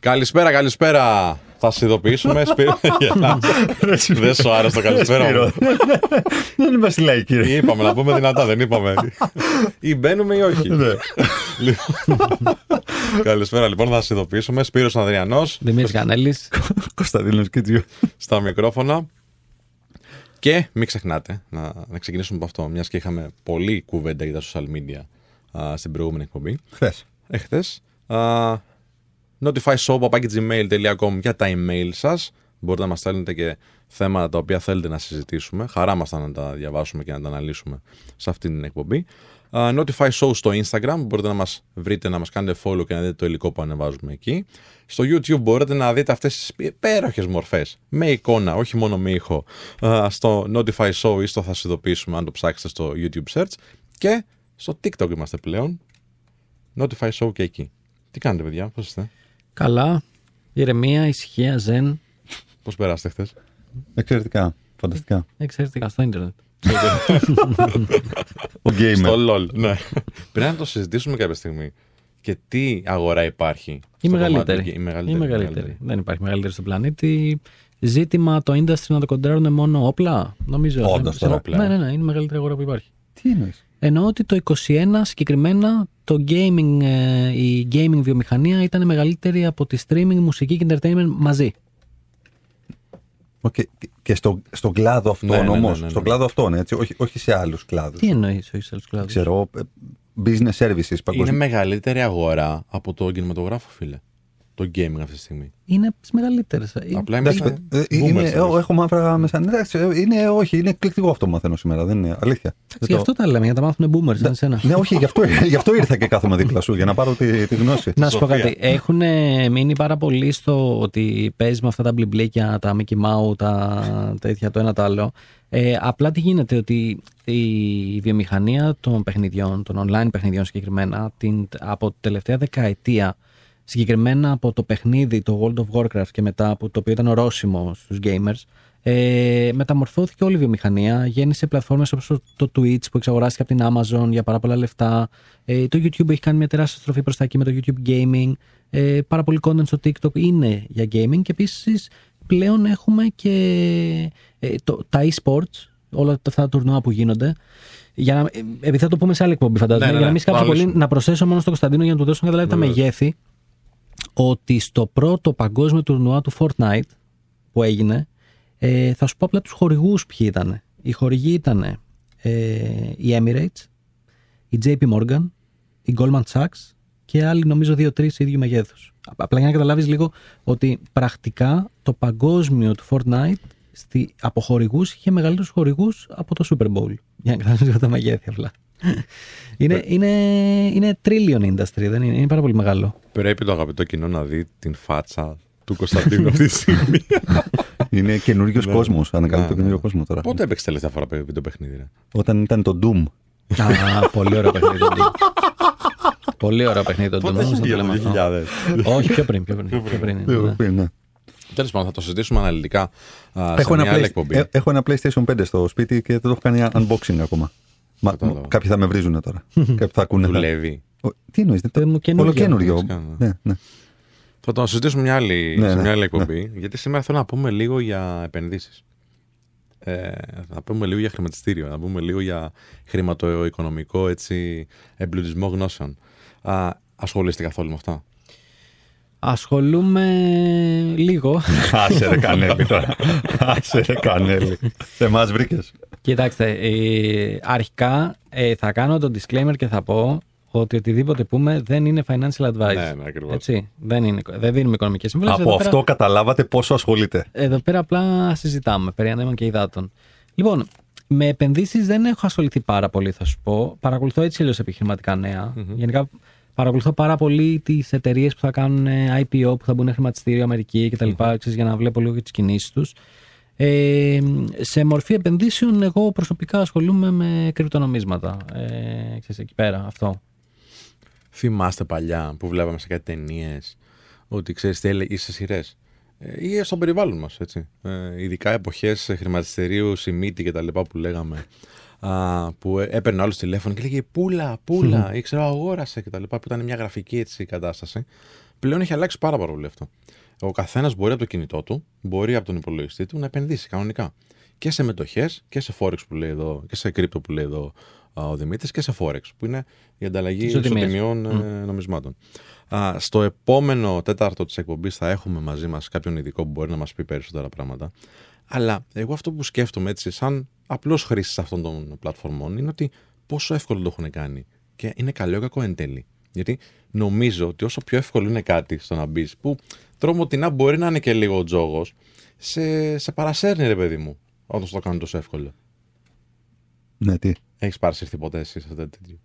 Καλησπέρα, καλησπέρα. Θα σε ειδοποιήσουμε. Σπύρο. Δεν σου άρεσε το καλησπέρα μου. Δεν είμαστε λαϊκοί, κύριε. Είπαμε να πούμε δυνατά, δεν είπαμε. Ή μπαίνουμε ή όχι. Ναι. Λοιπόν, Καλησπέρα λοιπόν, θα σας ειδοποιήσουμε. Σπύρος Ανδριανός Δημήτρης Κανέλης. Κωνσταντίνος Κιτζιού. στα μικρόφωνα. Και μην ξεχνάτε να, να ξεκινήσουμε από αυτό, μιας και είχαμε πολλή κουβέντα για τα social media α, στην προηγούμενη εκπομπή. Χθες. εχθές. Uh, notifyshow.gmail.com για τα email σας. Μπορείτε να μας στέλνετε και θέματα τα οποία θέλετε να συζητήσουμε. Χαρά μας θα να τα διαβάσουμε και να τα αναλύσουμε σε αυτή την εκπομπή. Uh, Notify Show στο Instagram. Μπορείτε να μας βρείτε, να μας κάνετε follow και να δείτε το υλικό που ανεβάζουμε εκεί. Στο YouTube μπορείτε να δείτε αυτές τις υπέροχες μορφές. Με εικόνα, όχι μόνο με ήχο. Uh, στο Notify Show ή στο θα σας ειδοποιήσουμε αν το ψάξετε στο YouTube search. Και στο TikTok είμαστε πλέον. Notify Show και εκεί. Τι κάνετε, παιδιά, πώς είστε, Καλά. Ηρεμία, ησυχία, ζεν. Πώς περάσετε χθες; Εξαιρετικά. Φανταστικά. Εξαιρετικά στο ίντερνετ. Ο gamer. Στο LOL, ναι. Πρέπει να το συζητήσουμε κάποια στιγμή. Και τι αγορά υπάρχει. Η στο μεγαλύτερη. κομμάτι- Η Η μεγαλύτερη. μεγαλύτερη. Δεν υπάρχει μεγαλύτερη στον πλανήτη. Ζήτημα το industry να το κοντράρουν μόνο όπλα. Νομίζω. Όντως Σε- τώρα. Όπλα. Ναι, ναι, ναι. Είναι η μεγαλύτερη αγορά που υπάρχει. Τι εννοείς; Εννοώ ότι το 21 συγκεκριμένα το gaming, ε, η gaming βιομηχανία ήταν μεγαλύτερη από τη streaming, μουσική και entertainment μαζί. Και στο, στον κλάδο αυτόν Ναι, ναι, ναι, όμως. ναι, ναι. Στον κλάδο αυτόν, έτσι. Όχι, όχι σε άλλους κλάδους. Τι εννοείς ο Ισραήλ κλάδο. Ξέρω. ε, Business services Είναι παγκοσμίω. μεγαλύτερη αγορά από το κινηματογράφο, φίλε. Το gaming αυτή τη στιγμή. Είναι από τις μεγαλύτερες. Απλά Εντάξει, είμαστε. ε, ε, boomers είναι, εμείς. ε, έχω μαύρα μέσα. Ναι, εντάξει, ε, είναι, όχι, είναι εκπληκτικό αυτό που μαθαίνω σήμερα. Δεν είναι αλήθεια. Δεν Γι' το- αυτό τα λέμε, για να τα μάθουν boomers, σαν εσένα. Ναι, όχι, γι' αυτό, γι' αυτό ήρθα και κάθομαι δίπλα σου, για να πάρω τη, τη γνώση. Να σου πω Σοφία. κάτι. Έχουν μείνει πάρα πολύ στο ότι παίζεις με αυτά τα μπλιμπλίκια, τα Mickey Mouse, τα τέτοια, το ένα το άλλο. Ε, απλά τι γίνεται, ότι η βιομηχανία των παιχνιδιών, των online παιχνιδιών συγκεκριμένα, την, από την τελευταία δεκαετία, συγκεκριμένα από το παιχνίδι, το World of Warcraft και μετά, που, το οποίο ήταν ορόσημο στους gamers, ε, μεταμορφώθηκε όλη η βιομηχανία. Γέννησε πλατφόρμες όπως το- το Twitch που εξαγοράστηκε από την Amazon για πάρα πολλά λεφτά. Ε, το YouTube έχει κάνει μια τεράστια στροφή προς τα εκεί με το YouTube Gaming. Ε, πάρα πολύ content στο TikTok είναι για gaming και επίσης πλέον έχουμε και ε, το, τα e-sports, όλα αυτά τα τουρνουά που γίνονται. Για να, ε, επειδή θα το πούμε σε άλλη εκπομπή, φαντάζομαι. Ναι, ναι, για να ναι. μην σκάψω πολύ, Αναλύσουμε. να προσθέσω μόνο στον Κωνσταντίνο για να του δώσω να καταλάβει τα Βεβαίως. μεγέθη. Ότι στο πρώτο παγκόσμιο τουρνουά του Fortnite που έγινε, ε, θα σου πω απλά τους χορηγούς ποιοι ήταν. Οι χορηγοί ήταν ε, η Emirates, η JP Morgan, η Goldman Sachs και άλλοι νομίζω δύο-τρεις ίδιου μεγέθους. Απλά για να καταλάβεις λίγο ότι πρακτικά το παγκόσμιο του Fortnite στη, από χορηγούς είχε μεγαλύτερους χορηγούς από το Super Bowl. Για να καταλάβεις λίγο τα μεγέθη απλά. είναι, είναι, είναι trillion industry, δεν είναι, είναι πάρα πολύ μεγάλο. Πρέπει το αγαπητό κοινό να δει την φάτσα του Κωνσταντίνου αυτή τη στιγμή. Είναι καινούριο Ναι. κόσμος. Ανακαλύπτω Ναι, το καινούριο ναι. κόσμο τώρα. Πότε έπαιξε τελευταία φορά το παιχνίδι, ρε; Όταν ήταν το Doom. Α, πολύ ωραίο παιχνίδι το Doom. Πολύ ωραίο παιχνίδι το Doom. Πότε όμως έχει να το γίνει λέμε το αυτό. 2000. Όχι, πιο πριν. Πιο πριν, πιο πριν είναι, ναι. Ναι. Τέλος πάντων, θα το συζητήσουμε αναλυτικά α, σε Έχω, μια ένα άλλη Play- εκπομπή. ε, έχω ένα PlayStation 5 στο σπίτι και δεν το έχω κάνει unboxing ακόμα. Μα, Κατάλαβα. κάποιοι θα με βρίζουν τώρα. κάποιοι θα ακούνε. θα- Δουλεύει. Ο, Τι εννοείς, Το μου καινούργιο. Ολοκένουργιο. Φυσικά, Ναι, ναι. Θα το συζητήσουμε μια άλλη, Ναι, σε ναι, μια άλλη ναι. εκπομπή. Γιατί σήμερα θέλω να πούμε λίγο για επενδύσεις. Ε, θα πούμε λίγο για χρηματιστήριο, να πούμε λίγο για χρηματοοικονομικό έτσι, εμπλουτισμό γνώσεων. Α, ασχολείστε καθόλου με αυτά. Ασχολούμαι λίγο. Άσε ρε κανέλη τώρα. Άσε ρε κανέλη. Σε εμά βρήκες. Κοιτάξτε, ε, αρχικά ε, θα κάνω το disclaimer και θα πω ότι οτιδήποτε πούμε δεν είναι financial advice. Ναι, ναι, ακριβώς. Έτσι, δεν, είναι, δεν δίνουμε οικονομικές συμβουλές. Από Εδώ αυτό πέρα- καταλάβατε πόσο ασχολείται. Εδώ πέρα απλά συζητάμε περί ανέμων και υδάτων. Λοιπόν, με επενδύσεις δεν έχω ασχοληθεί πάρα πολύ, θα σου πω. Παρακολουθώ έτσι αλλιώς επιχειρηματικά νέα. Γενικά παρακολουθώ πάρα πολύ τις εταιρείες που θα κάνουν ε, IPO, που θα μπουν χρηματιστήριο Αμερική κτλ. ξέρεις, για να βλέπω λίγο και τις κινήσεις τους. Ε, σε μορφή επενδύσεων, εγώ προσωπικά ασχολούμαι με κρυπτονομίσματα. Ε, ξέρεις, εκεί πέρα, αυτό. Θυμάστε παλιά που βλέπαμε σε κάτι ταινίες ότι ξέρεις τι έλεγε σε σειρές. ή στο περιβάλλον μας, έτσι. Ε, ειδικά εποχές χρηματιστηρίου, σημείτη και τα λοιπά που λέγαμε. Α, που έ- έπαιρνε άλλο τηλέφωνο και λέγε Πούλα, πούλα, ή ξέρω, αγόρασε και τα λοιπά. Που ήταν μια γραφική έτσι κατάσταση. πλέον έχει αλλάξει πάρα, πάρα πολύ αυτό. Ο καθένας μπορεί από το κινητό του, μπορεί από τον υπολογιστή του να επενδύσει κανονικά. Και σε μετοχές και σε Forex που λέει εδώ, και σε κρύπτο που λέει εδώ α, ο Δημήτρης και σε Forex, που είναι η ανταλλαγή Ισοτιμίες. ισοτιμιών ε, νομισμάτων. Α, στο επόμενο τέταρτο της εκπομπής θα έχουμε μαζί μας κάποιον ειδικό που μπορεί να μας πει περισσότερα πράγματα. Αλλά εγώ αυτό που σκέφτομαι έτσι, σαν απλός χρήστη αυτών των πλατφορμών, είναι ότι πόσο εύκολο το έχουν κάνει. Και είναι καλό ή κακό εν τέλει. Γιατί νομίζω ότι όσο πιο εύκολο είναι κάτι στο να μπεις, που τρομοτινά μπορεί να είναι και λίγο τζόγος, σε, σε παρασέρνει ρε παιδί μου, όταν το κάνουν τόσο εύκολο. Ναι, τι; Έχεις παρασυρθεί ποτέ εσύ σε αυτό τέτοιο;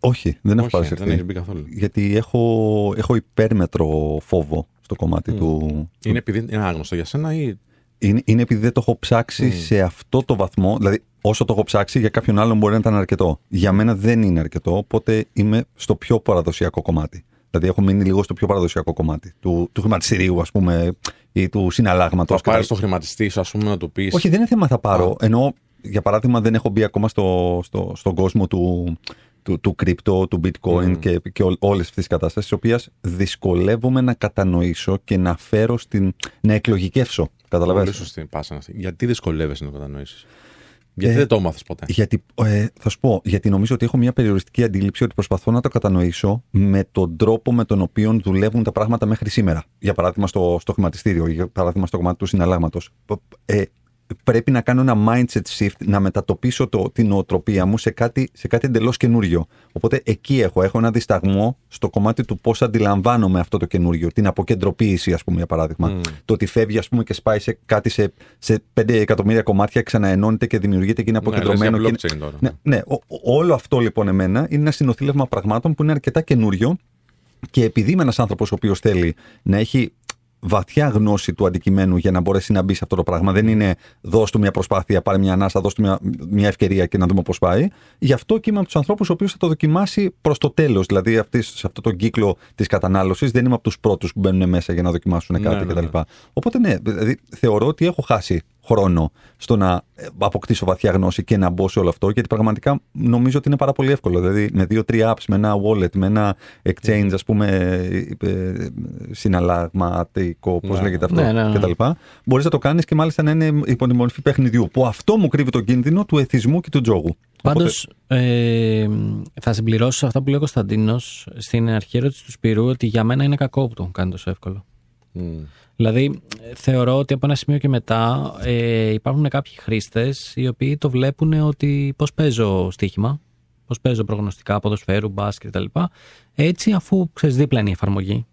Όχι, δεν έχω Όχι, δεν παρασυρθεί. έχει μπει καθόλου. Γιατί έχω, έχω υπέρμετρο φόβο στο κομμάτι Μμ. του. Είναι επειδή είναι άγνωστο για σένα ή. Είναι, είναι επειδή δεν το έχω ψάξει Μμ. σε αυτό το βαθμό. Δηλαδή, όσο το έχω ψάξει, για κάποιον άλλον μπορεί να ήταν αρκετό. Για μένα δεν είναι αρκετό, οπότε είμαι στο πιο παραδοσιακό κομμάτι. Δηλαδή, έχω μείνει λίγο στο πιο παραδοσιακό κομμάτι του, του χρηματιστηρίου, ας πούμε, ή του συναλλάγματος. Θα πάρεις το χρηματιστή σου, ας πούμε, να του πεις. Όχι, δεν είναι θέμα θα πάρω. Ενώ, για παράδειγμα, δεν έχω μπει ακόμα στο, στο, στον κόσμο του, του, του crypto, του bitcoin Μμμ. και, και όλες αυτές τις καταστάσεις, τις οποίες δυσκολεύομαι να κατανοήσω και να φέρω στην. να εκλογικεύσω. Πολύ Καταλαβαίνετε. σωστή πάσα αυτή. Γιατί δυσκολεύεσαι να το κατανοήσεις; Γιατί Ε, δεν το έμαθε ποτέ; Γιατί, ε, θα σου πω, γιατί νομίζω ότι έχω μια περιοριστική αντίληψη ότι προσπαθώ να το κατανοήσω με τον τρόπο με τον οποίο δουλεύουν τα πράγματα μέχρι σήμερα. Για παράδειγμα, στο, στο χρηματιστήριο, για παράδειγμα, στο κομμάτι του συναλλάγματος. Ε, πρέπει να κάνω ένα mindset shift, να μετατοπίσω το, την νοοτροπία μου σε κάτι, σε κάτι εντελώς καινούριο. Οπότε εκεί έχω, έχω ένα δισταγμό στο κομμάτι του πώς αντιλαμβάνομαι αυτό το καινούριο. Την αποκεντροποίηση, ας πούμε, για παράδειγμα. Μμ. Το ότι φεύγει, ας πούμε, και σπάει σε κάτι σε, σε 5 εκατομμύρια κομμάτια, ξαναενώνεται και δημιουργείται και είναι Ναι, λες αποκεντρωμένο. για και είναι- blockchain τώρα. ναι, ναι, ο- ο- όλο αυτό λοιπόν εμένα είναι ένα συνοθήλευμα πραγμάτων που είναι αρκετά καινούριο και επειδή είμαι ένας άνθρωπος ο οποίος θέλει να έχει βαθιά γνώση του αντικειμένου για να μπορέσει να μπει σε αυτό το πράγμα. Δεν είναι δώσ' του μια προσπάθεια, πάρε μια ανάσα, δώσ' του μια, μια ευκαιρία και να δούμε πώς πάει. Γι' αυτό και είμαι από τους ανθρώπους ο οποίος θα το δοκιμάσει προς το τέλος. Δηλαδή αυτής, σε αυτό το κύκλο της κατανάλωσης δεν είμαι από τους πρώτους που μπαίνουν μέσα για να δοκιμάσουν Ναι, κάτι ναι, κτλ. ναι. Οπότε ναι, δηλαδή, θεωρώ ότι έχω χάσει χρόνο στο να ε, αποκτήσω βαθιά γνώση και να μπω σε όλο αυτό, γιατί πραγματικά νομίζω ότι είναι πάρα πολύ εύκολο. Δηλαδή, με δύο-τρία apps, με ένα wallet, με ένα exchange, ας πούμε, ε, ε, συναλλαγματικό, πώ Ναι. λέγεται αυτό, Ναι, ναι, ναι. κτλ. Μπορείς να το κάνεις και μάλιστα να είναι υπό τη μορφή παιχνιδιού. Που αυτό μου κρύβει τον κίνδυνο του εθισμού και του τζόγου. Πάντως, Οπότε- ε, θα συμπληρώσω αυτά που λέει ο Κωνσταντίνος στην αρχή ερώτηση του Σπυρού ότι για μένα είναι κακό που το έχουν κάνει τόσο εύκολο. Μμ. Δηλαδή, ε, θεωρώ ότι από ένα σημείο και μετά ε, υπάρχουν κάποιοι χρήστες οι οποίοι το βλέπουν ότι πώς παίζω στοίχημα, πώς παίζω προγνωστικά ποδοσφαίρου, μπάσκετ κτλ. Έτσι, αφού ξέρεις, δίπλα είναι η εφαρμογή.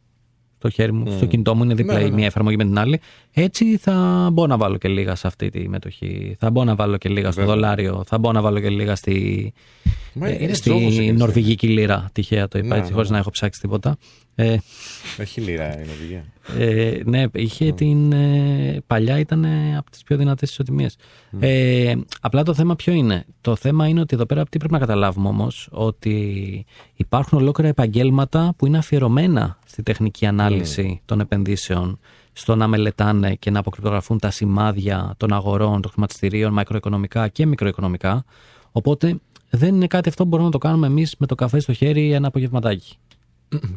Στο χέρι μου, στο κινητό μου είναι δίπλα Ναι, ναι, η ναι. μία εφαρμογή με την άλλη. Έτσι θα μπω να βάλω και λίγα σε αυτή τη μετοχή. Θα μπω να βάλω και λίγα στο Βέβαια. δολάριο. Θα μπω να βάλω και λίγα στη, Μα ε, είναι στη τζόγος εκεί, νορβηγική λίρα. Τυχαία το είπα Ναι, έτσι, ναι, χωρίς ναι. να έχω ψάξει τίποτα. Ε, Έχει λίρα η Νορβηγία. ε, ναι, είχε την. Ε, παλιά ήταν ε, από τις πιο δυνατές ισοτιμίες. Ε, απλά το θέμα ποιο είναι; Το θέμα είναι ότι εδώ πέρα τι πρέπει να καταλάβουμε όμως, ότι υπάρχουν ολόκληρα επαγγέλματα που είναι αφιερωμένα στη τεχνική ανάλυση των επενδύσεων, στο να μελετάνε και να αποκρυπτογραφούν τα σημάδια των αγορών, των χρηματιστηρίων, μακροοικονομικά και μικροοικονομικά. Οπότε δεν είναι κάτι αυτό που μπορούμε να το κάνουμε εμείς με το καφέ στο χέρι ένα απογευματάκι.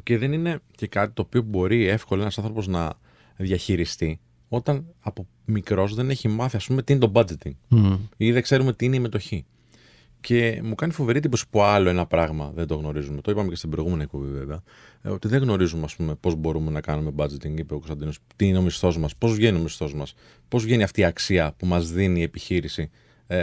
Και δεν είναι και κάτι το οποίο μπορεί εύκολα ένας άνθρωπος να διαχειριστεί όταν από μικρός δεν έχει μάθει, ας πούμε, τι είναι το budgeting Μμ. ή δεν ξέρουμε τι είναι η μετοχή. Και μου κάνει φοβερή εντύπωση που άλλο ένα πράγμα δεν το γνωρίζουμε. Το είπαμε και στην προηγούμενη εκπομπή, βέβαια. ε, Ότι δεν γνωρίζουμε, ας πούμε, πώς μπορούμε να κάνουμε budgeting, είπε ο Κωνσταντίνος. Τι είναι ο μισθός μας, πώς βγαίνει ο μισθός μας, πώς βγαίνει αυτή η αξία που μας δίνει η επιχείρηση,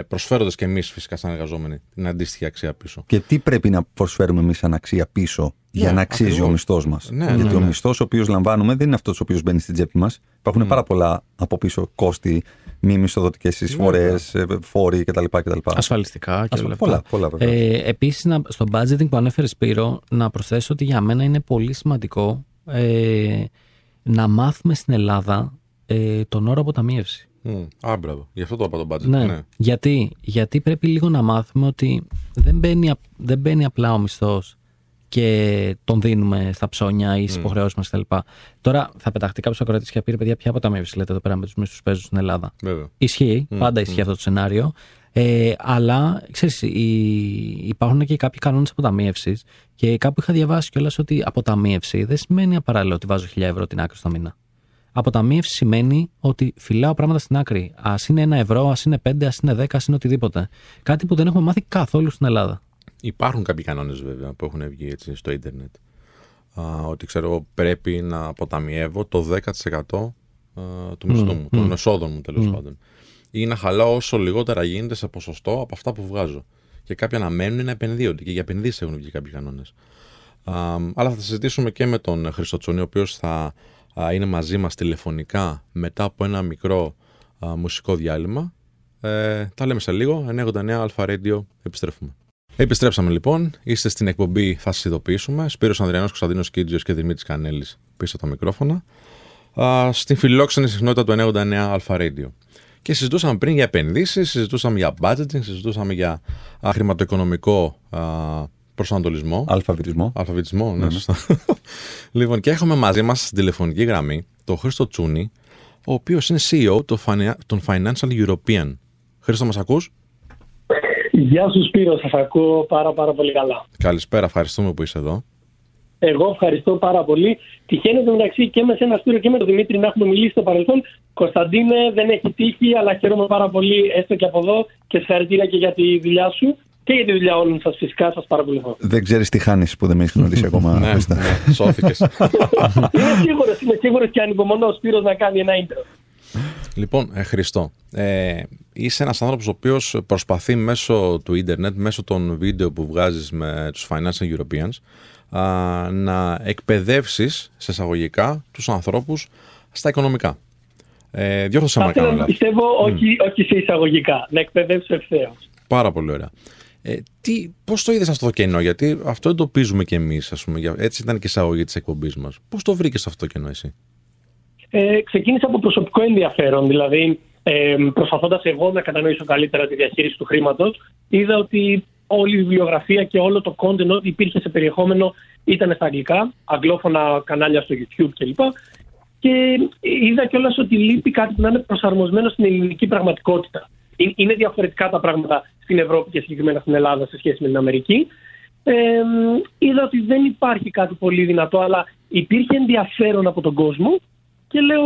προσφέροντας και εμείς φυσικά σαν εργαζόμενοι την αντίστοιχη αξία πίσω. Και τι πρέπει να προσφέρουμε εμείς σαν αξία πίσω για Ναι, να αξίζει ακριβώς. ο μισθός μας; Ναι, Γιατί ναι, ο ναι. μισθός ο οποίος λαμβάνουμε δεν είναι αυτός ο οποίος μπαίνει στην τσέπη μας. Υπάρχουν πάρα πολλά από πίσω κόστη, μη μισθοδοτικές εισφορές, φόροι κτλ. κτλ. Ασφαλιστικά και Ασφα- όλα πολλά, αυτά. πολλά, βέβαια. Ε, Επίσης, στο budgeting που ανέφερες Σπύρο, να προσθέσω ότι για μένα είναι πολύ σημαντικό ε, να μάθουμε στην Ελλάδα ε, τον όρο αποταμίευση. Mm. Α, μπράβο. Γι' αυτό το είπα το budget. Ναι. Γιατί, γιατί πρέπει λίγο να μάθουμε ότι δεν μπαίνει, απ- δεν μπαίνει απλά ο μισθός και τον δίνουμε στα ψώνια ή στις υποχρεώσεις μας κτλ. Τώρα θα πεταχτεί κάποιος ακροατής και θα πει: «Ρε Παιδιά, ποια αποταμίευση λέτε εδώ πέρα με τους μισθούς παίζουν στην Ελλάδα; Βέβαια. Ισχύει, πάντα ισχύει αυτό το σενάριο. Ε, αλλά ξέρεις, υπάρχουν και κάποιοι κανόνες αποταμίευσης και κάπου είχα διαβάσει κιόλας ότι αποταμίευση δεν σημαίνει απαράλληλα ότι βάζω 1000 ευρώ την άκρη στο μήνα. Αποταμίευση σημαίνει ότι φυλάω πράγματα στην άκρη. Α είναι ένα ευρώ, ας είναι πέντε, ας είναι δέκα, ας είναι οτιδήποτε. Κάτι που δεν έχουμε μάθει καθόλου στην Ελλάδα. Υπάρχουν κάποιοι κανόνες βέβαια που έχουν βγει έτσι στο ίντερνετ. Α, ότι ξέρω πρέπει να αποταμιεύω το 10% του μισθού μου, των εσόδων μου τέλος πάντων. Ή να χαλάω όσο λιγότερα γίνεται σε ποσοστό από αυτά που βγάζω. Και κάποια να μένουν να επενδύονται. Και για επενδύσεις έχουν βγει κάποιοι κανόνες. Αλλά θα συζητήσουμε και με τον Χρήστο Τσονή, ο οποίος θα είναι μαζί μας τηλεφωνικά μετά από ένα μικρό μουσικό διάλειμμα. Ε, τα λέμε σε λίγο. 989 Αλφα Radio. Επιστρέφουμε. Επιστρέψαμε λοιπόν. Είστε στην εκπομπή Θα σας ειδοποιήσουμε. Σπύρος Ανδριανός, Κωνσταντίνος Κίτζιος και Δημήτρης Κανέλης πίσω από τα μικρόφωνα. Α, στην φιλόξενη συχνότητα του 989 Αλφα Radio. Και συζητούσαμε πριν για επενδύσεις, συζητούσαμε για budgeting, συζητούσαμε για χρηματοοικονομικό προσανατολισμό. Αλφαβητισμό. Αλφαβητισμό, ναι, ναι, σωστά. λοιπόν, και έχουμε μαζί μας στην τηλεφωνική γραμμή τον Χρήστο Τσούνη, ο οποίος είναι CEO των Financial European. Χρήστο, μας ακούς; Γεια σου Σπύρο, σας ακούω πάρα πάρα πολύ καλά. Καλησπέρα, ευχαριστούμε που είσαι εδώ. Εγώ ευχαριστώ πάρα πολύ. Τυχαίνει μεταξύ και με σένα Σπύρο και με τον Δημήτρη να έχουμε μιλήσει στο παρελθόν. Κωνσταντίνε, δεν έχει τύχει, αλλά χαίρομαι πάρα πολύ έστω και από εδώ και συγχαρητήρια και για τη δουλειά σου και για τη δουλειά όλων σας, φυσικά σας παρακολουθώ. Δεν ξέρεις τι χάνεις που δεν με έχεις γνωρίσει ακόμα. ναι, ναι, σώθηκες. είμαι σίγουρος, είμαι σίγουρος και ανυπομονώ ο Σπύρος να κάνει ένα intro. Λοιπόν, ε, Χριστό, ε, είσαι ένας άνθρωπος ο οποίος προσπαθεί μέσω του ίντερνετ, μέσω των βίντεο που βγάζεις με τους Financial Europeans, α, να εκπαιδεύσεις σε εισαγωγικά τους ανθρώπους στα οικονομικά. Ε, διόρθωσα με κάνω Πιστεύω όχι, όχι σε εισαγωγικά, να εκπαιδεύσω ευθέως. Πάρα πολύ ωραία. Ε, τι, πώς το είδες αυτό το κενό, γιατί αυτό εντοπίζουμε κι εμείς, ας πούμε, έτσι ήταν και η εισαγωγή της εκπομπής μας. Πώς το βρήκες αυτό το κενό εσύ; Ε, ξεκίνησε από προσωπικό ενδιαφέρον, δηλαδή ε, προσπαθώντας εγώ να κατανοήσω καλύτερα τη διαχείριση του χρήματος, είδα ότι όλη η βιβλιογραφία και όλο το content ό,τι υπήρχε σε περιεχόμενο ήταν στα αγγλικά, αγγλόφωνα κανάλια στο YouTube κλπ. Και είδα κιόλας ότι λείπει κάτι που να είναι προσαρμοσμένο στην ελληνική πραγματικότητα. Είναι διαφορετικά τα πράγματα στην Ευρώπη και συγκεκριμένα στην Ελλάδα σε σχέση με την Αμερική. Ε, είδα ότι δεν υπάρχει κάτι πολύ δυνατό, αλλά υπήρχε ενδιαφέρον από τον κόσμο και λέω,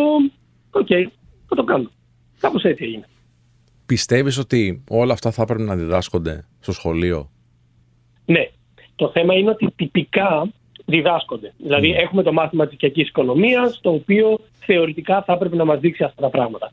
OK, okay, θα το κάνω. Κάπως έτσι έγινε. Πιστεύεις ότι όλα αυτά θα έπρεπε να διδάσκονται στο σχολείο; Ναι. Το θέμα είναι ότι τυπικά διδάσκονται. Δηλαδή ναι. έχουμε το μάθημα της οικιακής οικονομίας, το οποίο θεωρητικά θα έπρεπε να μας δείξει αυτά τα πράγματα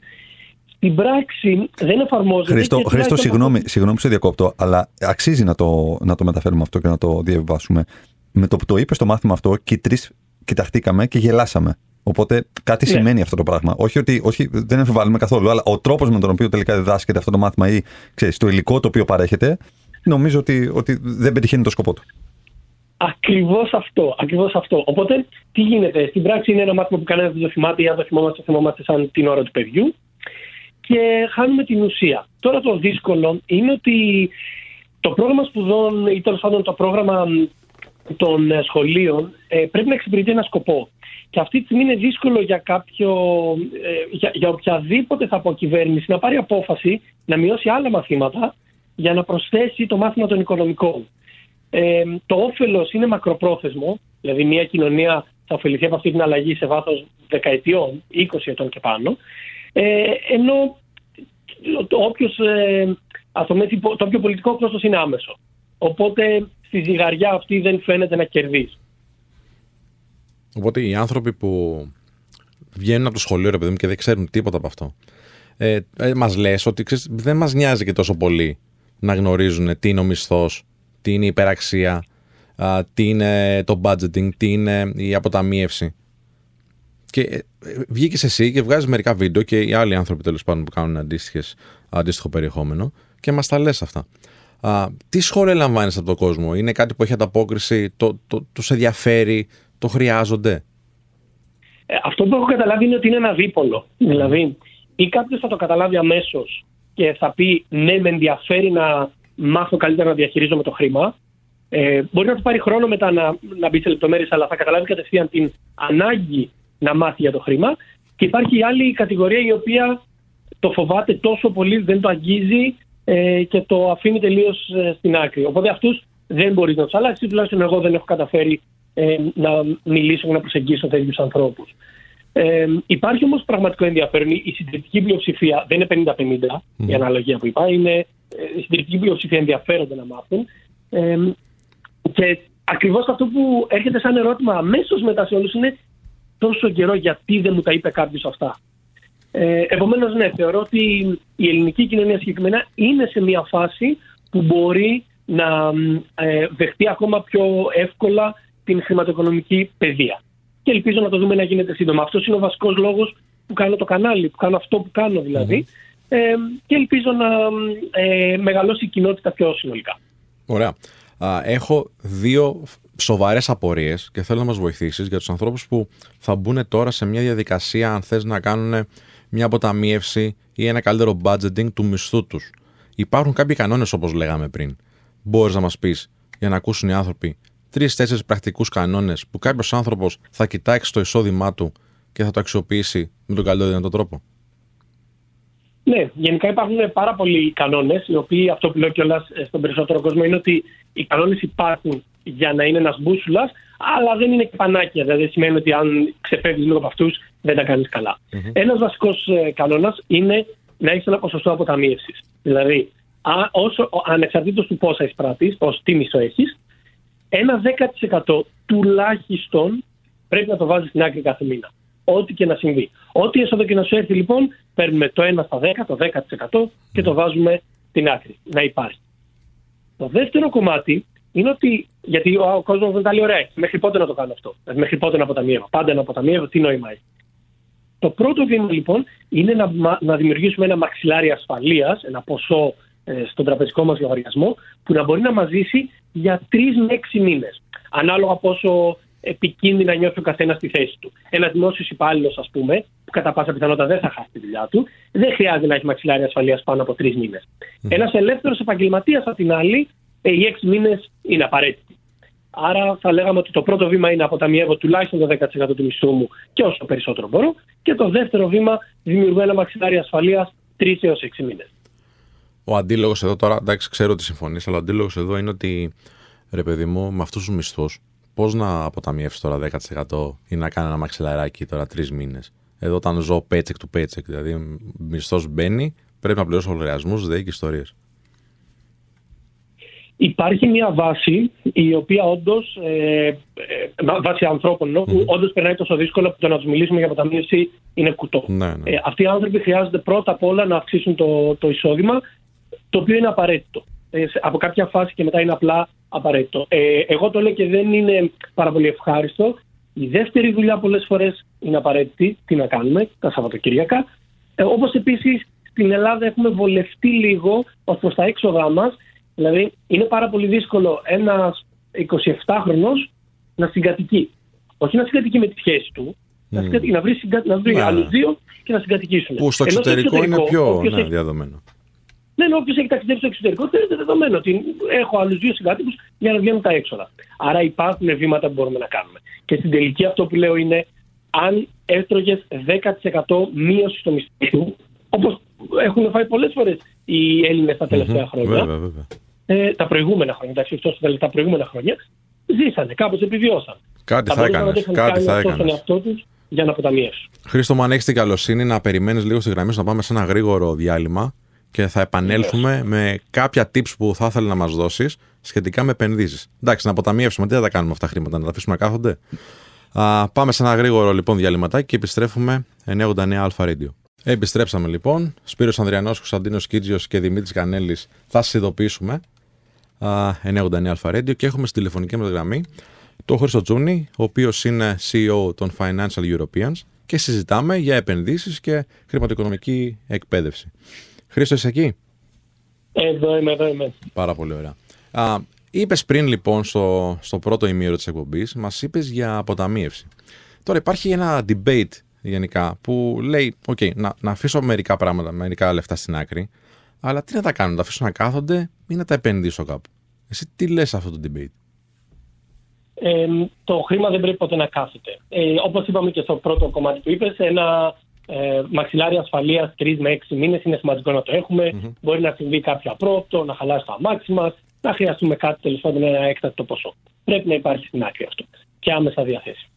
στην πράξη δεν εφαρμόζεται. Χρήστο, Χρήστο συγγνώμη, συγγνώμη που σε διακόπτω, αλλά αξίζει να το, να το μεταφέρουμε αυτό και να το διαβάσουμε. Με το που το είπες στο μάθημα αυτό, και οι τρει κοιταχτήκαμε και γελάσαμε. Οπότε κάτι ναι. σημαίνει αυτό το πράγμα. Όχι ότι όχι, δεν εμφιβάλλουμε καθόλου, αλλά ο τρόπος με τον οποίο τελικά διδάσκεται αυτό το μάθημα ή ξέρεις, το υλικό το οποίο παρέχεται, νομίζω ότι, ότι δεν πετυχαίνει το σκοπό του. Ακριβώς αυτό, ακριβώς αυτό. Οπότε, τι γίνεται; Στην πράξη είναι ένα μάθημα που κανένας δεν το θυμάται ή αν το θυμόμαστε, θυμόμαστε σαν την ώρα του παιδιού και χάνουμε την ουσία. Τώρα το δύσκολο είναι ότι το πρόγραμμα σπουδών ή τέλος πάντων το πρόγραμμα των ε, σχολείων ε, πρέπει να εξυπηρετεί ένα σκοπό. Και αυτή τη στιγμή είναι δύσκολο για, κάποιο, ε, για, για οποιαδήποτε θα πω κυβέρνηση να πάρει απόφαση να μειώσει άλλα μαθήματα για να προσθέσει το μάθημα των οικονομικών. Ε, το όφελος είναι μακροπρόθεσμο, δηλαδή μια κοινωνία θα ωφεληθεί από αυτή την αλλαγή σε βάθος δεκαετιών, 20 ετών και πάνω. Ε, ενώ το, όποιος, ε, το όποιο πολιτικό κόστος είναι άμεσο. Οπότε στη ζυγαριά αυτή δεν φαίνεται να κερδίσει. Οπότε οι άνθρωποι που βγαίνουν από το σχολείο ρε παιδί μου και δεν ξέρουν τίποτα από αυτό ε, ε, μας λες ότι ξέρεις, δεν μας νοιάζει και τόσο πολύ να γνωρίζουν τι είναι ο μισθός, τι είναι η υπεραξία, τι είναι το budgeting, τι είναι η αποταμίευση. Και ε, βγήκες εσύ και βγάζεις μερικά βίντεο και οι άλλοι άνθρωποι τέλος πάντων που κάνουν αντίστοιχο περιεχόμενο και μας τα λες αυτά. Α, τι σχόλια λαμβάνεις από τον κόσμο, Είναι κάτι που έχει ανταπόκριση, το, το, του ενδιαφέρει, το χρειάζονται; Ε, αυτό που έχω καταλάβει είναι ότι είναι ένα δίπολο. Δηλαδή, ή κάποιος θα το καταλάβει αμέσως και θα πει ναι, με ενδιαφέρει να μάθω καλύτερα να διαχειρίζομαι το χρήμα. Ε, μπορεί να του πάρει χρόνο μετά να, να μπει σε λεπτομέρειες, αλλά θα καταλάβει κατευθείαν την ανάγκη να μάθει για το χρήμα. Και υπάρχει η άλλη κατηγορία η οποία το φοβάται τόσο πολύ, δεν το αγγίζει ε, και το αφήνει τελείως στην άκρη. Οπότε αυτούς δεν μπορείς να τους αλλάξεις, τουλάχιστον εγώ δεν έχω καταφέρει να μιλήσω και να προσεγγίσω τέτοιους ανθρώπους. Ε, υπάρχει όμως πραγματικό ενδιαφέρον. Η συντριπτική πλειοψηφία δεν είναι 50-50, η αναλογία που είπα. Είναι, η συντριπτική πλειοψηφία ενδιαφέρονται να μάθουν. Ε, και ακριβώς αυτό που έρχεται σαν ερώτημα αμέσως μετά σε όλους είναι τόσο καιρό γιατί δεν μου τα είπε κάποιος αυτά. Ε, Επομένως, ναι, θεωρώ ότι η ελληνική κοινωνία συγκεκριμένα είναι σε μια φάση που μπορεί να ε, δεχτεί ακόμα πιο εύκολα την χρηματοοικονομική παιδεία. Και ελπίζω να το δούμε να γίνεται σύντομα. Αυτός είναι ο βασικός λόγος που κάνω το κανάλι, που κάνω αυτό που κάνω δηλαδη Ε, και ελπίζω να ε, μεγαλώσει η κοινότητα πιο συνολικά. Ωραία. έχω δύο σοβαρές απορίες και θέλω να μας βοηθήσεις για τους ανθρώπους που θα μπουν τώρα σε μια διαδικασία αν θες να κάνουν μια αποταμίευση ή ένα καλύτερο budgeting του μισθού τους. Υπάρχουν κάποιοι κανόνες όπως λέγαμε πριν. Μπορείς να μας πεις για να ακούσουν οι άνθρωποι τρει-τέσσερι πρακτικούς κανόνες που κάποιος άνθρωπος θα κοιτάξει το εισόδημά του και θα το αξιοποιήσει με τον καλύτερο δυνατό τρόπο. Ναι, γενικά υπάρχουν πάρα πολλοί κανόνες, οι οποίοι αυτό που λέω κιόλας στον περισσότερο κόσμο είναι ότι οι κανόνες υπάρχουν για να είναι ένας μπούσουλας, αλλά δεν είναι και πανάκια. Δηλαδή σημαίνει ότι αν ξεφεύγεις λίγο από αυτούς, δεν τα κάνεις καλά. Mm-hmm. Ένας βασικός ε, κανόνας είναι να έχεις ένα ποσοστό αποταμίευσης. Δηλαδή, όσο, ανεξαρτήτως του πόσα εισπράττει, ως τι μισό έχεις, ένα 10% τουλάχιστον πρέπει να το βάζεις στην άκρη κάθε μήνα. Ό,τι και να συμβεί. Ό,τι έσοδο και να σου έρθει λοιπόν, παίρνουμε το 1 στα 10, το 10% και το βάζουμε στην άκρη. Να υπάρχει. Το δεύτερο κομμάτι είναι ότι. Γιατί ο κόσμος δεν τα λέει ωραία. Μέχρι πότε να το κάνω αυτό; Μέχρι πότε να αποταμιεύω; Πάντα να αποταμιεύω, τι νόημα έχει; Το πρώτο βήμα λοιπόν είναι να, να δημιουργήσουμε ένα μαξιλάρι ασφαλείας, ένα ποσό ε, στον τραπεζικό μας λογαριασμό, που να μπορεί να μας ζήσει για τρεις με έξι μήνες. Ανάλογα πόσο επικίνδυνα νιώθει ο καθένας στη θέση του. Ένα δημόσιος υπάλληλος, ας πούμε, που κατά πάσα πιθανότητα δεν θα χάσει τη δουλειά του, δεν χρειάζεται να έχει μαξιλάρια ασφαλείας πάνω από τρεις μήνες. Mm. Ένας ελεύθερος επαγγελματίας, απ' την άλλη, ε, οι έξι μήνες είναι απαραίτητοι. Άρα θα λέγαμε ότι το πρώτο βήμα είναι να αποταμιεύω τουλάχιστον το 10% του μισθού μου και όσο περισσότερο μπορώ. Και το δεύτερο βήμα δημιουργώ ένα μαξιλάρι ασφαλείας 3 έως 6 μήνες. Ο αντίλογος εδώ τώρα, εντάξει, ξέρω ότι συμφωνείς, αλλά ο αντίλογος εδώ είναι ότι ρε παιδί μου, με αυτούς τους μισθούς, πώς να αποταμιεύσεις τώρα 10% ή να κάνει ένα μαξιλαράκι τώρα τρεις μήνες; Εδώ όταν ζω paycheck to paycheck, δηλαδή μισθός μπαίνει, πρέπει να πληρώσω λογαριασμούς, ΔΕΗ και ιστορίες. Υπάρχει μια βάση η οποία όντως, ε, ε, βάση ανθρώπων, mm-hmm. που όντως περνάει τόσο δύσκολα που το να τους μιλήσουμε για αποταμίευση είναι κουτό. Ναι, ναι. Ε, αυτοί οι άνθρωποι χρειάζονται πρώτα απ' όλα να αυξήσουν το, το εισόδημα το οποίο είναι απαραίτητο. Ε, από κάποια φάση και μετά είναι απλά απαραίτητο. Ε, εγώ το λέω και δεν είναι πάρα πολύ ευχάριστο. Η δεύτερη δουλειά πολλές φορές είναι απαραίτητη. Τι να κάνουμε τα Σαββατοκύριακα. Ε, Όπως επίσης στην Ελλάδα έχουμε βολευτεί λίγο ως προς τα έξοδά μας. Δηλαδή είναι πάρα πολύ δύσκολο ένας 27χρονο να συγκατοικεί. Όχι να συγκατοικεί με τη σχέση του, να, συγκατοικεί, να βρει, συγκα... να βρει ναι. άλλους δύο και να συγκατοικήσουν. Που στο εξωτερικό, είναι πιο ναι, διαδομένο. Ναι, ναι, όποιος έχει ταξιδέψει στο εξωτερικό, είναι δεδομένο ότι έχω άλλους δύο συγκάτοικους για να βγαίνουν τα έξοδα. Άρα υπάρχουν βήματα που μπορούμε να κάνουμε. Και στην τελική αυτό που λέω είναι, αν έτρωγες 10% μείωσης στο μισθό όπως έχουν φάει πολλές φορές οι Έλληνες τα τελευταία χρόνια. Βέβαια, βέβαια. Ε, τα προηγούμενα χρόνια, εντάξει, αυτό τα προηγούμενα χρόνια, ζήσανε, κάπως επιβιώσαν. Κάτι θα, έκανες. Κάτι θα έκανες. για να αποταμιεύσουν. Χρήστο, μου αν έχεις την καλοσύνη να περιμένεις λίγο στη γραμμή σου να πάμε σε ένα γρήγορο διάλειμμα και θα επανέλθουμε με κάποια tips που θα ήθελε να μας δώσεις σχετικά με επενδύσεις. Εντάξει, να αποταμιεύσουμε, τι θα τα κάνουμε αυτά τα χρήματα, να τα αφήσουμε να κάθονται; Α, πάμε σε ένα γρήγορο λοιπόν διαλυματάκι και επιστρέφουμε 989 Αλφα Radio. Επιστρέψαμε λοιπόν. Σπύρος Ανδριανός, Κωνσταντίνος Κίτζιος και Δημήτρης Κανέλης θα σας ειδοποιήσουμε 989 Αλφα Radio και έχουμε στη τηλεφωνική μας γραμμή το Χρήστο Τζούνι, ο οποίος είναι CEO των Financial Europeans και συζητάμε για επενδύσεις και χρηματοοικονομική εκπαίδευση. Χρήστος, είσαι εκεί; Εδώ είμαι, εδώ είμαι. Πάρα πολύ ωραία. Α, είπες πριν λοιπόν στο, στο πρώτο ημίρο της εκπομπής, μας είπες για αποταμίευση. Τώρα υπάρχει ένα debate γενικά που λέει: OK, να, να αφήσω μερικά πράγματα, μερικά λεφτά στην άκρη, αλλά τι να τα κάνω, να τα αφήσω να κάθονται ή να τα επενδύσω κάπου. Εσύ τι λες αυτό το debate; Ε, το χρήμα δεν πρέπει ποτέ να κάθεται. Ε, όπως είπαμε και στο πρώτο κομμάτι που είπες, ένα Ε, μαξιλάρι ασφαλείας 3 με 6 μήνες είναι σημαντικό να το εχουμε Μπορεί να συμβεί κάποιο απρόπτο, να χαλάσει το αμάξι μας, να χρειαστούμε κάτι τέλος πάντων ένα έκτακτο ποσό. Πρέπει να υπάρχει στην άκρη αυτό και άμεσα διαθέσιμο.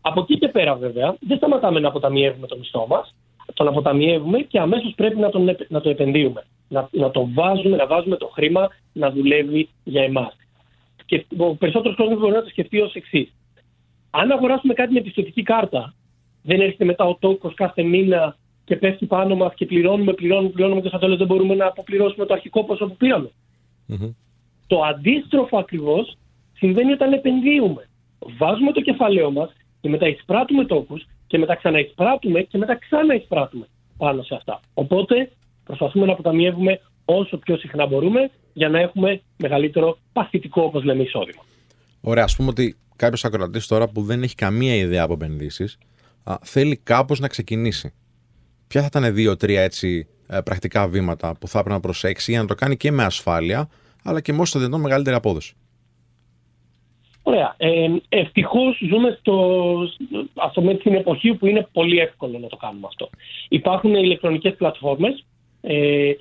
Από εκεί και πέρα, βέβαια, δεν σταματάμε να αποταμιεύουμε το μισθό μας. Τον αποταμιεύουμε και αμέσως πρέπει να, τον, να το επενδύουμε. Να, να το βάζουμε, να βάζουμε το χρήμα να δουλεύει για εμάς. Και ο περισσότερος κόσμος μπορεί να το σκεφτεί ως εξής. Αν αγοράσουμε κάτι με πιστοτική κάρτα, δεν έρχεται μετά ο τόκος κάθε μήνα και πέφτει πάνω μας και πληρώνουμε, πληρώνουμε, πληρώνουμε και στο τέλος δεν μπορούμε να αποπληρώσουμε το αρχικό ποσό που πηραμε Το αντίστροφο ακριβώς συμβαίνει όταν επενδύουμε. Βάζουμε το κεφαλαίο μας και μετά εισπράττουμε τόκους και μετά ξαναεισπράττουμε και μετά ξαναεισπράττουμε πάνω σε αυτά. Οπότε προσπαθούμε να αποταμιεύουμε όσο πιο συχνά μπορούμε για να έχουμε μεγαλύτερο παθητικό, όπως λέμε, εισόδημα. Ωραία, ας πούμε ότι κάποιος ακροατής τώρα που δεν έχει καμία ιδέα από επενδύσεις θέλει κάπως να ξεκινήσει. Ποια θα ήταν δύο-τρία έτσι ε, πρακτικά βήματα που θα έπρεπε να προσέξει για να το κάνει και με ασφάλεια, αλλά και με όσο το δυνατόν μεγαλύτερη απόδοση; Ωραία. Ε, Ευτυχώς ζούμε στο, αυτό με την εποχή που είναι πολύ εύκολο να το κάνουμε αυτό. Υπάρχουν ηλεκτρονικές πλατφόρμες, ε,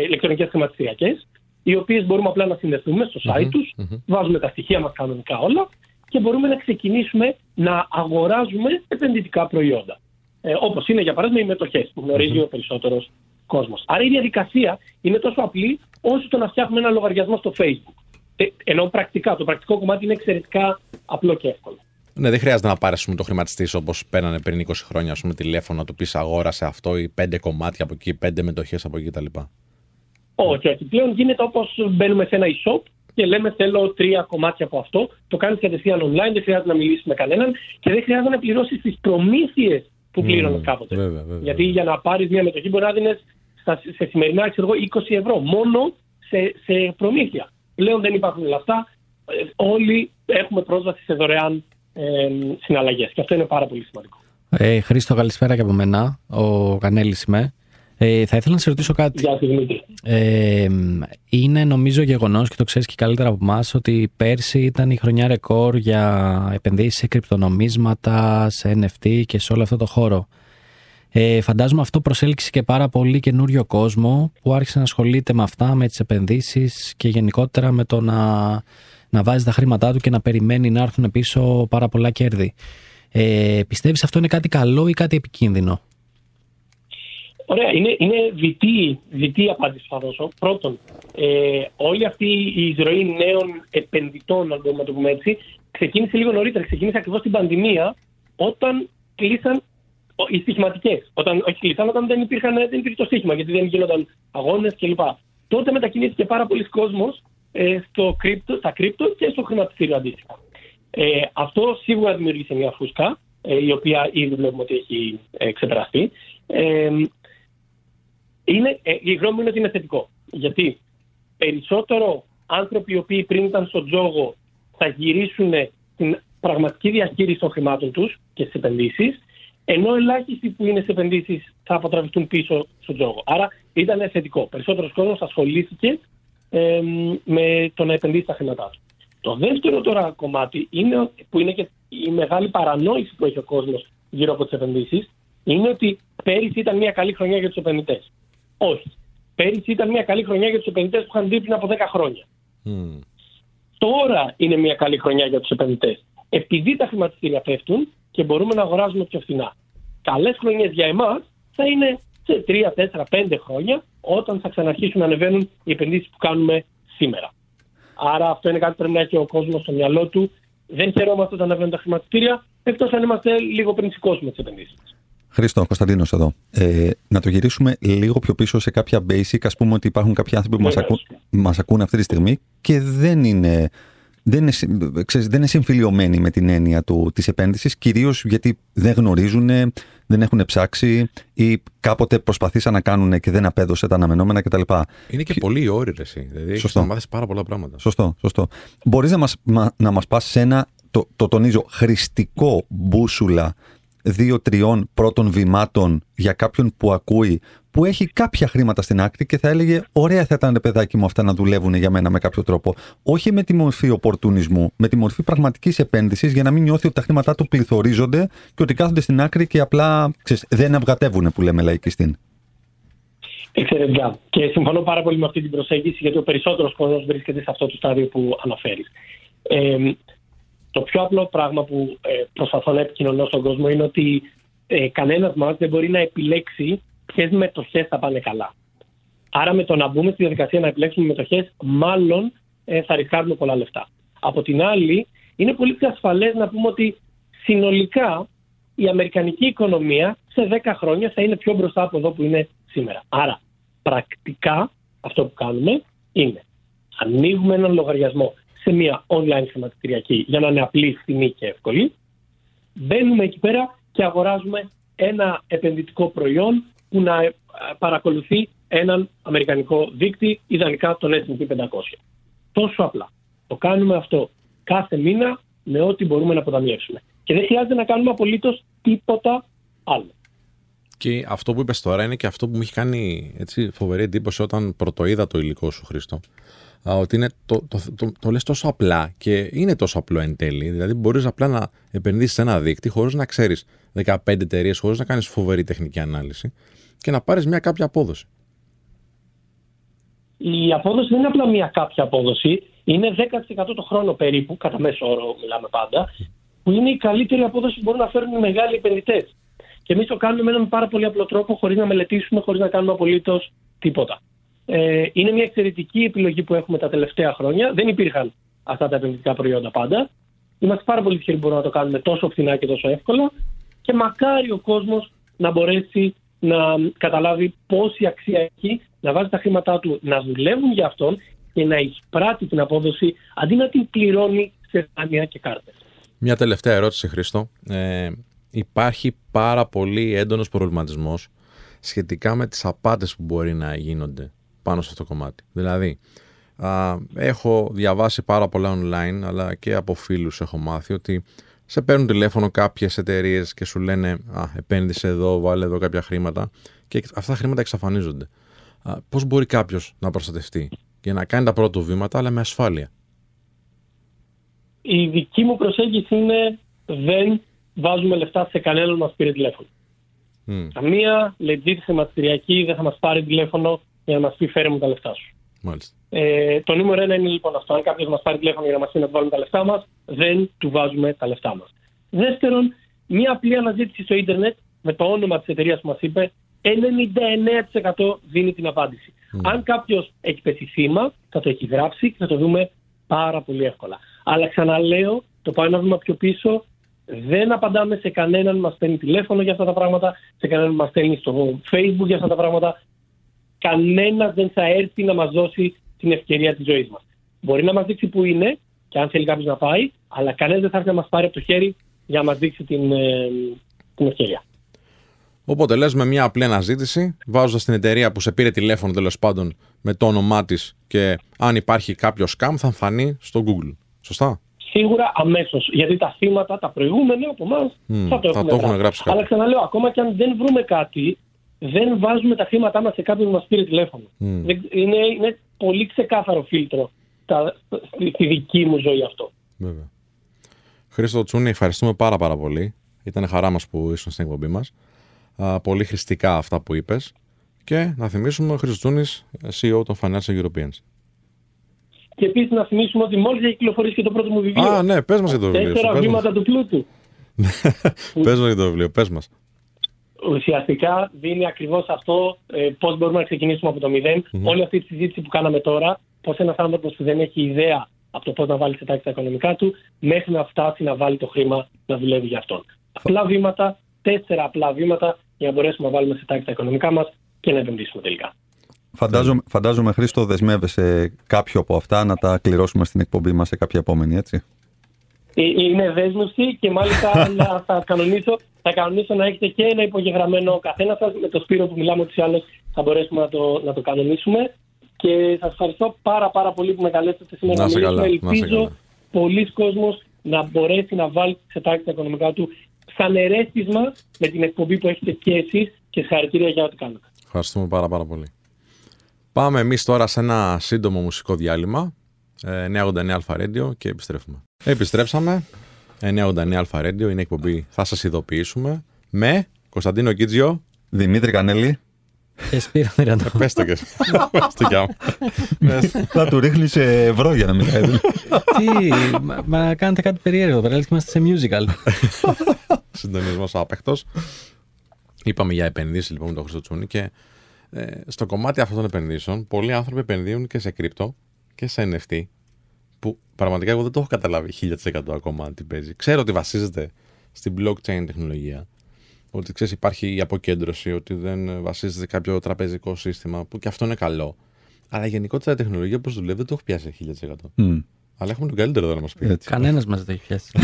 ηλεκτρονικές χρηματιστηριακές, οι οποίες μπορούμε απλά να συνδεθούμε στο site τους, βάζουμε τα στοιχεία μας κανονικά όλα και μπορούμε να ξεκινήσουμε να αγοράζουμε επενδυτικά προϊόντα. Ε, Όπως είναι για παράδειγμα οι μετοχές που γνωριζει ο περισσότερος κόσμος. Άρα η διαδικασία είναι τόσο απλή όσο το να φτιάχνουμε ένα λογαριασμό στο Facebook. Ε, ενώ πρακτικά, το πρακτικό κομμάτι είναι εξαιρετικά απλό και εύκολο. Ναι, δεν χρειάζεται να πάρεις το χρηματιστή όπως παίρνανε πριν 20 χρόνια, ας πούμε, τηλέφωνο, να του πεις αγόρασε αυτό ή πέντε κομμάτια από εκεί, πέντε μετοχές από εκεί κτλ. Όχι, όχι. Πλέον γίνεται όπως μπαίνουμε σε ένα e-shop και λέμε θέλω τρία κομμάτια από αυτό. Το κάνεις κατευθείαν online, δεν χρειάζεται να μιλήσεις με κανέναν και δεν χρειάζεται να πληρώσεις τις προμήθειες που πλήρωνε mm, κάποτε. Βέβαια, βέβαια. Γιατί για να πάρεις μια μετοχή μπορεί να δίνεις σε σημερινά ξέρω, 20 ευρώ μόνο σε, σε προμήθεια. Πλέον δεν υπάρχουν λεφτά. Ε, όλοι έχουμε πρόσβαση σε δωρεάν ε, συναλλαγές. Και αυτό είναι πάρα πολύ σημαντικό. Ε, Χρήστο, καλησπέρα και από μένα. Ο Κανέλης είμαι. Ε, θα ήθελα να σε ρωτήσω κάτι. Γεια ε, είναι νομίζω γεγονός και το ξέρεις και καλύτερα από εμάς ότι πέρσι ήταν η χρονιά ρεκόρ για επενδύσεις σε κρυπτονομίσματα, σε NFT και σε όλο αυτό το χώρο. Ε, φαντάζομαι αυτό προσέλκυσε και πάρα πολύ καινούριο κόσμο που άρχισε να ασχολείται με αυτά, με τις επενδύσεις και γενικότερα με το να, να βάζει τα χρήματά του και να περιμένει να έρθουν πίσω πάρα πολλά κέρδη. Ε, πιστεύεις αυτό είναι κάτι καλό ή κάτι επικίνδυνο; Ωραία, είναι, είναι δυτή, δυτή απάντηση θα δώσω. Πρώτον, ε, όλη αυτή η εισρωή νέων επενδυτών, αν μπορούμε να το πούμε έτσι, ξεκίνησε λίγο νωρίτερα. Ξεκίνησε ακριβώς την πανδημία, όταν κλείσαν οι στοιχηματικές. Όταν, όχι κλείσαν, όταν δεν, υπήρχαν, δεν υπήρχε το στοίχημα, γιατί δεν γίνονταν αγώνες κλπ. Τότε μετακινήθηκε πάρα πολλοί κόσμος ε, στο κρύπτο, στα κρύπτο και στο χρηματιστήριο αντίστοιχα. Ε, αυτό σίγουρα δημιούργησε μια φούσκα, ε, η οποία ήδη βλέπουμε ότι έχει ε, ξεπεραστεί. Ε, είναι, ε, η γνώμη μου είναι ότι είναι θετικό. Γιατί περισσότερο άνθρωποι οι οποίοι πριν ήταν στον τζόγο θα γυρίσουν στην πραγματική διαχείριση των χρημάτων τους και στις επενδύσεις, ενώ ελάχιστοι που είναι σε επενδύσεις θα αποτραβηθούν πίσω στον τζόγο. Άρα ήταν θετικό. Περισσότερος κόσμος ασχολήθηκε ε, με το να επενδύσει τα χρήματά του. Το δεύτερο τώρα κομμάτι είναι, που είναι και η μεγάλη παρανόηση που έχει ο κόσμος γύρω από τις επενδύσεις, είναι ότι πέρυσι ήταν μια καλή χρονιά για τους επενδυτές. Όχι. Πέρυσι ήταν μια καλή χρονιά για τους επενδυτές που είχαν δει πριν από 10 χρόνια. Mm. Τώρα είναι μια καλή χρονιά για τους επενδυτές. Επειδή τα χρηματιστήρια πέφτουν και μπορούμε να αγοράζουμε πιο φθηνά. Καλές χρονιές για εμάς θα είναι σε 3, 4, 5 χρόνια όταν θα ξαναρχίσουν να ανεβαίνουν οι επενδύσεις που κάνουμε σήμερα. Άρα αυτό είναι κάτι που πρέπει να έχει ο κόσμος στο μυαλό του. Δεν χαιρόμαστε όταν ανεβαίνουν τα χρηματιστήρια, εκτός αν είμαστε λίγο πριν σηκώσουμε τις επενδύσεις. Χρήστο, Κωνσταντίνος εδώ. Ε, να το γυρίσουμε λίγο πιο πίσω σε κάποια basic. Α πούμε ότι υπάρχουν κάποιοι άνθρωποι που μας ακού, μας ακούν αυτή τη στιγμή και δεν είναι, δεν είναι, ξέρεις, δεν είναι συμφιλειωμένοι με την έννοια του, της επένδυσης, κυρίως γιατί δεν γνωρίζουν, δεν έχουν ψάξει ή κάποτε προσπαθήσαν να κάνουν και δεν απέδωσε τα αναμενόμενα κτλ. Είναι και, πολύ όροι, εσύ. Δηλαδή, σωστό. να μάθεις πάρα πολλά πράγματα. Σωστό, σωστό. Μπορείς να μας, να μας πας σε ένα, το, το τονίζω, χρηστικό μπούσουλα δύο-τριών πρώτων βημάτων για κάποιον που ακούει, που έχει κάποια χρήματα στην άκρη και θα έλεγε: Ωραία θα ήταν, παιδάκι μου, αυτά να δουλεύουν για μένα με κάποιο τρόπο. Όχι με τη μορφή οπορτουνισμού, με τη μορφή πραγματικής επένδυσης για να μην νιώθει ότι τα χρήματά του πληθωρίζονται και ότι κάθονται στην άκρη και απλά ξέρεις, δεν αυγατεύουν, που λέμε λαϊκιστήν. Εξαιρετικά. Και συμφωνώ πάρα πολύ με αυτή την προσέγγιση, γιατί ο περισσότερος κόσμος βρίσκεται σε αυτό το στάδιο που αναφέρεις. Ε, το πιο απλό πράγμα που ε, προσπαθώ να επικοινωνώ στον κόσμο είναι ότι ε, κανένας μας δεν μπορεί να επιλέξει ποιες μετοχές θα πάνε καλά. Άρα, με το να μπούμε στη διαδικασία να επιλέξουμε μετοχές, μάλλον ε, θα ρισκάρουμε πολλά λεφτά. Από την άλλη, είναι πολύ πιο ασφαλές να πούμε ότι συνολικά η αμερικανική οικονομία σε 10 χρόνια θα είναι πιο μπροστά από εδώ που είναι σήμερα. Άρα, πρακτικά αυτό που κάνουμε είναι ανοίγουμε έναν λογαριασμό σε μια online χρηματιστηριακή για να είναι απλή, φθηνή και εύκολη. Μπαίνουμε εκεί πέρα και αγοράζουμε ένα επενδυτικό προϊόν που να ε, παρακολουθεί έναν αμερικανικό δίκτυ, ιδανικά τον S&P 500. Τόσο απλά. Το κάνουμε αυτό κάθε μήνα με ό,τι μπορούμε να αποταμιεύσουμε. Και δεν χρειάζεται να κάνουμε απολύτως τίποτα άλλο. Και αυτό που είπες τώρα είναι και αυτό που μου έχει κάνει έτσι, φοβερή εντύπωση όταν πρωτοείδα το υλικό σου, Χρήστο. Ότι είναι το, το, το, το, λες τόσο απλά και είναι τόσο απλό εν τέλει. Δηλαδή, μπορείς απλά να επενδύσεις σε ένα δίκτυο χωρίς να ξέρεις 15 εταιρείες, χωρίς να κάνεις φοβερή τεχνική ανάλυση και να πάρεις μια κάποια απόδοση. Η απόδοση δεν είναι απλά μια κάποια απόδοση. Είναι 10% το χρόνο περίπου, κατά μέσο όρο μιλάμε πάντα, που είναι η καλύτερη απόδοση που μπορούν να φέρουν οι μεγάλοι επενδυτές. Και εμείς το κάνουμε με έναν πάρα πολύ απλό τρόπο, χωρίς να μελετήσουμε, χωρίς να κάνουμε απολύτως τίποτα. Ε, είναι μια εξαιρετική επιλογή που έχουμε τα τελευταία χρόνια. Δεν υπήρχαν αυτά τα επενδυτικά προϊόντα πάντα. Είμαστε πάρα πολύ τυχεροί που μπορούμε να το κάνουμε τόσο φθηνά και τόσο εύκολα. Και μακάρι ο κόσμος να μπορέσει να καταλάβει πόση αξία έχει να βάζει τα χρήματά του να δουλεύουν για αυτόν και να εισπράττει την απόδοση αντί να την πληρώνει σε δάνεια και κάρτες. Μια τελευταία ερώτηση, Χρήστο. Ε, υπάρχει πάρα πολύ έντονος προβληματισμός σχετικά με τις απάτες που μπορεί να γίνονται πάνω σε αυτό το κομμάτι. Δηλαδή, α, έχω διαβάσει πάρα πολλά online, αλλά και από φίλους έχω μάθει ότι σε παίρνουν τηλέφωνο κάποιες εταιρείες και σου λένε α, επένδυσε εδώ, βάλε εδώ κάποια χρήματα και αυτά τα χρήματα εξαφανίζονται. Α, πώς μπορεί κάποιος να προστατευτεί και να κάνει τα πρώτα βήματα, αλλά με ασφάλεια; Η δική μου προσέγγιση είναι δεν βάζουμε λεφτά σε κανέναν μας πήρε τηλέφωνο. Mm. Καμία legit χρηματιστηριακή δεν θα μας πάρει τηλέφωνο για να μας πει φέρε μου τα λεφτά σου. Μάλιστα. Ε, το νούμερο ένα είναι λοιπόν αυτό. Αν κάποιος μας πάρει τηλέφωνο για να μας πει να του βάλουμε τα λεφτά μας, δεν του βάζουμε τα λεφτά μας. Δεύτερον, μία απλή αναζήτηση στο ίντερνετ με το όνομα της εταιρείας που μας είπε, 99% δίνει την απάντηση. Mm. Αν κάποιος έχει πέσει θύμα, θα το έχει γράψει και θα το δούμε πάρα πολύ εύκολα. Αλλά ξαναλέω, το πάω ένα βήμα πιο πίσω, δεν απαντάμε σε κανέναν μας παίρνει τηλέφωνο για αυτά τα πράγματα, σε κανέναν μας στέλνει στο facebook για αυτά τα πράγματα. Κανένα δεν θα έρθει να μας δώσει την ευκαιρία της ζωής μας. Μπορεί να μας δείξει που είναι και αν θέλει κάποιος να πάει, αλλά κανένας δεν θα έρθει να μας πάρει από το χέρι για να μας δείξει την, ε, την ευκαιρία. Οπότε λες με μια απλή αναζήτηση, βάζοντας την εταιρεία που σε πήρε τηλέφωνο τέλος πάντων με το όνομά της και αν υπάρχει κάποιο scam θα εμφανεί στο Google. Σωστά; Σίγουρα αμέσως. Γιατί τα θύματα, τα προηγούμενα από εμάς mm, θα το έχουμε, θα το γράψει. Αλλά ξαναλέω, ακόμα και αν δεν βρούμε κάτι, δεν βάζουμε τα χρήματά μας σε κάποιον που μας πήρε τηλέφωνο. Mm. Είναι, είναι πολύ ξεκάθαρο φίλτρο τα, στη δική μου ζωή αυτό. Βέβαια. Χρήστο Τσούνη, ευχαριστούμε πάρα πάρα πολύ. Ήταν χαρά μας που ήσουν στην εκπομπή μας. Πολύ χρηστικά αυτά που είπες. Και να θυμίσουμε ο Χρήστος Τσούνης, CEO των Financial Europeans. Και επίσης να θυμίσουμε ότι μόλις έχει κυκλοφορήσει και το πρώτο μου βιβλίο. Α, ναι, πες μας για το βιβλίο. Τέσσερα βήματα του πλούτου. πες μας για το βιβλίο, πες μας. Ουσιαστικά δίνει ακριβώς αυτό ε, πώς μπορούμε να ξεκινήσουμε από το μηδεν Όλη αυτή τη συζήτηση που κάναμε τώρα, πώ ένας άνθρωπος που δεν έχει ιδέα από το πώς να βάλει σε τάξη τα οικονομικά του, μέχρι να φτάσει να βάλει το χρήμα να δουλεύει για αυτόν. Απλά βήματα, τέσσερα απλά βήματα για να μπορέσουμε να βάλουμε σε τάξη τα οικονομικά μας και να επενδύσουμε τελικά. Φαντάζομαι, φαντάζομαι Χρήστο, δεσμεύεσαι κάποιο από αυτά να τα κληρώσουμε στην εκπομπή μας σε κάποια επόμενη, έτσι; Ε, είναι δέσμευση και μάλιστα να, θα, κανονίσω, θα κανονίσω να έχετε και ένα υπογεγραμμένο καθένα σας με το Σπύρο που μιλάμε ούτως ή άλλως θα μπορέσουμε να το, να το κανονίσουμε και σας ευχαριστώ πάρα πάρα πολύ που με καλέσατε σήμερα να, να μιλήσουμε. Ελπίζω πολλοί κόσμος να μπορέσει να βάλει σε τάξη τα οικονομικά του σαν ερέθισμα με την εκπομπή που έχετε και εσείς και συγχαρητήρια για ό,τι κάνετε. Ευχαριστούμε πάρα πάρα πολύ. Πάμε εμείς τώρα σε ένα σύντομο μουσικό διάλειμμα. Ε, 989 Αλφα Radio και επιστρέφουμε. Επιστρέψαμε. 989 Αλφα Radio είναι η εκπομπή Θα σας ειδοποιήσουμε με Κωνσταντίνο Κίτζιο. Δημήτρη Κανέλη, Και Σπύρο Μυραντό. Πες το και εσύ. Πες το κι άμα. θα του ρίχνεις ευρώ για να μην κάνει. Τι, μα, μα κάνετε κάτι περίεργο. Πέρα και είμαστε σε musical. Συντονισμός άπεκτο. Είπαμε για επενδύσεις λοιπόν με τον Χρήστο Τσούνη και ε, στο κομμάτι αυτών των επενδύσεων, πολλοί άνθρωποι επενδύουν και σε κρύπτο και σε NFT. Που πραγματικά εγώ δεν το έχω καταλάβει 1000% ακόμα τι παίζει. Ξέρω ότι βασίζεται στην blockchain τεχνολογία. Ότι ξέρεις, υπάρχει η αποκέντρωση, ότι δεν βασίζεται σε κάποιο τραπεζικό σύστημα, που και αυτό είναι καλό. Αλλά γενικότερα η τεχνολογία πώ δουλεύει δεν το έχω πιάσει 1000%. Μμ, Αλλά έχουμε τον καλύτερο εδώ να μας πει. έτσι. Κανένας μας δεν το έχει πιάσει.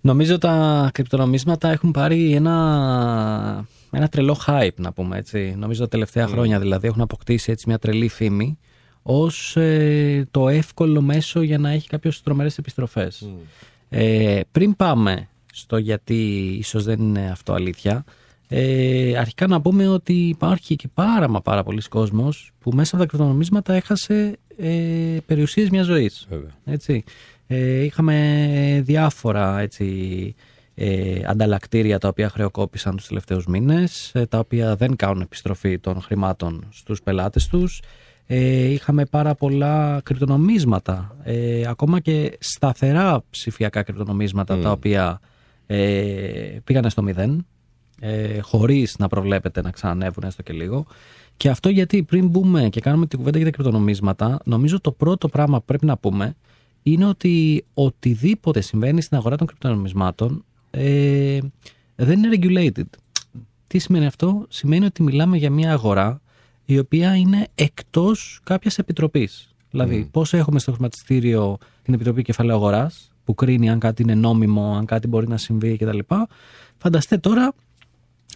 Νομίζω τα κρυπτονομίσματα έχουν πάρει ένα, ένα τρελό hype, να πούμε έτσι. Νομίζω τα τελευταία χρόνια δηλαδή έχουν αποκτήσει έτσι μια τρελή φήμη ως ε, το εύκολο μέσο για να έχει κάποιος τρομερές επιστροφές. Ε, πριν πάμε στο γιατί ίσως δεν είναι αυτό αλήθεια, ε, αρχικά να πούμε ότι υπάρχει και πάρα μα πάρα πολλοί κόσμος που μέσα από τα κρυπτονομίσματα έχασε ε, περιουσίες μιας ζωής. Βέβαια. Έτσι. Ε, είχαμε διάφορα έτσι, ε, ανταλλακτήρια τα οποία χρεοκόπησαν τους τελευταίους μήνες, ε, τα οποία δεν κάνουν επιστροφή των χρημάτων στους πελάτες τους. Ε, είχαμε πάρα πολλά κρυπτονομίσματα, ε, ακόμα και σταθερά ψηφιακά κρυπτονομίσματα τα οποία ε, πήγανε στο μηδέν, ε, χωρίς να προβλέπετε να ξανανεύουν έστω και λίγο. Και αυτό γιατί πριν μπούμε και κάνουμε την κουβέντα για τα κρυπτονομίσματα, νομίζω το πρώτο πράγμα που πρέπει να πούμε είναι ότι οτιδήποτε συμβαίνει στην αγορά των κρυπτονομισμάτων ε, δεν είναι regulated. Τι σημαίνει αυτό; Σημαίνει ότι μιλάμε για μια αγορά η οποία είναι εκτός κάποιας επιτροπής. Δηλαδή, πώς έχουμε στο χρηματιστήριο την Επιτροπή Κεφαλαίου Αγοράς, που κρίνει αν κάτι είναι νόμιμο, αν κάτι μπορεί να συμβεί κτλ. Φανταστείτε τώρα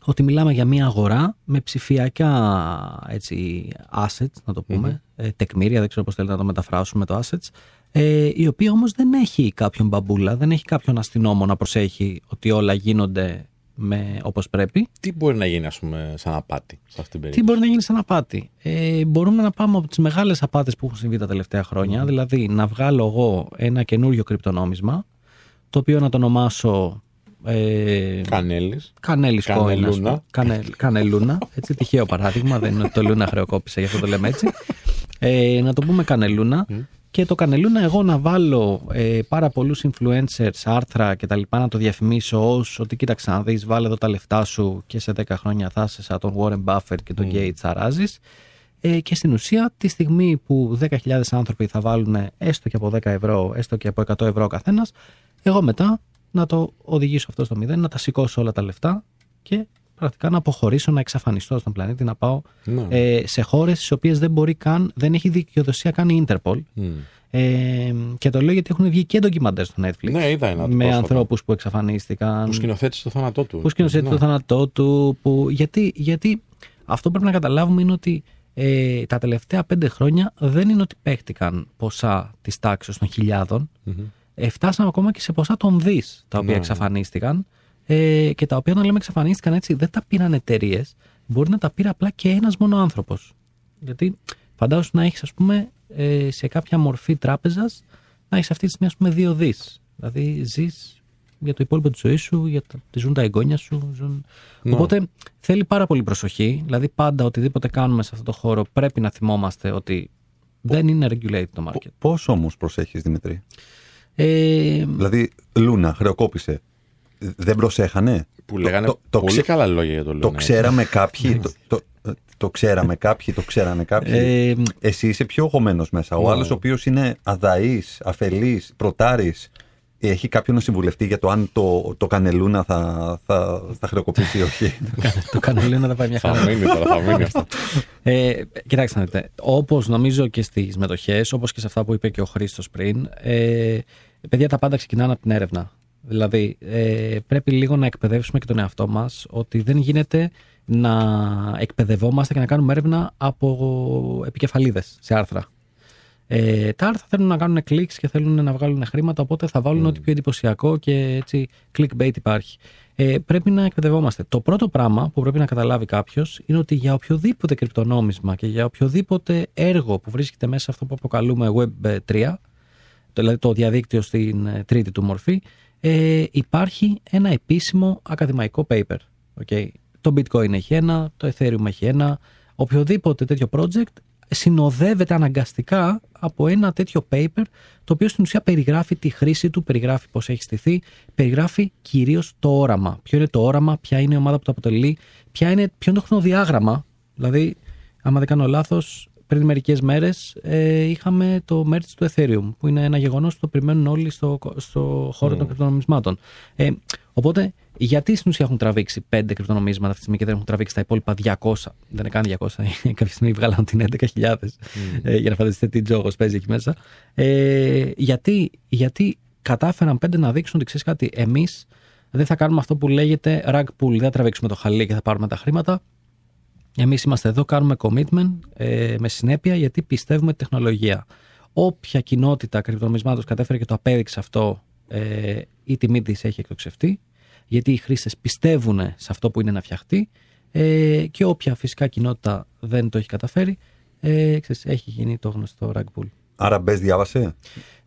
ότι μιλάμε για μια αγορά με ψηφιακά έτσι, assets, να το πούμε, ε, τεκμήρια, δεν ξέρω πώς θέλετε να το μεταφράσουμε το assets, ε, η οποία όμως δεν έχει κάποιον μπαμπούλα, δεν έχει κάποιον αστυνόμο να προσέχει ότι όλα γίνονται με, όπως πρέπει. Τι μπορεί να γίνει, ας πούμε, σαν απάτη σε αυτήν την Τι περίπτωση; μπορεί να γίνει σαν απάτη; Ε, μπορούμε να πάμε από τις μεγάλες απάτες που έχουν συμβεί τα τελευταία χρόνια, δηλαδή να βγάλω εγώ ένα καινούριο κρυπτονόμισμα, το οποίο να το ονομάσω ε, Κανέλης. Κανέλης Κανελούνα. Κανελούνα. Έτσι, τυχαίο παράδειγμα. δεν είναι ότι το Λούνα χρεοκόπησε, γι' αυτό το λέμε έτσι. Ε, να το πούμε Κανελούνα. Και το Κανελούνα, εγώ να βάλω ε, πάρα πολλούς influencers, άρθρα κτλ. να το διαφημίσω ως ότι κοίταξε να δεις, βάλε εδώ τα λεφτά σου και σε 10 χρόνια θα είσαι σαν τον Warren Buffett και τον Gates αράζει. Ε, και στην ουσία, τη στιγμή που 10.000 άνθρωποι θα βάλουν έστω και από 10 ευρώ, έστω και από 100 ευρώ ο καθένας, εγώ μετά να το οδηγήσω αυτό στο μηδέν, να τα σηκώσω όλα τα λεφτά και πρακτικά να αποχωρήσω, να εξαφανιστώ στον πλανήτη, να πάω Ναι. ε, σε χώρες στις οποίες δεν μπορεί καν, δεν έχει δικαιοδοσία καν η Interpol. Μμ. Ε, και το λέω γιατί έχουν βγει και ντοκιμαντέρ στο Netflix. Ναι, είδα ένα. με πρόσφατα. ανθρώπους που εξαφανίστηκαν. Που σκηνοθέτησε το θάνατό του. Που σκηνοθέτησε Ναι. το θάνατό του. Που... Γιατί, γιατί αυτό πρέπει να καταλάβουμε είναι ότι ε, τα τελευταία πέντε χρόνια δεν είναι ότι παίχτηκαν ποσά της τάξης των χιλιάδων. Μμμ. Ε, φτάσαμε ακόμα και σε ποσά των δις τα οποία Ναι. εξαφανίστηκαν. Ε, και τα οποία, όταν λέμε εξαφανίστηκαν έτσι, δεν τα πήραν εταιρείες. Μπορεί να τα πήρε απλά και ένας μόνο άνθρωπος. Γιατί φαντάζομαι να έχεις, ας πούμε, ε, σε κάποια μορφή τράπεζας να έχεις αυτή τη στιγμή, ας πούμε, δύο δις. Δηλαδή, ζεις για το υπόλοιπο της ζωής σου, για τα, ζουν τα εγγόνια σου. Ζουν... Ναι. Οπότε θέλει πάρα πολύ προσοχή. Δηλαδή, πάντα οτιδήποτε κάνουμε σε αυτό το χώρο πρέπει να θυμόμαστε ότι δεν είναι regulated το market. Πώ όμως προσέχεις, Δημητρή. Ε, Δηλαδή, Λούνα, χρεοκόπησε. Δεν προσέχανε. Που λέγανε το, το, πολύ ξε- καλά λόγια για το Λούνα. το ξέραμε κάποιοι. το, το, το ξέραμε κάποιοι, το ξέρανε κάποιοι. ε, Εσύ είσαι πιο γωμένο μέσα. Ο Ναι. άλλος, ο οποίος είναι αδαής, αφελής, προτάρης, έχει κάποιον να συμβουλευτεί για το αν το, το κανελούνα θα, θα, θα χρεοκοπήσει ή όχι; το κανελί να τα πάει μια χαρά. Θα μείνει τώρα, θα μείνει αυτό. Ε, κοιτάξτε να δείτε. Όπως νομίζω και στις μετοχές, όπως και σε αυτά που είπε και ο Χρήστος πριν, ε, παιδιά τα πάντα ξεκινάνε από την έρευνα. Δηλαδή, ε, πρέπει λίγο να εκπαιδεύσουμε και τον εαυτό μας ότι δεν γίνεται να εκπαιδευόμαστε και να κάνουμε έρευνα από επικεφαλίδες σε άρθρα. Ε, τα άλλα θα θέλουν να κάνουν κλικς και θέλουν να βγάλουν χρήματα, οπότε θα βάλουν ό,τι πιο εντυπωσιακό και έτσι clickbait υπάρχει. Ε, πρέπει να εκπαιδευόμαστε. Το πρώτο πράγμα που πρέπει να καταλάβει κάποιος είναι ότι για οποιοδήποτε κρυπτονόμισμα και για οποιοδήποτε έργο που βρίσκεται μέσα σε αυτό που αποκαλούμε Web 3, δηλαδή το διαδίκτυο στην ε, τρίτη του μορφή, ε, υπάρχει ένα επίσημο ακαδημαϊκό paper. Okay. Το bitcoin έχει ένα, το ethereum έχει ένα, οποιοδήποτε τέτοιο project συνοδεύεται αναγκαστικά από ένα τέτοιο paper το οποίο στην ουσία περιγράφει τη χρήση του, περιγράφει πώς έχει στηθεί, περιγράφει κυρίως το όραμα. Ποιο είναι το όραμα, ποια είναι η ομάδα που το αποτελεί, ποια είναι, ποιο είναι το χρονοδιάγραμμα. Δηλαδή, άμα δεν κάνω λάθος, πριν μερικές μέρες ε, είχαμε το merge του Ethereum, που είναι ένα γεγονός που το περιμένουν όλοι στο, στο χώρο mm. των κρυπτονομισμάτων. Ε, οπότε, γιατί στην ουσία έχουν τραβήξει πέντε κρυπτονομίσματα αυτή τη στιγμή και δεν έχουν τραβήξει τα υπόλοιπα 200. Δεν είναι καν 200. Κάποια στιγμή βγάλαν την 11.000 mm. ε, για να φανταστείτε τι τζόγος παίζει εκεί μέσα. Ε, γιατί, γιατί κατάφεραν πέντε να δείξουν ότι ξέρεις κάτι, εμείς δεν θα κάνουμε αυτό που λέγεται rug pull. Δεν θα τραβήξουμε το χαλί και θα πάρουμε τα χρήματα. Εμείς είμαστε εδώ, κάνουμε commitment ε, με συνέπεια γιατί πιστεύουμε τη τεχνολογία. Όποια κοινότητα κρυπτονομισμάτων κατέφερε και το απέδειξε αυτό, ε, η τιμή της έχει εκτοξευτεί, γιατί οι χρήστες πιστεύουν σε αυτό που είναι να φτιαχτεί ε, και όποια φυσικά κοινότητα δεν το έχει καταφέρει, ε, ξέρεις, έχει γίνει το γνωστό rug pull. Άρα μπες διάβασε;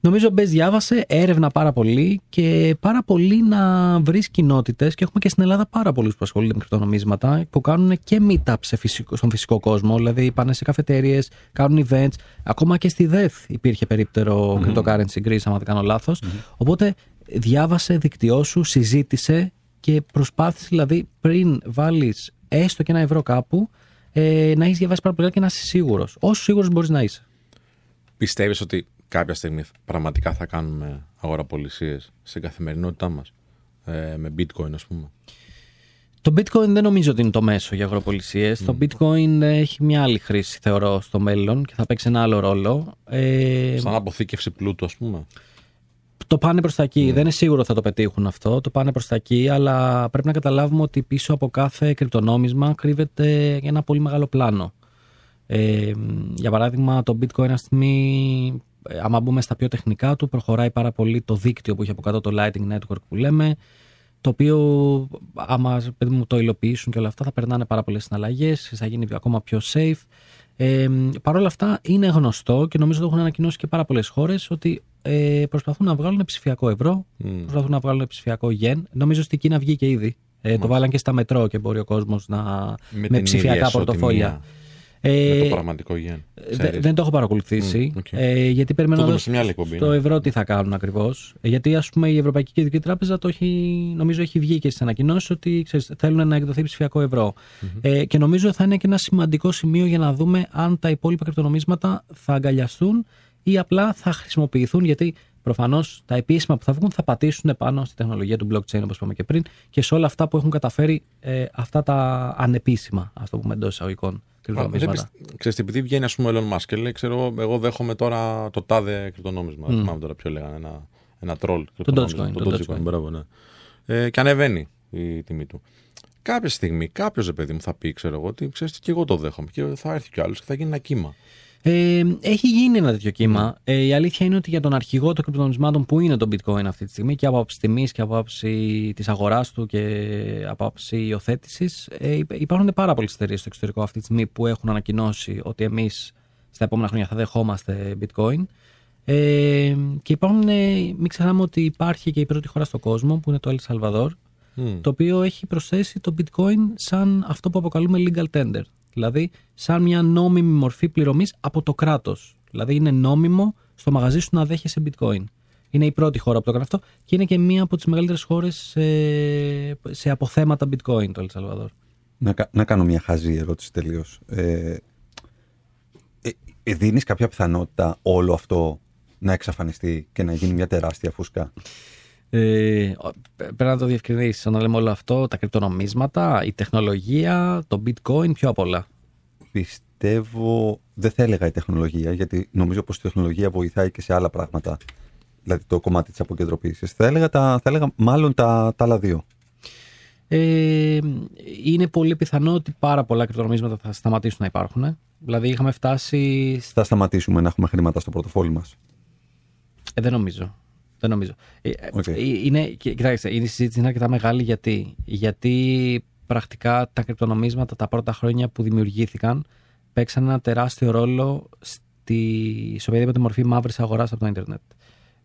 Νομίζω ο Μπες διάβασε, έρευνα πάρα πολύ και πάρα πολύ να βρεις κοινότητες. Και έχουμε και στην Ελλάδα πάρα πολλούς που ασχολούνται με κρυπτονομίσματα που κάνουν και meetups σε φυσικό, στον φυσικό κόσμο. Δηλαδή πάνε σε καφετέρειε, κάνουν events. Ακόμα και στη ΔΕΘ υπήρχε περίπτερο mm-hmm. cryptocurrency Greece, αν δεν κάνω λάθος. Οπότε διάβασε, δικτυώσου, συζήτησε και προσπάθησε δηλαδή πριν βάλεις έστω και ένα ευρώ κάπου ε, να έχεις διαβάσει πάρα πολύ και να είσαι σίγουρος. Όσο σίγουρος μπορείς να είσαι. Πιστεύεις ότι κάποια στιγμή πραγματικά θα κάνουμε αγοραπολισίες στην καθημερινότητά μας ε, με bitcoin, ας πούμε; Το bitcoin δεν νομίζω ότι είναι το μέσο για αγοραπολισίες. Το bitcoin έχει μια άλλη χρήση, θεωρώ, στο μέλλον και θα παίξει ένα άλλο ρόλο. Ε, Σαν αποθήκευση πλούτου, ας πούμε. Το πάνε προς τα εκεί. Δεν είναι σίγουρο θα το πετύχουν αυτό. Το πάνε προς τα εκεί, αλλά πρέπει να καταλάβουμε ότι πίσω από κάθε κρυπτονόμισμα κρύβεται ένα πολύ μεγάλο πλάνο. Ε, για παράδειγμα, το bitcoin αυτή στιγμή ε, άμα μπούμε στα πιο τεχνικά του, προχωράει πάρα πολύ το δίκτυο που έχει από κάτω το Lighting Network που λέμε, το οποίο άμα παιδί μου, το υλοποιήσουν και όλα αυτά θα περνάνε πάρα πολλές συναλλαγές, θα γίνει ακόμα πιο safe. Ε, Παρ' όλα αυτά είναι γνωστό και νομίζω το έχουν ανακοινώσει και πάρα πολλές χώρες ότι ε, προσπαθούν να βγάλουν ψηφιακό ευρώ, mm. προσπαθούν να βγάλουν ψηφιακό γεν. Νομίζω στην Κίνα βγήκε ήδη. Ε, το βάλαν και στα μετρό και μπορεί ο κόσμος να. με, με ψηφιακά πορτοφόλια. Ε, με το πραγματικό γεν. Δεν το έχω παρακολουθήσει. Mm, okay. ε, γιατί περιμένω το σε μια άλλη εκπομπή, στο ναι. ευρώ τι θα κάνουν ακριβώς. Ε, γιατί ας πούμε η Ευρωπαϊκή Κεντρική Τράπεζα το έχει, νομίζω έχει βγει και στις ανακοινώσεις ότι ξέρεις, θέλουν να εκδοθεί ψηφιακό ευρώ. Mm-hmm. Ε, και νομίζω θα είναι και ένα σημαντικό σημείο για να δούμε αν τα υπόλοιπα κρυπτονομίσματα θα αγκαλιαστούν ή απλά θα χρησιμοποιηθούν. Γιατί προφανώς τα επίσημα που θα βγουν θα πατήσουν πάνω στη τεχνολογία του blockchain, όπως είπαμε και πριν, και σε όλα αυτά που έχουν καταφέρει ε, αυτά τα ανεπίσημα, ας το πούμε εντός εισαγωγικών κρυπτονομίσματα. Ξέρετε, επειδή βγαίνει ας πούμε ο Elon Musk και λέει, ξέρω, εγώ δέχομαι τώρα το τάδε κρυπτονόμισμα. Δεν θυμάμαι τώρα ποιο λέγανε, ένα, ένα troll. Το Dogecoin. Το Dogecoin, μπράβο, ναι. Ε, και ανεβαίνει η τιμή του. Κάποια στιγμή κάποιος παιδί μου θα πει, ξέρω εγώ, ότι ξέρεις και εγώ το δέχομαι. Και θα έρθει κι άλλος και θα γίνει ένα κύμα. Ε, έχει γίνει ένα τέτοιο κύμα. Ε, η αλήθεια είναι ότι για τον αρχηγό των κρυπτονομισμάτων που είναι το bitcoin αυτή τη στιγμή και από άποψη τιμής και από άποψη της αγοράς του και από άποψη υιοθέτησης, ε, υπάρχουν πάρα πολλές εταιρείες στο εξωτερικό αυτή τη στιγμή που έχουν ανακοινώσει ότι εμείς στα επόμενα χρόνια θα δεχόμαστε bitcoin. Ε, και υπάρχουν, ε, μην ξεχνάμε ότι υπάρχει και η πρώτη χώρα στον κόσμο που είναι το El Salvador, το οποίο έχει προσθέσει το bitcoin σαν αυτό που αποκαλούμε legal tender. Δηλαδή, σαν μια νόμιμη μορφή πληρωμής από το κράτος. Δηλαδή, είναι νόμιμο στο μαγαζί σου να δέχεσαι bitcoin. Είναι η πρώτη χώρα που το έκανε αυτό και είναι και μία από τις μεγαλύτερες χώρες σε, σε αποθέματα bitcoin το Ελσαλβαδόρ. Να, να κάνω μια χαζή ερώτηση τελείως. Ε, ε, ε, δίνεις κάποια πιθανότητα όλο αυτό να εξαφανιστεί και να γίνει μια τεράστια φούσκα; Ε, πρέπει να το διευκρινίσεις. Όταν λέμε όλο αυτό, τα κρυπτονομίσματα, η τεχνολογία, το bitcoin, πιο απ' όλα. Πιστεύω, δεν θα έλεγα η τεχνολογία, γιατί νομίζω πως η τεχνολογία βοηθάει και σε άλλα πράγματα. Δηλαδή το κομμάτι της αποκεντροποίησης. Θα έλεγα, τα, θα έλεγα μάλλον τα, τα άλλα δύο. Ε, είναι πολύ πιθανό ότι πάρα πολλά κρυπτονομίσματα θα σταματήσουν να υπάρχουν. Δηλαδή είχαμε φτάσει. Θα σταματήσουμε να έχουμε χρήματα στο πορτοφόλι μας. Ε, δεν νομίζω. Δεν νομίζω. Ε, Οκ. ε, Είναι, και- κοιτάξτε, η συζήτηση είναι αρκετά μεγάλη γιατί, γιατί πρακτικά τα κρυπτονομίσματα τα πρώτα χρόνια που δημιουργήθηκαν παίξαν ένα τεράστιο ρόλο στη, σε οποιαδήποτε μορφή μαύρης αγοράς από το Ιντερνετ.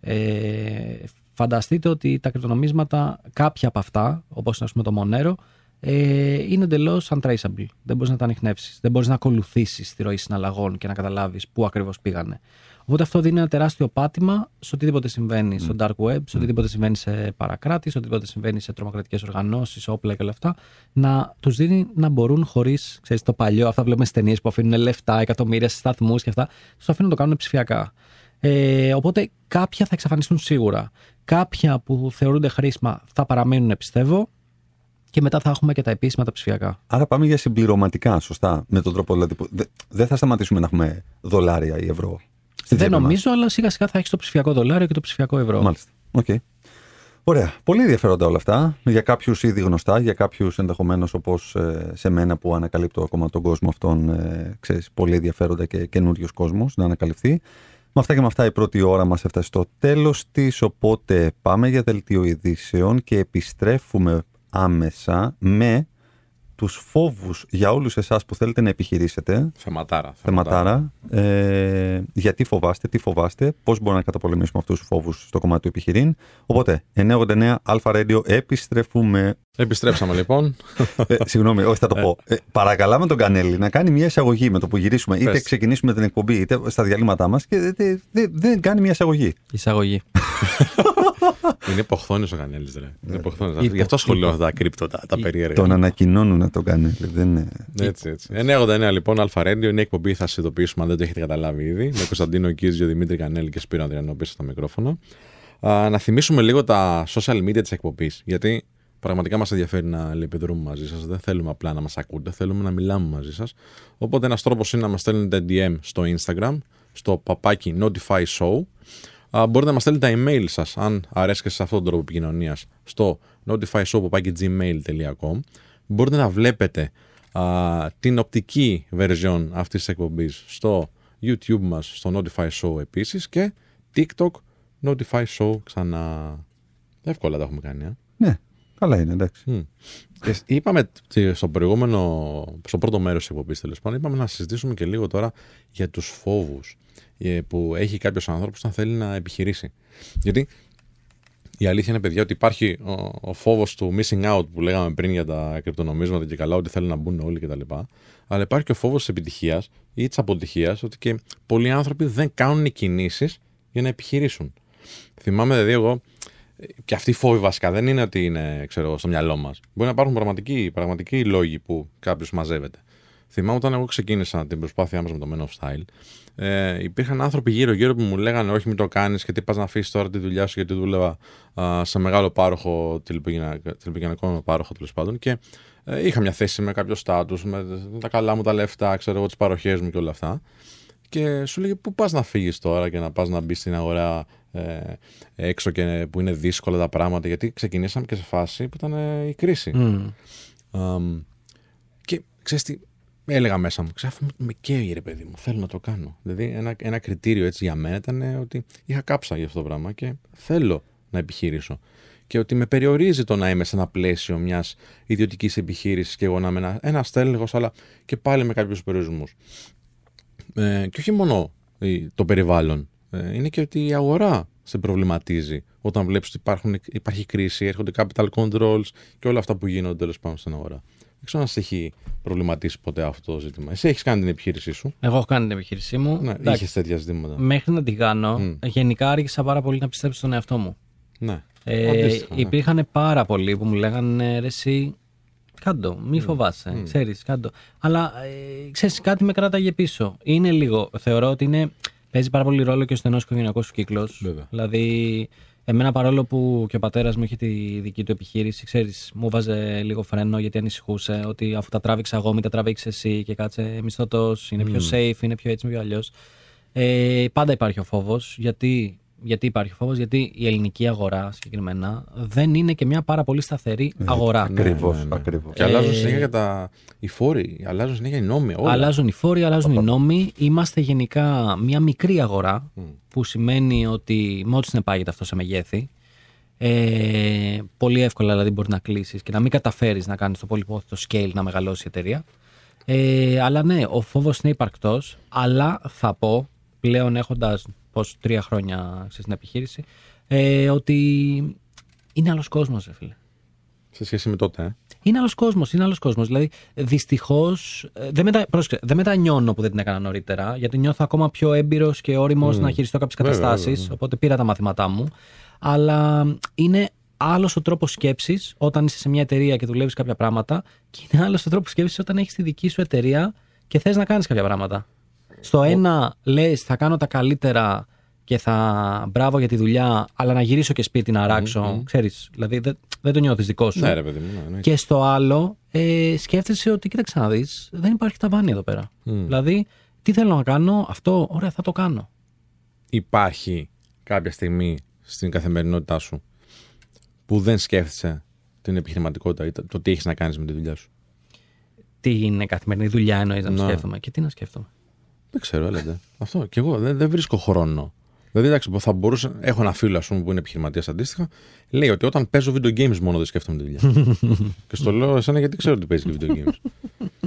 Ε, φανταστείτε ότι τα κρυπτονομίσματα, κάποια από αυτά, όπως είναι ας πούμε το Monero, ε, είναι εντελώς untraceable. Δεν μπορείς να τα ανοιχνεύσεις. Δεν μπορείς να ακολουθήσεις τη ροή συναλλαγών και να καταλάβεις πού ακριβώς πήγανε. Οπότε αυτό δίνει ένα τεράστιο πάτημα σε οτιδήποτε συμβαίνει στο dark web, σε οτιδήποτε συμβαίνει σε παρακράτη, σε οτιδήποτε συμβαίνει σε τρομοκρατικές οργανώσεις, όπλα και όλα αυτά, να τους δίνει να μπορούν χωρίς, ξέρεις, το παλιό, αυτά βλέπουμε στις ταινίες που αφήνουν λεφτά, εκατομμύρια σε σταθμούς και αυτά, τους αφήνουν να το κάνουν ψηφιακά. Ε, οπότε κάποια θα εξαφανιστούν σίγουρα. Κάποια που θεωρούνται χρήσιμα θα παραμείνουν, πιστεύω, και μετά θα έχουμε και τα επίσημα τα ψηφιακά. Άρα πάμε για συμπληρωματικά, σωστά. Με τον τρόπο δηλαδή που δε- δεν θα σταματήσουμε να έχουμε δολάρια ή ευρώ. Στη Δεν τσέπη μας. νομίζω, αλλά σιγά σιγά θα έχεις το ψηφιακό δολάριο και το ψηφιακό ευρώ. Μάλιστα. Οκ. Ωραία. Πολύ ενδιαφέροντα όλα αυτά. Για κάποιους ήδη γνωστά, για κάποιους ενδεχομένως όπως σε μένα που ανακαλύπτω ακόμα τον κόσμο αυτόν, ε, ξέρεις, πολύ ενδιαφέροντα και καινούριο κόσμο να ανακαλυφθεί. Με αυτά και με αυτά η πρώτη ώρα μας έφτασε στο τέλος της, οπότε πάμε για δελτίο ειδήσεων και επιστρέφουμε άμεσα με τους φόβους για όλους εσάς που θέλετε να επιχειρήσετε Θεματάρα. θεματάρα. Ε, γιατί φοβάστε, τι φοβάστε, πώς μπορούμε να καταπολεμήσουμε αυτούς τους φόβους στο κομμάτι του επιχειρήν. Οπότε, 989 Αλφα Radio, επιστρέφουμε. Επιστρέψαμε λοιπόν. ε, συγγνώμη, όχι, θα το πω. Ε, παρακαλάμε τον Κανέλη να κάνει μια εισαγωγή με το που γυρίσουμε. Είτε Πες. ξεκινήσουμε την εκπομπή, είτε στα διαλύματά μας και δεν δε, δε- δεν κάνει μια εισαγωγή. Εισαγωγή. Είναι υποχθόνη ο Κανέλης, ρε. Είναι υποχθόνης. Υπο- Γι' αυτό ασχολούμαι με αυτά τα κρύπτο, τα, τα Υπο- περίεργα. Τον ανακοινώνουν τον Κανέλη. Δεν είναι... Έτσι, έτσι. 989 λοιπόν, Αλφα Radio είναι η εκπομπή, θα σας ειδοποιήσουμε αν δεν το έχετε καταλάβει ήδη. Με Κωνσταντίνο Κίζιο, Δημήτρη Κανέλη και Σπύρο Ανδριανό πίσω στο μικρόφωνο. Α, να θυμίσουμε λίγο τα social media της εκπομπής. Γιατί πραγματικά μας ενδιαφέρει να επιδρούμε μαζί σας. Δεν θέλουμε απλά να μας ακούτε, θέλουμε να μιλάμε μαζί σας. Οπότε ένας τρόπος είναι να μας στέλνετε DM στο Instagram, στο παπάκι Notify Show. Α, μπορείτε να μας στέλνετε τα email σας, αν αρέσκετε σε αυτόν τον τρόπο επικοινωνίας, στο notifyshow.gmail.com. Μπορείτε να βλέπετε α, την οπτική version αυτής της εκπομπής στο YouTube μας, στο Notify Show επίσης και TikTok Notify Show ξανά. Εύκολα τα έχουμε κάνει. Ε. Ναι, καλά είναι, εντάξει. Μμ. Και είπαμε τσι- στο προηγούμενο, στο πρώτο μέρος της εκπομπής τέλος πάντων, είπαμε να συζητήσουμε και λίγο τώρα για τους φόβους ε, που έχει κάποιος άνθρωπος να θέλει να επιχειρήσει. Γιατί η αλήθεια είναι, παιδιά, ότι υπάρχει ο, ο φόβος του missing out που λέγαμε πριν για τα κρυπτονομίσματα και καλά, ότι θέλουν να μπουν όλοι κτλ. Αλλά υπάρχει και ο φόβος της επιτυχίας ή της αποτυχίας, ότι και πολλοί άνθρωποι δεν κάνουν κινήσεις για να επιχειρήσουν. Θυμάμαι, δηλαδή, εγώ και αυτοί οι φόβοι βασικά δεν είναι ότι είναι ξέρω, εγώ, στο μυαλό μας. Μπορεί να υπάρχουν πραγματικοί, πραγματικοί λόγοι που κάποιος μαζεύεται. Θυμάμαι όταν εγώ ξεκίνησα την προσπάθειά μας με το Men of Style, ε, υπήρχαν άνθρωποι γύρω-γύρω που μου λέγανε: Όχι, μην το κάνεις και τι πας να αφήσεις τώρα τη δουλειά σου, γιατί δούλευα α, σε μεγάλο πάροχο, τηλεπικοινωνιακό τηλεπικοινωνιακό πάροχο τέλος πάντων. Και ε, είχα μια θέση με κάποιο στάτου, με τα καλά μου τα λεφτά, ξέρω εγώ, τις παροχές μου και όλα αυτά. Και σου λέγε πού πας να φύγεις τώρα και να πας να μπεις στην αγορά ε, έξω και που είναι δύσκολα τα πράγματα γιατί ξεκινήσαμε και σε φάση που ήταν ε, η κρίση. Μμ. Αμ, και ξέρεις τι έλεγα μέσα μου, ξέρω αφού με καίει ρε παιδί μου, θέλω να το κάνω. Δηλαδή ένα, ένα κριτήριο έτσι για μένα ήταν ε, ότι είχα κάψα για αυτό το πράγμα και θέλω να επιχειρήσω. Και ότι με περιορίζει το να είμαι σε ένα πλαίσιο μιας ιδιωτικής επιχείρησης και εγώ να είμαι ένα, ένα τέλεχος, αλλά και πάλι με κάποιους περιορισμούς. Ε, και όχι μόνο η- το περιβάλλον. Ε, είναι και ότι η αγορά σε προβληματίζει όταν βλέπεις ότι υπάρχουν, υπάρχει κρίση, έρχονται capital controls και όλα αυτά που γίνονται τέλος πάντων στην αγορά. Δεν ξέρω αν σε έχει προβληματίσει ποτέ αυτό το ζήτημα. Εσύ έχεις κάνει την επιχείρησή σου. Εγώ έχω κάνει την επιχείρησή μου. Ναι, Εντάξει, είχες τέτοια ζητήματα. Μέχρι να την κάνω, Μμ. γενικά άρχισα πάρα πολύ να πιστέψω στον εαυτό μου. Ναι. Ε, Αντίστοιχα, ναι. υπήρχαν πάρα πολλοί που μου λέγανε ρε εσύ κάντο, μη φοβάσαι, ξέρεις κάντο. Αλλά ε, ξέρεις κάτι με κράταγε πίσω. Είναι λίγο, θεωρώ ότι είναι, παίζει πάρα πολύ ρόλο και ο στενός οικογενειακός σου κύκλος. Βέβαια. Δηλαδή εμένα παρόλο που και ο πατέρας μου είχε τη δική του επιχείρηση, ξέρεις, μου βάζε λίγο φρένο γιατί ανησυχούσε ότι αφού τα τράβηξα εγώ μην τα τραβήξει εσύ και κάτσε μισθωτός, είναι πιο safe, είναι πιο έτσι, πιο αλλιώς. Ε, πάντα υπάρχει ο φόβος γιατί γιατί υπάρχει φόβος, γιατί η ελληνική αγορά συγκεκριμένα δεν είναι και μια πάρα πολύ σταθερή αγορά. Ακριβώς, Ναι, ναι, ναι. ακριβώς. Και αλλάζουν Ε, συνέχεια και τα... οι φόροι, αλλάζουν συνέχεια οι νόμοι. Όλα. Αλλάζουν οι φόροι, αλλάζουν οι νόμοι. Είμαστε γενικά μια μικρή αγορά, Μμ. που σημαίνει ότι μόλις συνεπάγεται αυτό σε μεγέθη, ε, πολύ εύκολα δηλαδή μπορεί να κλείσεις και να μην καταφέρεις να κάνεις το πολυπόθητο scale να μεγαλώσει η εταιρεία. Ε, αλλά ναι, ο φόβος είναι υπαρκτός, αλλά θα πω πλέον έχοντας πως τρία χρόνια στην επιχείρηση, ε, ότι είναι άλλος κόσμος, ρε φίλε. Σε σχέση με τότε. Ε. Είναι άλλος κόσμος, είναι άλλος κόσμος. Δηλαδή, δυστυχώς δεν, μετα... πρόσεξε, δεν μετανιώνω που δεν την έκανα νωρίτερα, γιατί νιώθω ακόμα πιο έμπειρος και όριμος να χειριστώ κάποιες Βέβαια, καταστάσεις. βέβαια, βέβαια. Οπότε πήρα τα μαθήματά μου. Αλλά είναι άλλος ο τρόπος σκέψης όταν είσαι σε μια εταιρεία και δουλεύεις κάποια πράγματα, και είναι άλλος ο τρόπος σκέψης όταν έχεις τη δική σου εταιρεία και θες να κάνεις κάποια πράγματα. Στο ένα λες, θα κάνω τα καλύτερα και θα μπράβο για τη δουλειά, αλλά να γυρίσω και σπίτι να ράξω. Ξέρεις, δηλαδή δεν, δεν το νιώθεις δικό σου. Ναι, ρε παιδί μου. Ναι, ναι. Και στο άλλο, ε, σκέφτεσαι ότι κοίταξε να δεις, δεν υπάρχει ταβάνι εδώ πέρα. Μμ. Δηλαδή, τι θέλω να κάνω, αυτό, ωραία, θα το κάνω. Υπάρχει κάποια στιγμή στην καθημερινότητά σου που δεν σκέφτεσαι την επιχειρηματικότητα ή το το τι έχεις να κάνεις με τη δουλειά σου; Τι είναι καθημερινή δουλειά, εννοείς να το Ναι. σκέφτομαι. Και τι να σκέφτομαι. Δεν ξέρω, έλατε. Αυτό. Και εγώ δεν, δεν βρίσκω χρόνο. Δηλαδή, εντάξει, θα μπορούσα. Έχω ένα φίλο, ας πούμε, που είναι επιχειρηματίας αντίστοιχα. Λέει ότι όταν παίζω video games μόνο δεν σκέφτομαι τη δουλειά. και στο λέω εσένα γιατί ξέρω ότι παίζεις και video games;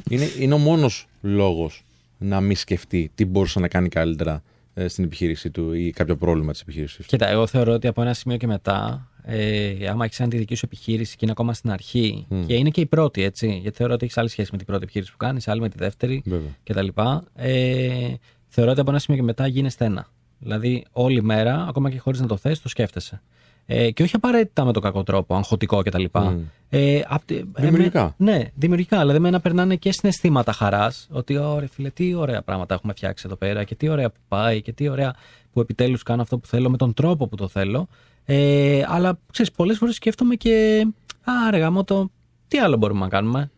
είναι, είναι ο μόνος λόγος να μην σκεφτεί τι μπορούσε να κάνει καλύτερα ε, στην επιχείρησή του ή κάποιο πρόβλημα της επιχείρησής του. Κοίτα, εγώ θεωρώ ότι από ένα σημείο και μετά, ε, άμα έχεις τη δική σου επιχείρηση και είναι ακόμα στην αρχή, και είναι και η πρώτη, έτσι, γιατί θεωρώ ότι έχεις άλλη σχέση με την πρώτη επιχείρηση που κάνεις, άλλη με τη δεύτερη Βέβαια. κτλ. Ε, θεωρώ ότι από ένα σημείο και μετά γίνεστε ένα. Δηλαδή, όλη μέρα, ακόμα και χωρίς να το θες, το σκέφτεσαι. Ε, και όχι απαραίτητα με τον κακό τρόπο, αγχωτικό κτλ. Ε, απ' τη- Δημιουργικά. εμέ- ναι, δημιουργικά. Δηλαδή, εμένα περνάνε και συναισθήματα χαράς. Ότι, ωραία, φίλε, τι ωραία πράγματα έχουμε φτιάξει εδώ πέρα και τι ωραία που πάει και τι ωραία που επιτέλους κάνω αυτό που θέλω με τον τρόπο που το θέλω. Ε, αλλά ξέρεις, πολλές φορές σκέφτομαι και. Άρα, γάμο το. Τι άλλο μπορούμε να κάνουμε;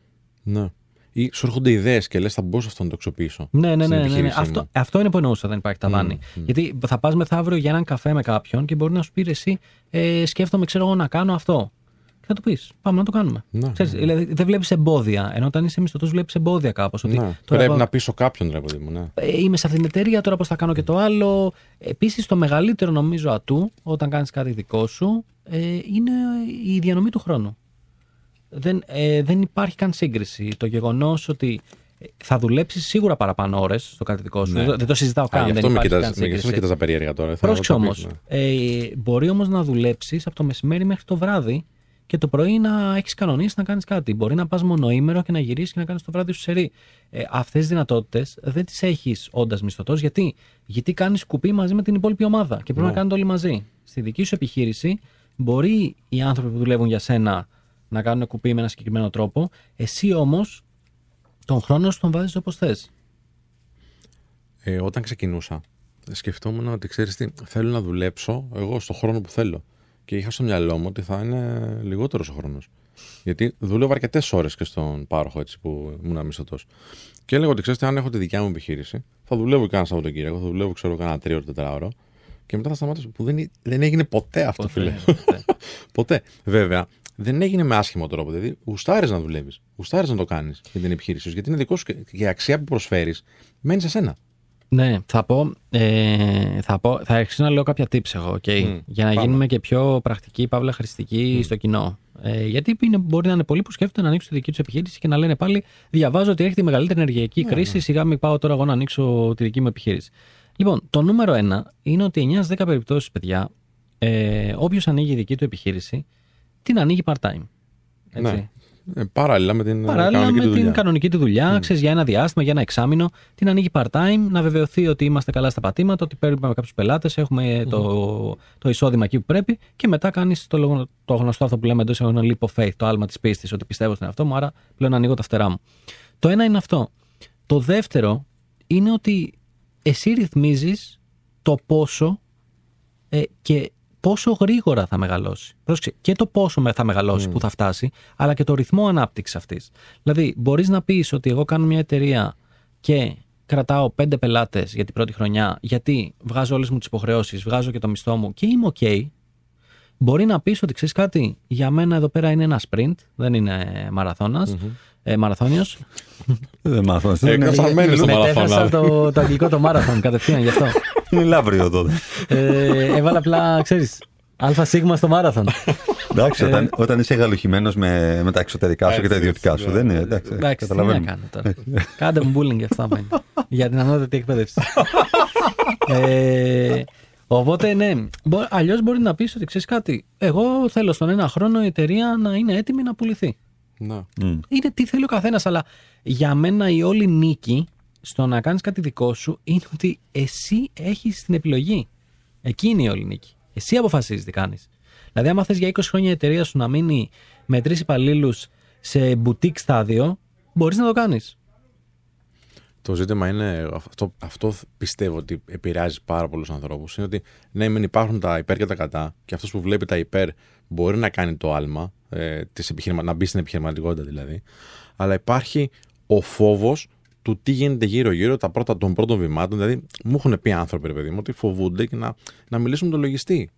Ναι. Ή σου έρχονται ιδέες και λες, θα μπορούσα αυτό να το αξιοποιήσω. Ναι, ναι, στην ναι. ναι, ναι. επιχείρησή Αυτό, μου. αυτό είναι που εννοούσα, δεν υπάρχει ταβάνι. Γιατί θα πας μεθαύριο για έναν καφέ με κάποιον και μπορεί να σου πει ρε, εσύ, ε, σκέφτομαι, ξέρω εγώ, να κάνω αυτό. Και θα του πεις, πάμε να το κάνουμε. Ναι, Ξέρεις, Δηλαδή, δεν βλέπεις εμπόδια. Ενώ όταν είσαι μισθωτός, βλέπεις εμπόδια κάπως. Ότι Ναι. τώρα Πρέπει εγώ, να πείσω κάποιον, ρε παιδί μου. Ναι. ε, είμαι σε αυτήν την εταιρεία, τώρα πώς θα κάνω και το άλλο. Επίσης, το μεγαλύτερο νομίζω ατού όταν κάνεις κάτι δικό σου ε, είναι η διανομή του χρόνου. Δεν, ε, δεν υπάρχει καν σύγκριση. Το γεγονός ότι ε, θα δουλέψεις σίγουρα παραπάνω ώρες στο κάτι δικό σου. Ναι. Δεν το συζητάω Α, καν. γι' δεν αυτό με υπάρχει καν κοιτάς- με- γι' αυτό με σύγκριση. κοιτάζα περίεργα τώρα. Θέλω να Πρόσεξε το όμως. πεις, ναι. Ε, μπορεί όμως να δουλέψεις από το μεσημέρι μέχρι το βράδυ και το πρωί να έχεις κανονίσει να κάνεις κάτι. Μπορεί να πας μονοήμερο και να γυρίσεις και να κάνεις το βράδυ σου σερή. Ε, Αυτές τις δυνατότητες δεν τις έχεις όντας μισθωτός. Γιατί, Γιατί κάνεις κουπί μαζί με την υπόλοιπη ομάδα και πρέπει Ναι. να κάνετε όλοι μαζί. Στη δική σου επιχείρηση μπορεί οι άνθρωποι που δουλεύουν για σένα να κάνουν κουπί με ένα συγκεκριμένο τρόπο. Εσύ όμως τον χρόνο σου τον βάζεις όπως θες. Ε, όταν ξεκινούσα, σκεφτόμουν ότι ξέρεις τι, θέλω να δουλέψω εγώ στο χρόνο που θέλω. Και είχα στο μυαλό μου ότι θα είναι λιγότερος ο χρόνος. Γιατί δούλευα αρκετές ώρες και στον πάροχο έτσι, που ήμουν μισθωτό. Και έλεγα ότι ξέρετε, αν έχω τη δικιά μου επιχείρηση, θα δουλεύω και ένα Σαββατοκύριακο, θα δουλεύω ξέρω κανένα τρίωρο, τετράωρο. Και μετά θα σταματήσω. Που δεν, δεν έγινε ποτέ αυτό, φίλε. ποτέ. Βέβαια, δεν έγινε με άσχημο τρόπο. Δηλαδή, γουστάρεις να δουλεύεις. Γουστάρεις να το κάνεις για την επιχείρηση σου. Γιατί είναι δικό σου και και η αξία που προσφέρεις μένει σε σένα. Ναι, θα πω, ε, θα, πω, θα αρχίσω να λέω κάποια tips εγώ, okay, Μμ, για να πάμε. γίνουμε και πιο πρακτικοί, παύλα χρηστικοί στο κοινό. Ε, γιατί είναι, μπορεί να είναι πολλοί που σκέφτονται να ανοίξουν τη δική τους επιχείρηση και να λένε πάλι: Διαβάζω ότι έρχεται η μεγαλύτερη ενεργειακή κρίση. Σιγά μην πάω τώρα εγώ να ανοίξω τη δική μου επιχείρηση. Λοιπόν, το νούμερο ένα είναι ότι 9-10 περιπτώσεις, παιδιά, ε, όποιος ανοίγει η δική του επιχείρηση, την ανοίγει part-time. Έτσι. Ναι. Ε, παράλληλα με την ε, Παράλληλα κανονική με του την δουλειά. κανονική του δουλειά, ξέρεις, για ένα διάστημα, για ένα εξάμεινο, την ανοίγει part-time, να βεβαιωθεί ότι είμαστε καλά στα πατήματα, ότι παίρνουμε κάποιους πελάτες, έχουμε το, το εισόδημα εκεί που πρέπει και μετά κάνεις το, λογο- το γνωστό αυτό που λέμε εντός εισαγωγικών leap of faith, το άλμα της πίστης, ότι πιστεύω στον εαυτό μου, άρα πλέον ανοίγω τα φτερά μου. Το ένα είναι αυτό. Το δεύτερο είναι ότι εσύ ρυθμίζεις το πόσο ε, και πόσο γρήγορα θα μεγαλώσει. Πρόσεξε, και το πόσο με- θα μεγαλώσει, που θα φτάσει, αλλά και το ρυθμό ανάπτυξης αυτής. Δηλαδή, μπορείς να πεις ότι εγώ κάνω μια εταιρεία και κρατάω πέντε πελάτες για την πρώτη χρονιά, γιατί βγάζω όλες μου τις υποχρεώσεις, βγάζω και το μισθό μου και είμαι OK, μπορεί να πεις ότι ξέρεις κάτι, για μένα εδώ πέρα είναι ένα sprint, δεν είναι μαραθώνας, ε, μαραθώνιος. Δεν μάθω. Έκανα μένει στο Μετέφρασα μαραθώνα. το, το αγγλικό το μάραθον κατευθείαν γι' αυτό. Είναι λαύριο τότε. ε, έβαλα απλά, ξέρεις, αλφα σίγμα στο μάραθον. Εντάξει, όταν, όταν είσαι γαλουχημένος με, με τα εξωτερικά σου και τα Έτσι, ιδιωτικά έτσι, σου, ναι. δεν είναι. Εντάξει, Εντάξει, τι να καταλαβαίνω. κάνω τώρα. Κάντε μου bullying για αυτά που είναι. Για την ανώτατη εκπαίδευση. ε, οπότε, ναι. Αλλιώς μπορεί να πεις ότι ξέρεις κάτι. Εγώ θέλω στον ένα χρόνο η εταιρεία να είναι έτοιμη να πουληθεί. Να. Μμ. Είναι τι θέλει ο καθένας, αλλά για μένα η όλη νίκη στο να κάνεις κάτι δικό σου είναι ότι εσύ έχεις την επιλογή. Εκεί είναι η όλη νίκη. Εσύ αποφασίζεις τι κάνεις. Δηλαδή, άμα θες για 20 χρόνια η εταιρεία σου να μείνει με τρεις υπαλλήλους σε boutique στάδιο, μπορείς να το κάνεις. Το ζήτημα είναι, αυτό, αυτό πιστεύω ότι επηρεάζει πάρα πολλούς ανθρώπους. Είναι ότι ναι, μεν υπάρχουν τα υπέρ και τα κατά, και αυτός που βλέπει τα υπέρ μπορεί να κάνει το άλμα, ε, της επιχειρημα... να μπει στην επιχειρηματικότητα δηλαδή. Αλλά υπάρχει ο φόβος του τι γίνεται γύρω-γύρω τα πρώτα, των πρώτων βημάτων. Δηλαδή, μου έχουν πει άνθρωποι, ρε παιδί μου, ότι φοβούνται και να, να μιλήσουν με τον λογιστή.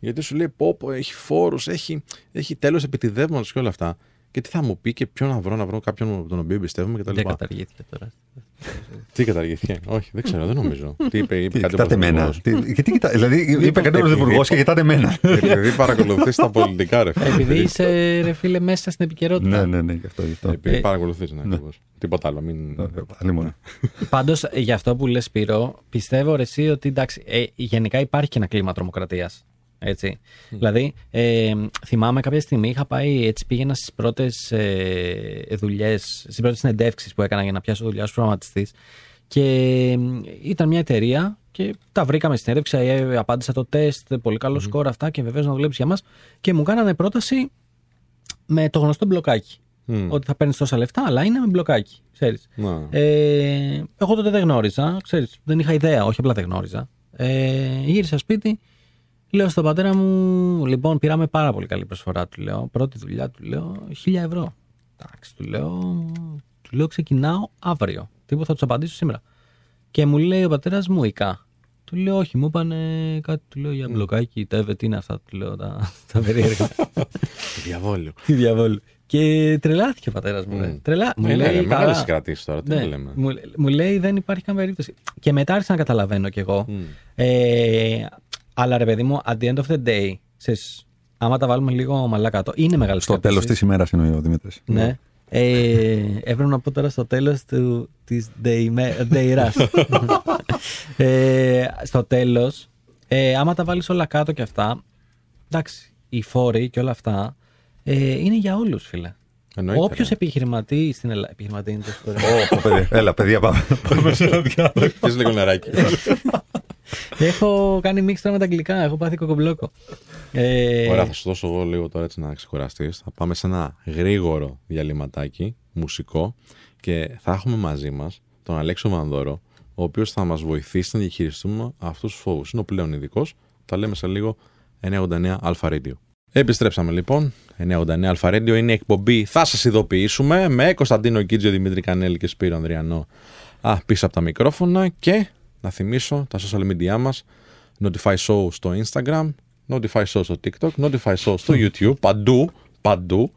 Γιατί σου λέει, πω, πω έχει φόρους, έχει, έχει τέλος επιτιδεύματος και όλα αυτά. Και τι θα μου πει και ποιον να βρω, να βρω κάποιον από τον οποίο εμπιστεύομαι κτλ. Δεν καταργήθηκε τώρα. Τι καταργήθηκε; Όχι, δεν ξέρω, δεν νομίζω. Τι είπε, είπε Τι, κάτι Κοιτάτε ο εμένα. Πρωθυπουργός. Τι- Γιατί κοιτά- Δηλαδή, είπε κάτι ο επειδή- Πρωθυπουργός και κοιτάτε εμένα. Επειδή παρακολουθείς τα πολιτικά, ρε φίλε. Επειδή είσαι, ρε φίλε, μέσα στην επικαιρότητα. Ναι, ναι, ναι, γι' αυτό. γι' αυτό. Επειδή Ε, παρακολουθείς, ναι, ακριβώς. Τίποτα άλλο. Μην... Ε, Πάλι μόνο. Πάντως, για αυτό που λες Σπύρο, πιστεύω ρε, εσύ ότι εντάξει, ε, γενικά υπάρχει και ένα κλίμα τρομοκρατίας. Έτσι. Δηλαδή, ε, θυμάμαι κάποια στιγμή είχα πάει, έτσι πήγαινα στις πρώτες ε, δουλειές, στις πρώτες συνεντεύξεις που έκανα για να πιάσω δουλειά ως προγραμματιστής. Και ε, ήταν μια εταιρεία και τα βρήκαμε στην συνέντευξη. ε, απάντησα το τεστ, πολύ καλό σκορ αυτά και βεβαίως να δουλέψεις για μας. Και μου κάνανε πρόταση με το γνωστό μπλοκάκι. Μμ. Ότι θα παίρνεις τόσα λεφτά, αλλά είναι με μπλοκάκι. Ξέρεις. Να. Ε, εγώ τότε δεν γνώριζα, ξέρεις, δεν είχα ιδέα, όχι απλά δεν γνώριζα. Ε, γύρισα σπίτι, λέω στον πατέρα μου, λοιπόν, πήραμε πάρα πολύ καλή προσφορά, του λέω. Πρώτη δουλειά, του λέω, χίλια ευρώ. Εντάξει, του λέω, του λέω, ξεκινάω αύριο. Τίποτα θα τους απαντήσω σήμερα. Και μου λέει ο πατέρας μου, Ικά. Του λέω, Όχι, μου είπανε κάτι, του λέω για μπλοκάκι, τέβε, τι είναι αυτά, του λέω τα, τα περίεργα. Διαβόλιο. Τι διαβόλου. Και τρελάθηκε ο πατέρας μου. ρε. Μμ. Τρελά... Μου Ναι, ναι, λέει. ρε, «Καλά». μεγάλες κρατήσεις τώρα, τι Ναι, λέμε. Μου, μου λέει δεν υπάρχει καν περίπτωση. Και μετά άρχισα να καταλαβαίνω κι εγώ. Μμ. Ε, αλλά ρε παιδί μου, at the end of the day, ξέρεις, άμα τα βάλουμε λίγο μαλά κάτω, είναι μεγάλο Στο τέλος της ημέρας εννοεί ο Δημήτρης. Ναι. Ε, έπρεπε να πω τώρα στο τέλος του, της Ντεϊράς. ε, στο τέλος, ε, άμα τα βάλεις όλα κάτω και αυτά, εντάξει, οι φόροι και όλα αυτά ε, είναι για όλους, φίλε. Εννοείται, Όποιος ρε. επιχειρηματή στην Ελλάδα. Επιχειρηματή είναι το ιστορία. Έλα, παιδιά, πάμε. Πάμε σε ένα διάλογο. Πες λίγο νεράκι. έχω κάνει μίξ τώρα με τα αγγλικά. Έχω πάθει κοκομπλόκο. Ε, Ωραία, θα σου δώσω εγώ λίγο τώρα έτσι να ξεκουραστείς. Θα πάμε σε ένα γρήγορο διαλυματάκι μουσικό και θα έχουμε μαζί μας τον Αλέξο Μανδόρο, ο οποίος θα μας βοηθήσει να διαχειριστούμε αυτούς τους φόβους. Είναι ο πλέον ειδικός. Τα λέμε σε λίγο 989 Αλφα Radio. Επιστρέψαμε λοιπόν. 989 Αλφα Radio είναι η εκπομπή. Θα σας ειδοποιήσουμε με Κωνσταντίνο Κίτζιο, Δημήτρη Κανέλη και Σπύρο Ανδριανό α, πίσω από τα μικρόφωνα. Και να θυμίσω τα social media μας. Notify Show στο Instagram, Notify Show στο TikTok, Notify Show στο YouTube, παντού, παντού.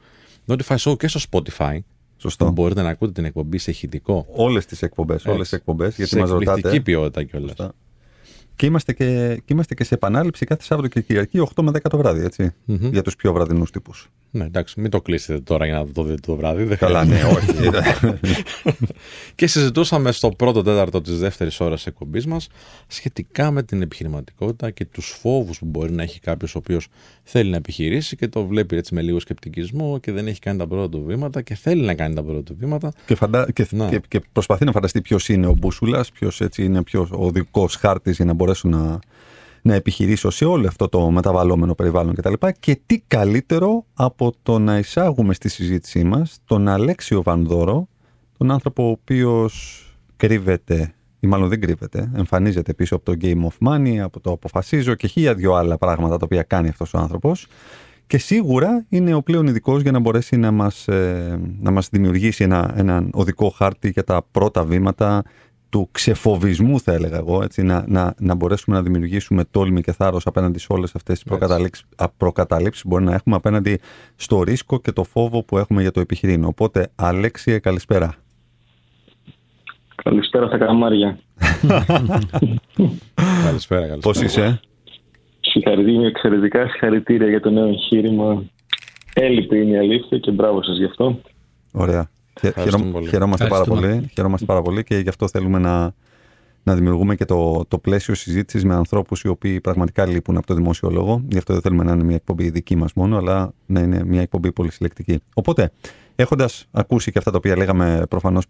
Notify Show και στο Spotify. Σωστό. Μπορείτε να ακούτε την εκπομπή σε ηχητικό. Όλες τις εκπομπές. Όλες τις Έτσι. εκπομπές. Γιατί σε μας εκπληκτική ρωτάτε. ποιότητα κιόλας. Σωστά. Και είμαστε και, και είμαστε και σε επανάληψη κάθε Σάββατο και Κυριακή 8 με 10 το βράδυ, έτσι, Μμμ. Για τους πιο βραδινούς τύπους. Ναι, εντάξει, μην το κλείσετε τώρα για να το δείτε το βράδυ. Δεν Καλά, χρειάζεται. ναι, όχι. Και συζητούσαμε στο πρώτο τέταρτο της δεύτερης ώρας εκπομπής μας σχετικά με την επιχειρηματικότητα και τους φόβους που μπορεί να έχει κάποιος ο οποίος θέλει να επιχειρήσει και το βλέπει έτσι με λίγο σκεπτικισμό και δεν έχει κάνει τα πρώτα του βήματα και θέλει να κάνει τα πρώτα του βήματα. και, φαντα... και, Να. και, και προσπαθεί να φανταστεί ποιος είναι ο μπούσουλας, ποιος είναι πιο ο δικός χάρτης για να μπορέσω να, να επιχειρήσω σε όλο αυτό το μεταβαλλόμενο περιβάλλον κτλ. Και, και τι καλύτερο από το να εισάγουμε στη συζήτησή μας τον Αλέξιο Βανδόρο, τον άνθρωπο ο οποίος κρύβεται, ή μάλλον δεν κρύβεται, εμφανίζεται πίσω από το Game of Money, από το Αποφασίζω και χίλια δυο άλλα πράγματα τα οποία κάνει αυτός ο άνθρωπος. Και σίγουρα είναι ο πλέον ειδικός για να μπορέσει να μας, ε, να μας δημιουργήσει ένα, έναν οδικό χάρτη για τα πρώτα βήματα του ξεφοβισμού, θα έλεγα εγώ, έτσι, να, να, να μπορέσουμε να δημιουργήσουμε τόλμη και θάρρος απέναντι σε όλες αυτές τις προκαταλήψεις που μπορεί να έχουμε απέναντι στο ρίσκο και το φόβο που έχουμε για το επιχειρήν. Οπότε, Αλέξια, καλησπέρα. Καλησπέρα στα καμάρια. καλησπέρα, καλησπέρα. Πώς είσαι, Συγχαρητήρια, εξαιρετικά συγχαρητήρια για το νέο εγχείρημα. Έλειπε είναι η αλήθεια και μπράβο σας γι' αυτό. Ωραία. Χαιρόμαστε πάρα πολύ. Χαιρόμαστε πάρα πολύ και γι' αυτό θέλουμε να, να δημιουργούμε και το, το πλαίσιο συζήτησης με ανθρώπους οι οποίοι πραγματικά λείπουν από το δημόσιο λόγο. Γι' αυτό δεν θέλουμε να είναι μια εκπομπή δική μας μόνο, αλλά να είναι μια εκπομπή πολύ συλλεκτική. Οπότε, έχοντας ακούσει και αυτά τα οποία λέγαμε προφανώς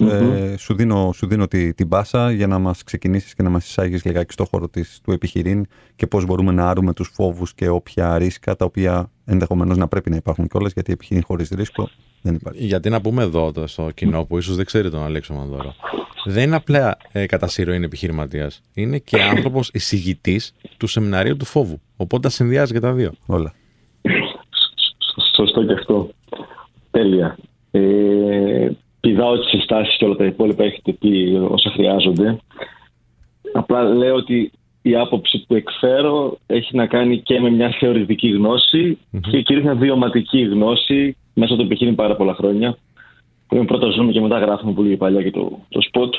ε, σου δίνω, σου δίνω τη, την πάσα για να μας ξεκινήσεις και να μας εισάγεις λιγάκι στο χώρο της, του επιχειρήν και πώς μπορούμε να άρουμε τους φόβους και όποια ρίσκα τα οποία ενδεχομένως να πρέπει να υπάρχουν κιόλας, γιατί επιχειρήν χωρίς ρίσκο δεν υπάρχει. Γιατί να πούμε εδώ στο κοινό που ίσως δεν ξέρει τον Αλέξο Μανδόρο. Δεν είναι απλά ε, κατά είναι επιχειρηματίας. Είναι και άνθρωπος εισηγητής του σεμιναρίου του φόβου. Οπότε τα συνδυάζει και τα δύο. Όλα. Σωστό και αυτό. Τέλεια. Ε, πηδάω τις συστάσεις και όλα τα υπόλοιπα έχετε πει όσα χρειάζονται. Απλά λέω ότι η άποψη που εκφέρω έχει να κάνει και με μια θεωρητική γνώση mm-hmm. και κυρίως μια βιωματική γνώση μέσα από το επιχείρημα πάρα πολλά χρόνια. Πριν πρώτα ζούμε και μετά γράφουμε πολύ παλιά και το, το σποτ.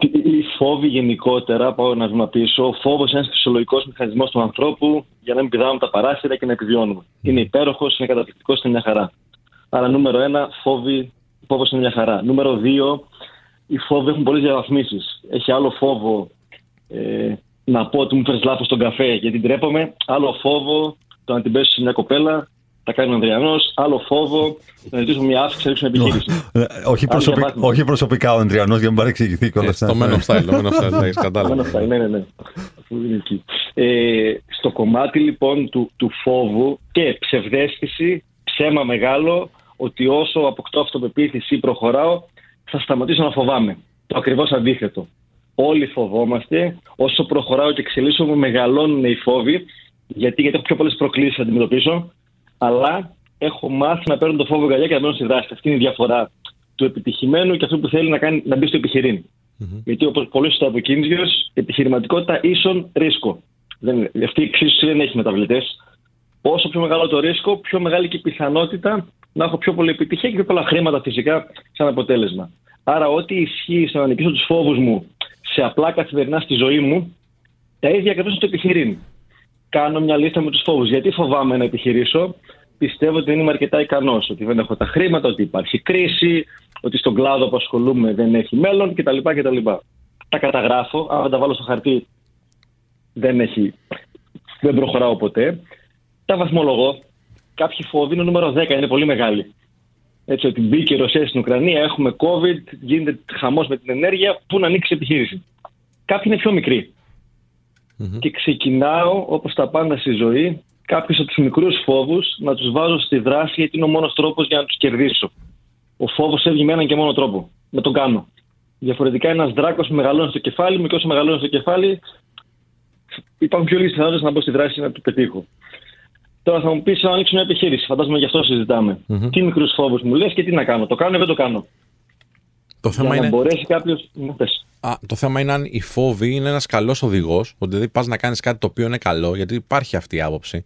Οι φόβοι γενικότερα, πάω ένα βήμα πίσω. Ο φόβος είναι ένας φυσιολογικός μηχανισμός του ανθρώπου για να μην πηδάμε τα παράθυρα και να επιβιώνουμε. Mm. Είναι υπέροχος, είναι καταπληκτικός, είναι μια χαρά. Άρα, νούμερο ένα, φόβοι, φόβος είναι μια χαρά. Νούμερο δύο, οι φόβοι έχουν πολλές διαβαθμίσεις. Έχει άλλο φόβο ε, να πω ότι μου φέρει λάθος τον καφέ γιατί τρέπομαι. Άλλο φόβο το να την πέσει σε μια κοπέλα θα κάνει ο Ανδριανός. Άλλο φόβο να ζητήσουμε μια αύξηση να ρίξουμε επιχείρηση. Ε, όχι, προσωπικά, όχι προσωπικά ο Ανδριανός για να μην παρεξηγηθεί κιόλα. Στο Men of Style, το Men of Style, κατάλαβα. Ναι, ναι, ναι. Ε, στο κομμάτι λοιπόν του, του φόβου και ψευδέστηση, ψέμα μεγάλο, ότι όσο αποκτώ αυτοπεποίθηση ή προχωράω, θα σταματήσω να φοβάμαι. Το ακριβώς αντίθετο. Όλοι φοβόμαστε. Όσο προχωράω και εξελίσσομαι, μεγαλώνουν οι φόβοι. Γιατί, γιατί έχω πιο πολλές προκλήσεις να αντιμετωπίσω αλλά έχω μάθει να παίρνω το φόβο γαλιά και να μπαίνω στη δράση. Αυτή είναι η διαφορά του επιτυχημένου και αυτού που θέλει να, κάνει, να μπει στο επιχειρήν. Mm-hmm. Γιατί όπως πολύ σωστά από κίνδυνο, επιχειρηματικότητα ίσον ρίσκο. Δεν, αυτή η εξίσωση δεν έχει μεταβλητές. Όσο πιο μεγάλο το ρίσκο, πιο μεγάλη και η πιθανότητα να έχω πιο πολλή επιτυχία και πιο πολλά χρήματα φυσικά σαν αποτέλεσμα. Άρα, ό,τι ισχύει στο να νικήσω τους φόβους μου σε απλά καθημερινά στη ζωή μου, τα ίδια ακριβώ στο επιχειρήν κάνω μια λίστα με τους φόβους. Γιατί φοβάμαι να επιχειρήσω, πιστεύω ότι δεν είμαι αρκετά ικανός, ότι δεν έχω τα χρήματα, ότι υπάρχει κρίση, ότι στον κλάδο που ασχολούμαι δεν έχει μέλλον κτλ. κτλ. Τα καταγράφω, αν τα βάλω στο χαρτί δεν, έχει, δεν προχωράω ποτέ. Τα βαθμολογώ. Κάποιοι φόβοι είναι νούμερο 10, είναι πολύ μεγάλη. Έτσι ότι μπήκε η Ρωσία στην Ουκρανία, έχουμε COVID, γίνεται χαμός με την ενέργεια, πού να ανοίξει η επιχείρηση. Κάποιοι είναι πιο μικροί mm-hmm. και ξεκινάω όπως τα πάντα στη ζωή κάποιους από τους μικρούς φόβους να τους βάζω στη δράση γιατί είναι ο μόνος τρόπος για να τους κερδίσω. Ο φόβος έβγει με έναν και μόνο τρόπο. Με τον κάνω. Διαφορετικά ένας δράκος μεγαλώνει στο κεφάλι μου και όσο μεγαλώνει στο κεφάλι, υπάρχουν πιο λίγες πιθανότητες να μπω στη δράση να του πετύχω. Τώρα θα μου πεις να ανοίξω μια επιχείρηση. Φαντάζομαι γι' αυτό συζητάμε. Mm-hmm. Τι μικρούς φόβους μου λες και τι να κάνω. Το κάνω ή δεν το κάνω. Το θέμα για είναι. Να μπορέσει κάποιο. Α, το θέμα είναι αν η φόβη είναι ένας καλός οδηγός, ότι δηλαδή πας να κάνεις κάτι το οποίο είναι καλό, γιατί υπάρχει αυτή η άποψη.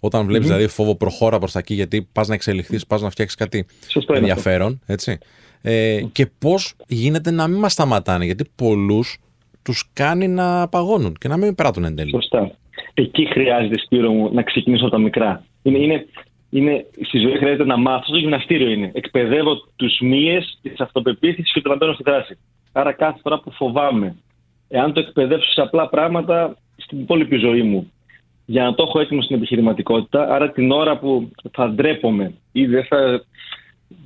Όταν βλέπεις δηλαδή φόβο, προχώρα προς τα εκεί, γιατί πας να εξελιχθείς, πας να φτιάξεις κάτι Σωστό ενδιαφέρον. Έτσι. Ε, και πώς γίνεται να μην μας σταματάνε, γιατί πολλούς τους κάνει να παγώνουν και να μην περάτουν εν τέλει. Σωστά. Εκεί χρειάζεται, Σπύρο μου, να ξεκινήσω από τα μικρά. Είναι, είναι, είναι, στη ζωή χρειάζεται να μάθω. Το γυμναστήριο είναι. Εκπαιδεύω τους μύες τη αυτοπεποίθηση και το να μπαίνω στη δράση. Άρα κάθε φορά που φοβάμαι, εάν το εκπαιδεύσω σε απλά πράγματα στην υπόλοιπη ζωή μου, για να το έχω έτοιμο στην επιχειρηματικότητα, άρα την ώρα που θα ντρέπομαι ή δεν θα,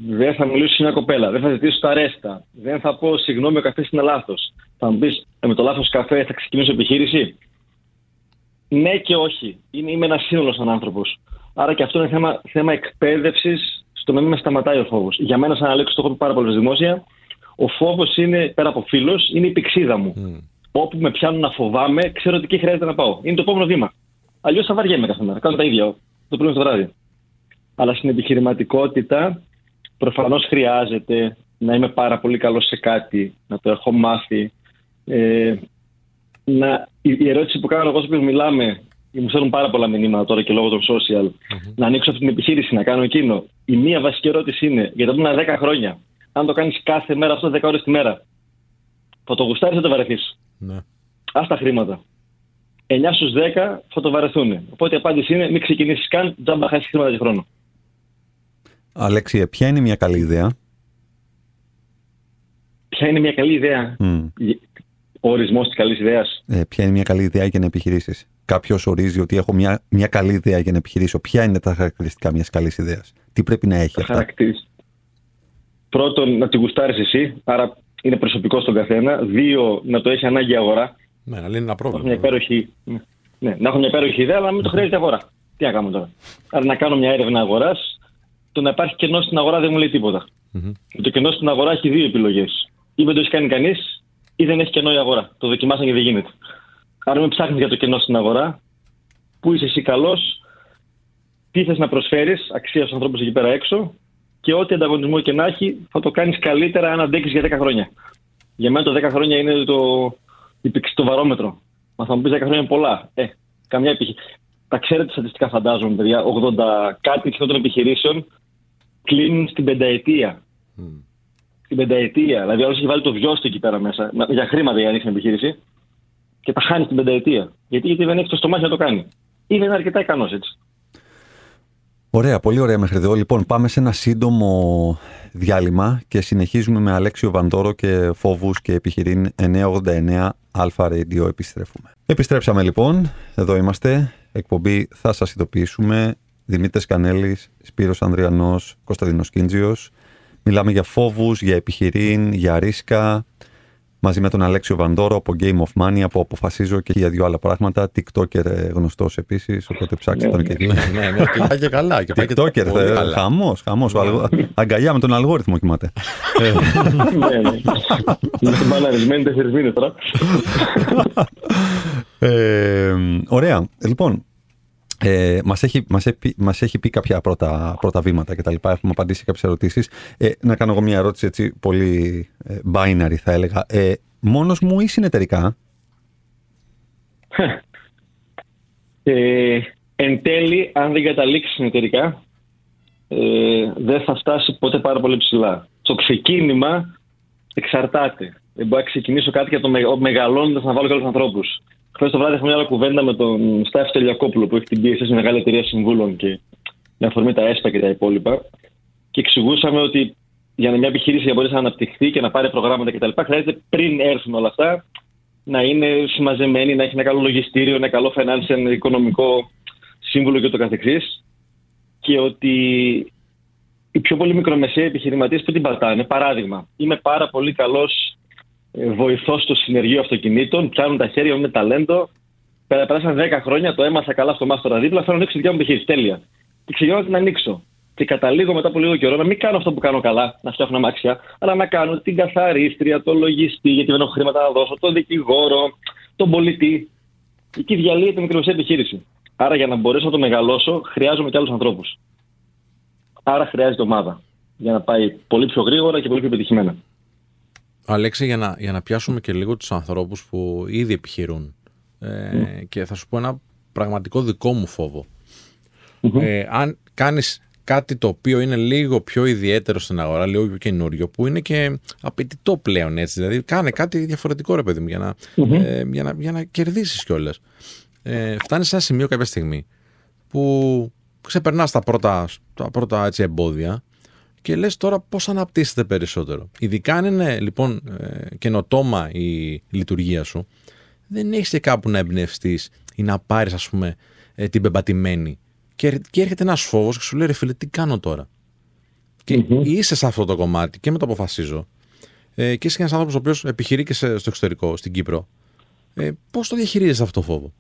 δεν θα μιλήσω σε μια κοπέλα, δεν θα ζητήσω τα ρέστα, δεν θα πω συγγνώμη, ο καφές είναι λάθος. Θα μου πεις «Ε, με το λάθος καφέ θα ξεκινήσω επιχείρηση. Ναι και όχι. Είναι, είμαι ένας σύνολος σαν άνθρωπος. Άρα και αυτό είναι θέμα, θέμα εκπαίδευσης στο να μην με σταματάει ο φόβος. Για μένα, σαν Αλέξο, το έχω πει πάρα πολύ δημόσια, ο φόβος είναι, πέρα από φίλος, είναι η πηξίδα μου. Mm. Όπου με πιάνουν να φοβάμαι, ξέρω ότι εκεί χρειάζεται να πάω. Είναι το επόμενο βήμα. Αλλιώς θα βαριέμαι κάθε μέρα. Κάνω τα ίδια το πρωί το βράδυ. Αλλά στην επιχειρηματικότητα προφανώς χρειάζεται να είμαι πάρα πολύ καλός σε κάτι, να το έχω μάθει. Ε, να, η, η ερώτηση που κάνω εγώ όσο μιλάμε, μου στέλνουν πάρα πολλά μηνύματα τώρα και λόγω των social, να ανοίξω αυτή την επιχείρηση, να κάνω εκείνο. Η μία βασική ερώτηση είναι, για τα επόμενα 10 χρόνια, αν το κάνεις κάθε μέρα αυτό 10 ώρες τη μέρα, θα το γουστάρει θα το βαρεθείς; Ναι. Α τα χρήματα. 9 στους 10 θα το βαρεθούν. Οπότε η απάντηση είναι μην ξεκινήσεις καν, τζάμπα χάσεις χρήματα και χρόνο. Αλέξη, ποια είναι μια καλή ιδέα; Ποια είναι μια καλή ιδέα; Mm. Ο ορισμός της καλής ιδέας. Ε, ποια είναι μια καλή ιδέα για να επιχειρήσεις; Κάποιος ορίζει ότι έχω μια, μια καλή ιδέα για να επιχειρήσω. Ποια είναι τα χαρακτηριστικά μιας καλής ιδέας; Τι πρέπει να έχει αυτά; Χαρακτηριστικά. Πρώτον, να την γουστάρεις εσύ. Άρα είναι προσωπικό στον καθένα. Δύο, να το έχει ανάγκη η αγορά. Ναι, να λύνει ένα Να έχω μια πρόβλημα. υπέροχη, ναι, να έχω μια υπέροχη ιδέα, αλλά να μην το χρειάζεται η αγορά. Τι να κάνω τώρα; Άρα να κάνω μια έρευνα αγοράς. Το να υπάρχει κενό στην αγορά δεν μου λέει τίποτα. Μμμ. Το κενό στην αγορά έχει δύο επιλογές. Ή δεν το έχει κάνει κανείς, ή δεν έχει κενό η αγορά. Το δοκιμάσαν και δεν γίνεται. Άρα μην ψάχνεις για το κενό στην αγορά. Πού είσαι εσύ καλός, τι θες να προσφέρεις αξία στους ανθρώπους εκεί πέρα έξω και ό,τι ανταγωνισμό και να έχει θα το κάνεις καλύτερα αν αντέξεις για 10 χρόνια. Για μένα το 10 χρόνια είναι το, το βαρόμετρο. Μα θα μου πεις 10 χρόνια είναι πολλά. Ε, καμιά επιχείρηση. Τα ξέρετε στατιστικά, φαντάζομαι, παιδιά. 80 κάτι των επιχειρήσεων κλείνουν στην πενταετία. Μμ. Στην πενταετία. Δηλαδή, άλλο έχει βάλει το βιός του εκεί πέρα μέσα, μα- για χρήματα για να ανοίξει την επιχείρηση και τα χάνει στην πενταετία. Γιατί, γιατί δεν έχει το στομάχι να το κάνει. Ή δεν είναι αρκετά ικανός έτσι. Ωραία, πολύ ωραία μέχρι εδώ. Λοιπόν, πάμε σε ένα σύντομο διάλειμμα και συνεχίζουμε με Αλέξιο Βαντόρο και φόβους και επιχειρήν 989 Αλφα Radio. Επιστρέφουμε. Επιστρέψαμε λοιπόν. Εδώ είμαστε. Εκπομπή θα σας ειδοποιήσουμε. Δημήτρης Κανέλης, Σπύρος Ανδριανός, Κωνσταντίνος Κίντζιος. Μιλάμε για φόβους, για επιχειρήν, για ρίσκα. Μαζί με τον Αλέξιο Βαντόρο από Game of Money, από Αποφασίζω και για δύο άλλα πράγματα. TikToker ε, γνωστός επίσης, οπότε ψάξτε τον και εκεί. Ναι, ναι, ναι, και πάει και καλά. Και πάει και TikToker, πολύ θε, καλά. χαμός, χαμός. Ο αλγο- Αγκαλιά με τον αλγόριθμο κοιμάται. Ε, ναι, ναι. Είναι μπαναρισμένοι τέσσερις μήνες τώρα. ε, ωραία. Λοιπόν, ε, μας, έχει, μας, έχει, μας έχει πει κάποια πρώτα, πρώτα βήματα και τα λοιπά. Έχουμε απαντήσει σε κάποιες ερωτήσεις. Ε, να κάνω εγώ μια ερώτηση έτσι πολύ ε, binary θα έλεγα. Ε, μόνος μου ή συνεταιρικά; Ε, εν τέλει, αν δεν καταλήξεις συνεταιρικά, ε, δεν θα φτάσει ποτέ πάρα πολύ ψηλά. Το ξεκίνημα εξαρτάται. Δεν μπορώ να ξεκινήσω κάτι για το με, μεγαλώνοντας να βάλω και άλλους ανθρώπους. Χθες το βράδυ είχαμε μια άλλη κουβέντα με τον Στάφη Τελιακόπουλο που έχει την πίεση σε μεγάλη εταιρεία συμβούλων και με αφορμή τα ΕΣΠΑ και τα υπόλοιπα. Και εξηγούσαμε ότι για να μια επιχείρηση να μπορέσει να αναπτυχθεί και να πάρει προγράμματα κτλ. χρειάζεται πριν έρθουν όλα αυτά να είναι συμμαζεμένη, να έχει ένα καλό λογιστήριο, ένα καλό financial, οικονομικό σύμβουλο και το καθεξής. Και ότι οι πιο πολύ μικρομεσαίοι επιχειρηματίες που την πατάνε, παράδειγμα, είμαι πάρα πολύ καλός ε, βοηθός στο συνεργείο αυτοκινήτων, πιάνουν τα χέρια μου με ταλέντο, Πέρα- Πέρασαν 10 χρόνια, το έμαθα καλά στο μάστορα δίπλα, θέλω να ανοίξω τη δικιά μου επιχείρηση. Τέλεια. Και ξεκινάω να την ανοίξω. Και καταλήγω μετά από λίγο καιρό να μην κάνω αυτό που κάνω καλά, να φτιάχνω αμάξια, αλλά να κάνω την καθαρίστρια, το λογιστή, γιατί δεν έχω χρήματα να δώσω, τον δικηγόρο, τον πολιτή. Εκεί διαλύεται η μικρομεσαία επιχείρηση. Άρα για να μπορέσω να το μεγαλώσω, χρειάζομαι και άλλους ανθρώπους. Άρα χρειάζεται ομάδα. Για να πάει πολύ πιο γρήγορα και πολύ πιο πετυχημένα. Αλέξη, για να, για να πιάσουμε και λίγο τους ανθρώπους που ήδη επιχειρούν ε, και θα σου πω ένα πραγματικό δικό μου φόβο. Ε, αν κάνεις κάτι το οποίο είναι λίγο πιο ιδιαίτερο στην αγορά, λίγο πιο καινούριο, που είναι και απαιτητό πλέον έτσι. Δηλαδή, κάνε κάτι διαφορετικό, ρε παιδί μου, για να, ε, για να, για να κερδίσεις κιόλας. Ε, φτάνεις σε ένα σημείο κάποια στιγμή που ξεπερνάς τα πρώτα, τα πρώτα έτσι, εμπόδια και λες τώρα πώς αναπτύσσεται περισσότερο. Ειδικά αν είναι λοιπόν ε, καινοτόμα η λειτουργία σου, δεν έχεις και κάπου να εμπνευστείς ή να πάρεις ας πούμε ε, την πεμπατημένη. Και, και έρχεται ένας φόβος και σου λέει ρε φίλε τι κάνω τώρα; Και είσαι σε αυτό το κομμάτι και με το αποφασίζω. Ε, και είσαι και ένας άνθρωπος ο οποίος επιχειρεί και σε- στο εξωτερικό, στην Κύπρο. Ε, πώς το διαχειρίζεσαι αυτό το φόβο;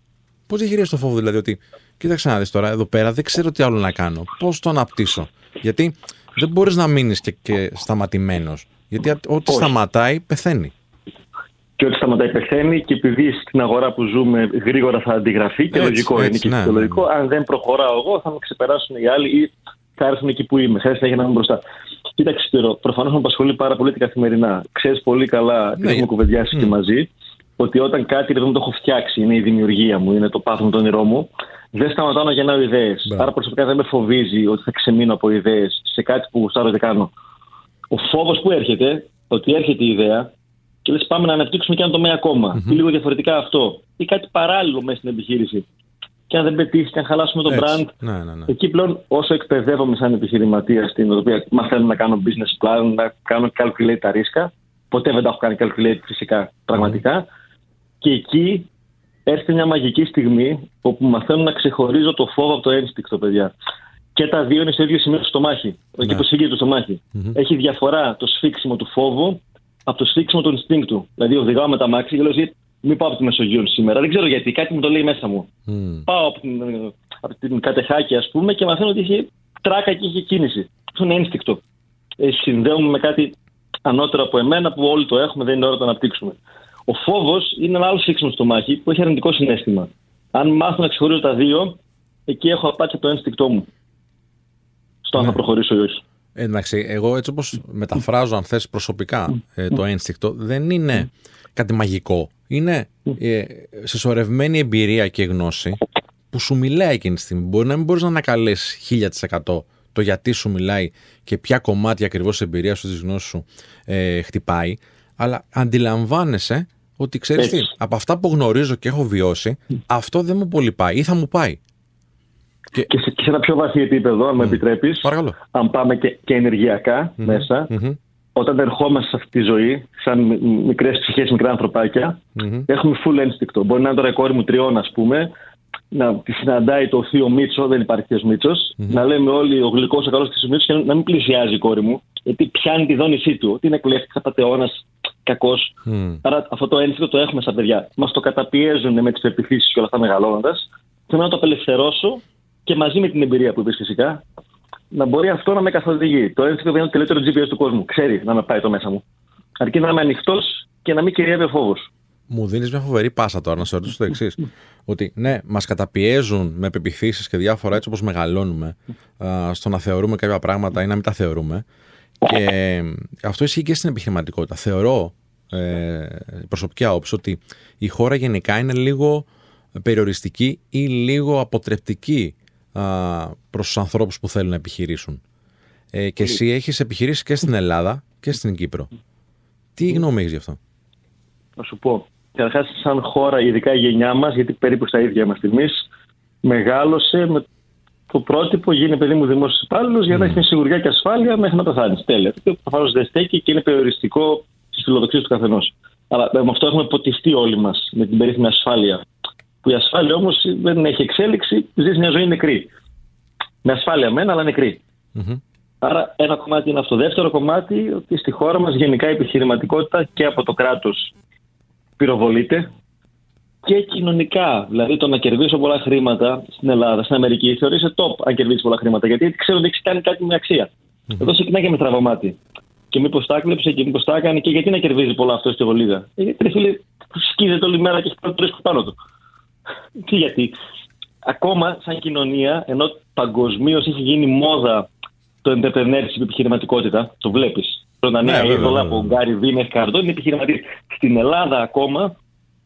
Πώς διαχειρίζεσαι το φόβο, δηλαδή, ότι κοίταξε να δεις τώρα, εδώ πέρα δεν ξέρω τι άλλο να κάνω. Πώς το αναπτύσσω; Γιατί δεν μπορείς να μείνεις και, και σταματημένος. Γιατί ό,τι Όχι. σταματάει, πεθαίνει. Και ό,τι σταματάει πεθαίνει και επειδή στην αγορά που ζούμε γρήγορα θα αντιγραφεί και Έτσι, λογικό έτσι, είναι και ναι, φυσιολογικό, ναι, αν δεν προχωράω εγώ θα με ξεπεράσουν οι άλλοι ή θα έρθουν εκεί που είμαι. Χρειάζεται να είμαι μπροστά. Κοίταξε, Σπύρο, προφανώς με απασχολεί πάρα πολύ την καθημερινά. Ξέρεις πολύ καλά, Ναι. ναι. έχουμε κουβεντιάσει και μαζί, ότι όταν κάτι δεν το έχω φτιάξει, είναι η δημιουργία μου, είναι το πάθος το όνειρό μου, δεν σταματάω να γεννάω ιδέες. Μπράβο. Άρα προσωπικά δεν με φοβίζει ότι θα ξεμείνω από ιδέες σε κάτι που γουστάρω και κάνω. Ο φόβος που έρχεται, ότι έρχεται η ιδέα και λες πάμε να αναπτύξουμε και ένα τομέα ακόμα. Ή λίγο διαφορετικά αυτό. Ή κάτι παράλληλο μέσα στην επιχείρηση. Και αν δεν πετύχεις και αν χαλάσουμε το Έτσι. brand, Ναι, ναι, ναι. Εκεί πλέον όσο εκπαιδεύομαι σαν επιχειρηματία, στην οποία μαθαίνω να κάνω business plan, να κάνω calculate τα ρίσκα, ποτέ δεν τα έχω κάνει calculate φυσικά πραγματικά, και εκεί έρχεται μια μαγική στιγμή όπου μαθαίνω να ξεχωρίζω το φόβο από το ένστικτο, παιδιά. Και τα δύο είναι στο ίδιο σημείο στο μάχη. Εκεί Ναι. που σύγκριε το στομάχι. Έχει διαφορά το σφίξιμο του φόβου από το σφίξιμο του instinctου. Δηλαδή, οδηγάω με τα μάξι και λέω: «Εσύ, Μην πάω από τη Μεσογείο σήμερα. Δεν ξέρω γιατί, κάτι μου το λέει μέσα μου Μμ. πάω από την, από την κατεχάκη, ας πούμε, και μαθαίνω ότι είχε τράκα και είχε κίνηση. Αυτό είναι ένστικτο. Ε, συνδέομαι με κάτι ανώτερο από εμένα που όλοι το έχουμε, δεν είναι ώρα να το αναπτύξουμε. Ο φόβος είναι ένα άλλο σύξιμο στο μάχη που έχει αρνητικό συνέστημα. Αν μάθω να ξεχωρίζω τα δύο, εκεί έχω απάτη από το ένστικτό μου. Στο αν θα προχωρήσω ή όχι. Ε, Εντάξει, εγώ έτσι όπως μεταφράζω αν θες προσωπικά ε, το ένστικτο δεν είναι κάτι μαγικό. Είναι ε, συσσωρευμένη εμπειρία και γνώση που σου μιλάει εκείνη τη στιγμή. Μπορεί να μην μπορείς να ανακαλέσεις 1000% το γιατί σου μιλάει και ποια κομμάτια ακριβώς εμπειρία σου της γνώσης σου ε, χτυπάει, αλλά αντιλαμβάνεσαι ότι ξέρεις τι, Έτσι. από αυτά που γνωρίζω και έχω βιώσει, αυτό δεν μου πολύ πάει ή θα μου πάει. Και σε, και σε ένα πιο βαθύ επίπεδο, αν μου επιτρέπεις, Παρακαλώ. αν πάμε και, και ενεργειακά μέσα, Μμμ. όταν ερχόμαστε σε αυτή τη ζωή, σαν μικρές ψυχές, μικρά ανθρωπάκια, Μμμ. έχουμε full ένστικτο. Μπορεί να είναι τώρα η κόρη μου τριών, ας πούμε, να τη συναντάει το θείο Μίτσο, δεν υπάρχει θείος Μίτσος, να λέμε όλοι ο γλυκός, ο καλός της Μίτσος και να μην πλησιάζει η κόρη μου, γιατί πιάνει τη δόνησή του. Ότι είναι κλέφτης, απαταιώνα, κακός. Μμ. Άρα αυτό το ένστικτο το έχουμε στα παιδιά. Μας το καταπιέζουν με τις πεπιθήσεις και όλα αυτά μεγαλώνοντας. Θέλω να το απελευθερώσω και μαζί με την εμπειρία που είπες φυσικά, να μπορεί αυτό να με καθοδηγεί. Το ένστικτο δεν είναι το τελειότερο GPS του κόσμου. Ξέρει να με πάει το μέσα μου. Αρκεί να είμαι ανοιχτός και να μην κυριεύει ο φόβος. Μου δίνεις μια φοβερή πάσα τώρα να σε ρωτήσω το εξής. ότι ναι, μας καταπιέζουν με πεπιθήσεις και διάφορα έτσι όπως μεγαλώνουμε α, στο να θεωρούμε κάποια πράγματα ή να μην τα θεωρούμε. Και ε, αυτό ισχύει και στην επιχειρηματικότητα. Θεωρώ, ε, προσωπική άποψη, ότι η χώρα γενικά είναι λίγο περιοριστική ή λίγο αποτρεπτική προς τους ανθρώπους που θέλουν να επιχειρήσουν. Ε, και εσύ έχεις επιχειρήσει και στην Ελλάδα και στην Κύπρο. Τι γνώμη έχεις γι' αυτό; Να σου πω. Καταρχάς, σαν χώρα, ειδικά η γενιά μας, γιατί περίπου στα ίδια είμαστε εμείς, μεγάλωσε με το πρότυπο γίνει παιδί μου δημόσιος υπάλληλος για να έχεις μια σιγουριά και ασφάλεια μέχρι να πεθάνεις. Τέλεια. Αυτό προφανώς δεν στέκει και είναι περιοριστικό στι φιλοδοξίε του καθενός. Αλλά με αυτό έχουμε ποτιστεί όλοι μας με την περίφημη ασφάλεια. Που η ασφάλεια όμως δεν έχει εξέλιξη, ζεις μια ζωή νεκρή. Με ασφάλεια μένα, αλλά νεκρή. Μμμ. Άρα ένα κομμάτι είναι αυτό. Δεύτερο κομμάτι, ότι στη χώρα μας γενικά η επιχειρηματικότητα και από το κράτος πυροβολείται και κοινωνικά. Δηλαδή το να κερδίσω πολλά χρήματα στην Ελλάδα, στην Αμερική, θεωρείσαι top αν κερδίσεις πολλά χρήματα. Γιατί ξέρω ότι έχεις κάνει κάτι με αξία. Εδώ ξεκινάει και με στραβωμάτι. Και μήπως τα έκλεψε και μήπως τα έκανε και γιατί να κερδίζει πολλά αυτός στη Βολίδα. Ε, γιατί ρε φίλε, σκίζεται όλη μέρα και έχει πάρει το ρίσκο πάνω του. Τι γιατί. Ακόμα σαν κοινωνία, ενώ παγκοσμίως έχει γίνει μόδα το entrepreneurship, η επιχειρηματικότητα, το βλέπεις. Πρώτα Ναι, νέα βέβαια, είδωλα βέβαια. από Γκάρι Βί μέχρι Καρδό είναι επιχειρηματίες. Στην Ελλάδα ακόμα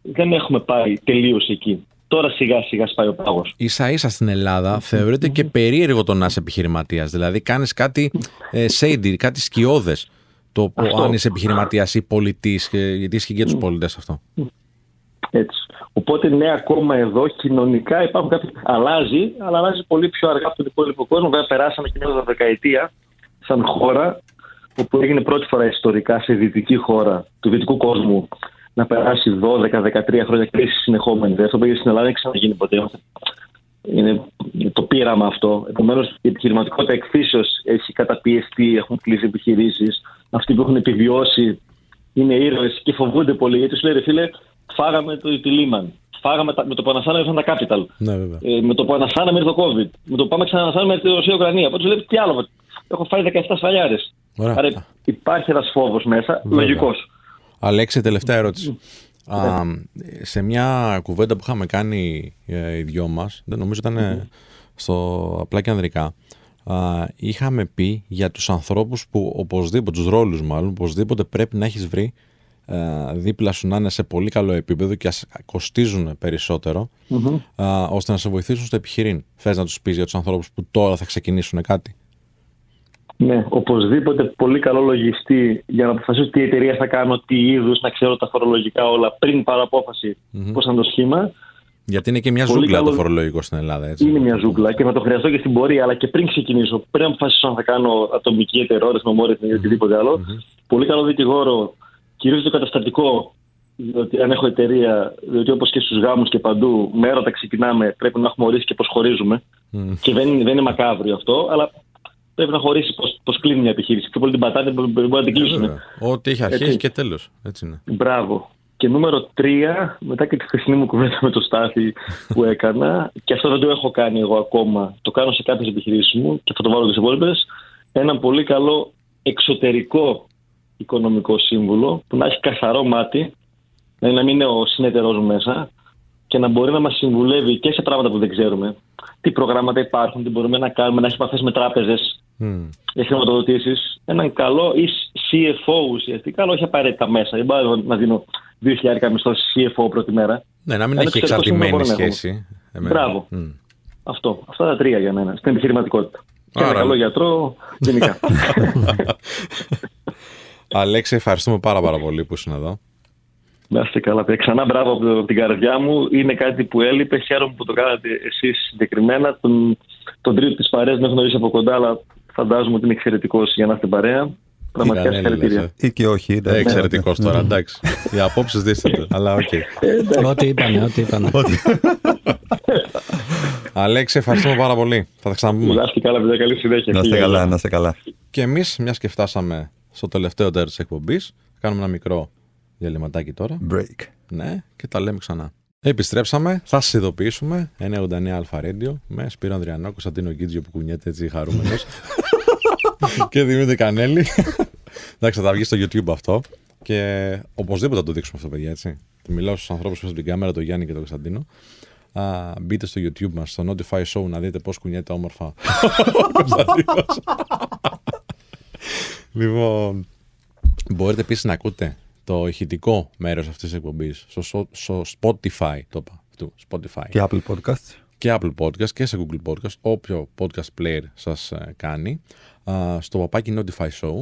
δεν έχουμε πάει τελείως εκεί. Τώρα σιγά σιγά σπάει ο πάγος. ίσα ίσα στην Ελλάδα θεωρείται και περίεργο το να είσαι επιχειρηματίας. Δηλαδή κάνεις κάτι ε, shady, κάτι σκιώδες. Το Αυτό. αν είσαι επιχειρηματίας ή πολιτής, γιατί ισχύει και τους πολίτες αυτό. Έτσι. Οπότε ναι, ακόμα εδώ κοινωνικά υπάρχουν κάποιοι. Αλλάζει, αλλά αλλάζει πολύ πιο αργά από τον υπόλοιπο κόσμο. Βέβαια, περάσαμε και μια δεκαετία σαν χώρα, όπου έγινε πρώτη φορά ιστορικά σε δυτική χώρα του δυτικού κόσμου να περάσει 12-13 χρόνια κρίση συνεχόμενη. Αυτό που έγινε στην Ελλάδα δεν έχει ξαναγίνει ποτέ. Είμαστε- Είναι το πείραμα αυτό. Επομένως, η επιχειρηματικότητα εκφύσεως έχει καταπιεστεί, έχουν κλείσει επιχειρήσεις. Αυτοί που έχουν επιβιώσει είναι ήρωες και φοβούνται πολύ γιατί σου λέει ρε φίλε, φάγαμε το, τη Λίμαν. Φάγαμε τα, με το που ανασάναμε ήρθαν τα capital. Ναι, βέβαια. Ε, με το που ανασάναμε ήρθε το COVID. Με το που πάμε ξανανασάναμε τη Ρωσία-Ουκρανία. Οπότε σου λέει τι άλλο. Έχω φάει 17 σφαλιάρες. Ωραία. Άρα υπάρχει ένας φόβος μέσα, Βέβαια. λογικός. Αλέξη, τελευταία ερώτηση. Α, σε μια κουβέντα που είχαμε κάνει ε, οι δυο μας, δεν νομίζω ήταν ε, στο απλά και ανδρικά, α, είχαμε πει για τους ανθρώπους που οπωσδήποτε, τους ρόλους μάλλον, οπωσδήποτε πρέπει να έχεις βρει α, δίπλα σου να είναι σε πολύ καλό επίπεδο και ας κοστίζουν περισσότερο, α, ώστε να σε βοηθήσουν στο επιχειρήν. Θες να τους πεις για τους ανθρώπους που τώρα θα ξεκινήσουν κάτι; Ναι, οπωσδήποτε πολύ καλό λογιστή για να αποφασίσω τι εταιρεία θα κάνω, τι είδους, να ξέρω τα φορολογικά όλα πριν πάρω απόφαση Μμμ. πώς θα είναι το σχήμα. Γιατί είναι και μια Πολύ ζούγκλα καλό- το φορολογικό στην Ελλάδα, έτσι. Είναι μια ζούγκλα και θα το χρειαστώ και στην πορεία, αλλά και πριν ξεκινήσω, πριν αποφασίσω αν θα κάνω ατομική εταιρεία, μεμόρυθμη ή οτιδήποτε άλλο. Πολύ καλό δικηγόρο, κυρίως το καταστατικό, διότι αν έχω εταιρεία, διότι όπως και στους γάμους και παντού, με έρωτα ξεκινάμε, πρέπει να έχουμε ορίσει και πώς χωρίζουμε. Μμ. Και δεν, είναι- δεν είναι μακάβριο αυτό, αλλά πρέπει να χωρίσει πώς κλείνει μια επιχείρηση. Πιο πολύ την πατάτε, μπορεί μπορεί να την Ε, κλείσουν. βέβαια. Ό,τι έχει αρχή Έτσι. έχει και τέλος. Έτσι είναι. Μπράβο. Και νούμερο 3, μετά και τη χθεσινή μου κουβέντα με το Στάθη που έκανα, και αυτό δεν το έχω κάνει εγώ ακόμα, το κάνω σε κάποιες επιχειρήσεις μου και θα το βάλω και σε υπόλοιπες. Ένα πολύ καλό εξωτερικό οικονομικό σύμβουλο που να έχει καθαρό μάτι, δηλαδή να μην είναι ο συνεταιρός μου μέσα και να μπορεί να μας συμβουλεύει και σε πράγματα που δεν ξέρουμε. Τι προγράμματα υπάρχουν, τι μπορούμε να κάνουμε, να έχει επαφές με τράπεζες, Μμ. για χρηματοδοτήσεις, έναν καλό ή CFO ουσιαστικά, αλλά όχι απαραίτητα μέσα. Δεν μπορώ να δίνω 2.000 μισθό CFO πρώτη μέρα. Ναι, να μην Ένα έχει εξωτερικό σύμβουλο εξαρτημένη μπορεί να έχουμε. σχέση. Εμένα. Μπράβο. Μμ. Αυτό. Αυτά τα τρία για μένα. Στην επιχειρηματικότητα. Και ένα Άρα- καλό γιατρό γενικά. Αλέξη, ευχαριστούμε πάρα, πάρα πολύ που ήσουν εδώ. να είστε καλά. παιδιά. Ξανά μπράβο από το- από την καρδιά μου. Είναι κάτι που έλειπε. Χαίρομαι που το κάνατε εσείς συγκεκριμένα. Τον, τον τρίτο της παρέας δεν έχω γνωρίσει από κοντά, αλλά φαντάζομαι ότι είναι εξαιρετικός για να είστε παρέα. Πραγματικά Ήταν Έλληνας, συγχαρητήρια. ε. Ή και όχι. Ε, εντάξει. Εξαιρετικός τώρα, εντάξει. Οι απόψεις δίστανται. Αλλά οκ. Ό,τι είπανε, ό,τι είπανε. Αλέξη, ευχαριστούμε πάρα πολύ. Θα τα ξαναπούμε. Να είστε καλά, παιδιά. Καλή συνέχεια. Να είστε Φιλιά. καλά, να είστε καλά. Και εμείς, μιας και φτάσαμε στο τελευταίο τέλος της εκπομπής, κάνουμε ένα μικρό διαλειμματάκι τώρα. Break. Ναι, και τα λέμε ξανά. Επιστρέψαμε, θα σας ειδοποιήσουμε 989 Αλφα Radio με Σπύρο Ανδριανό, Κωνσταντίνο Γκίτζιο που κουνιέται έτσι χαρούμενος. και Δημήτρη Κανέλη. Εντάξει, θα τα βγει στο YouTube αυτό. Και οπωσδήποτε θα το δείξουμε αυτό, παιδιά, έτσι. Μιλάω στους ανθρώπους που στην κάμερα, τον Γιάννη και τον Κωνσταντίνο. Α, μπείτε στο YouTube μας, στο Notify Show, να δείτε πώς κουνιέται όμορφα ο Κωνσταντίνος. λοιπόν, μπορείτε επίσης να ακούτε το ηχητικό μέρος αυτής της εκπομπής στο, στο Spotify, το είπα, αυτού, Spotify Και Apple Podcasts. και Apple Podcast και σε Google Podcast, όποιο podcast player σας ε, κάνει, α, στο παπάκι Notify Show,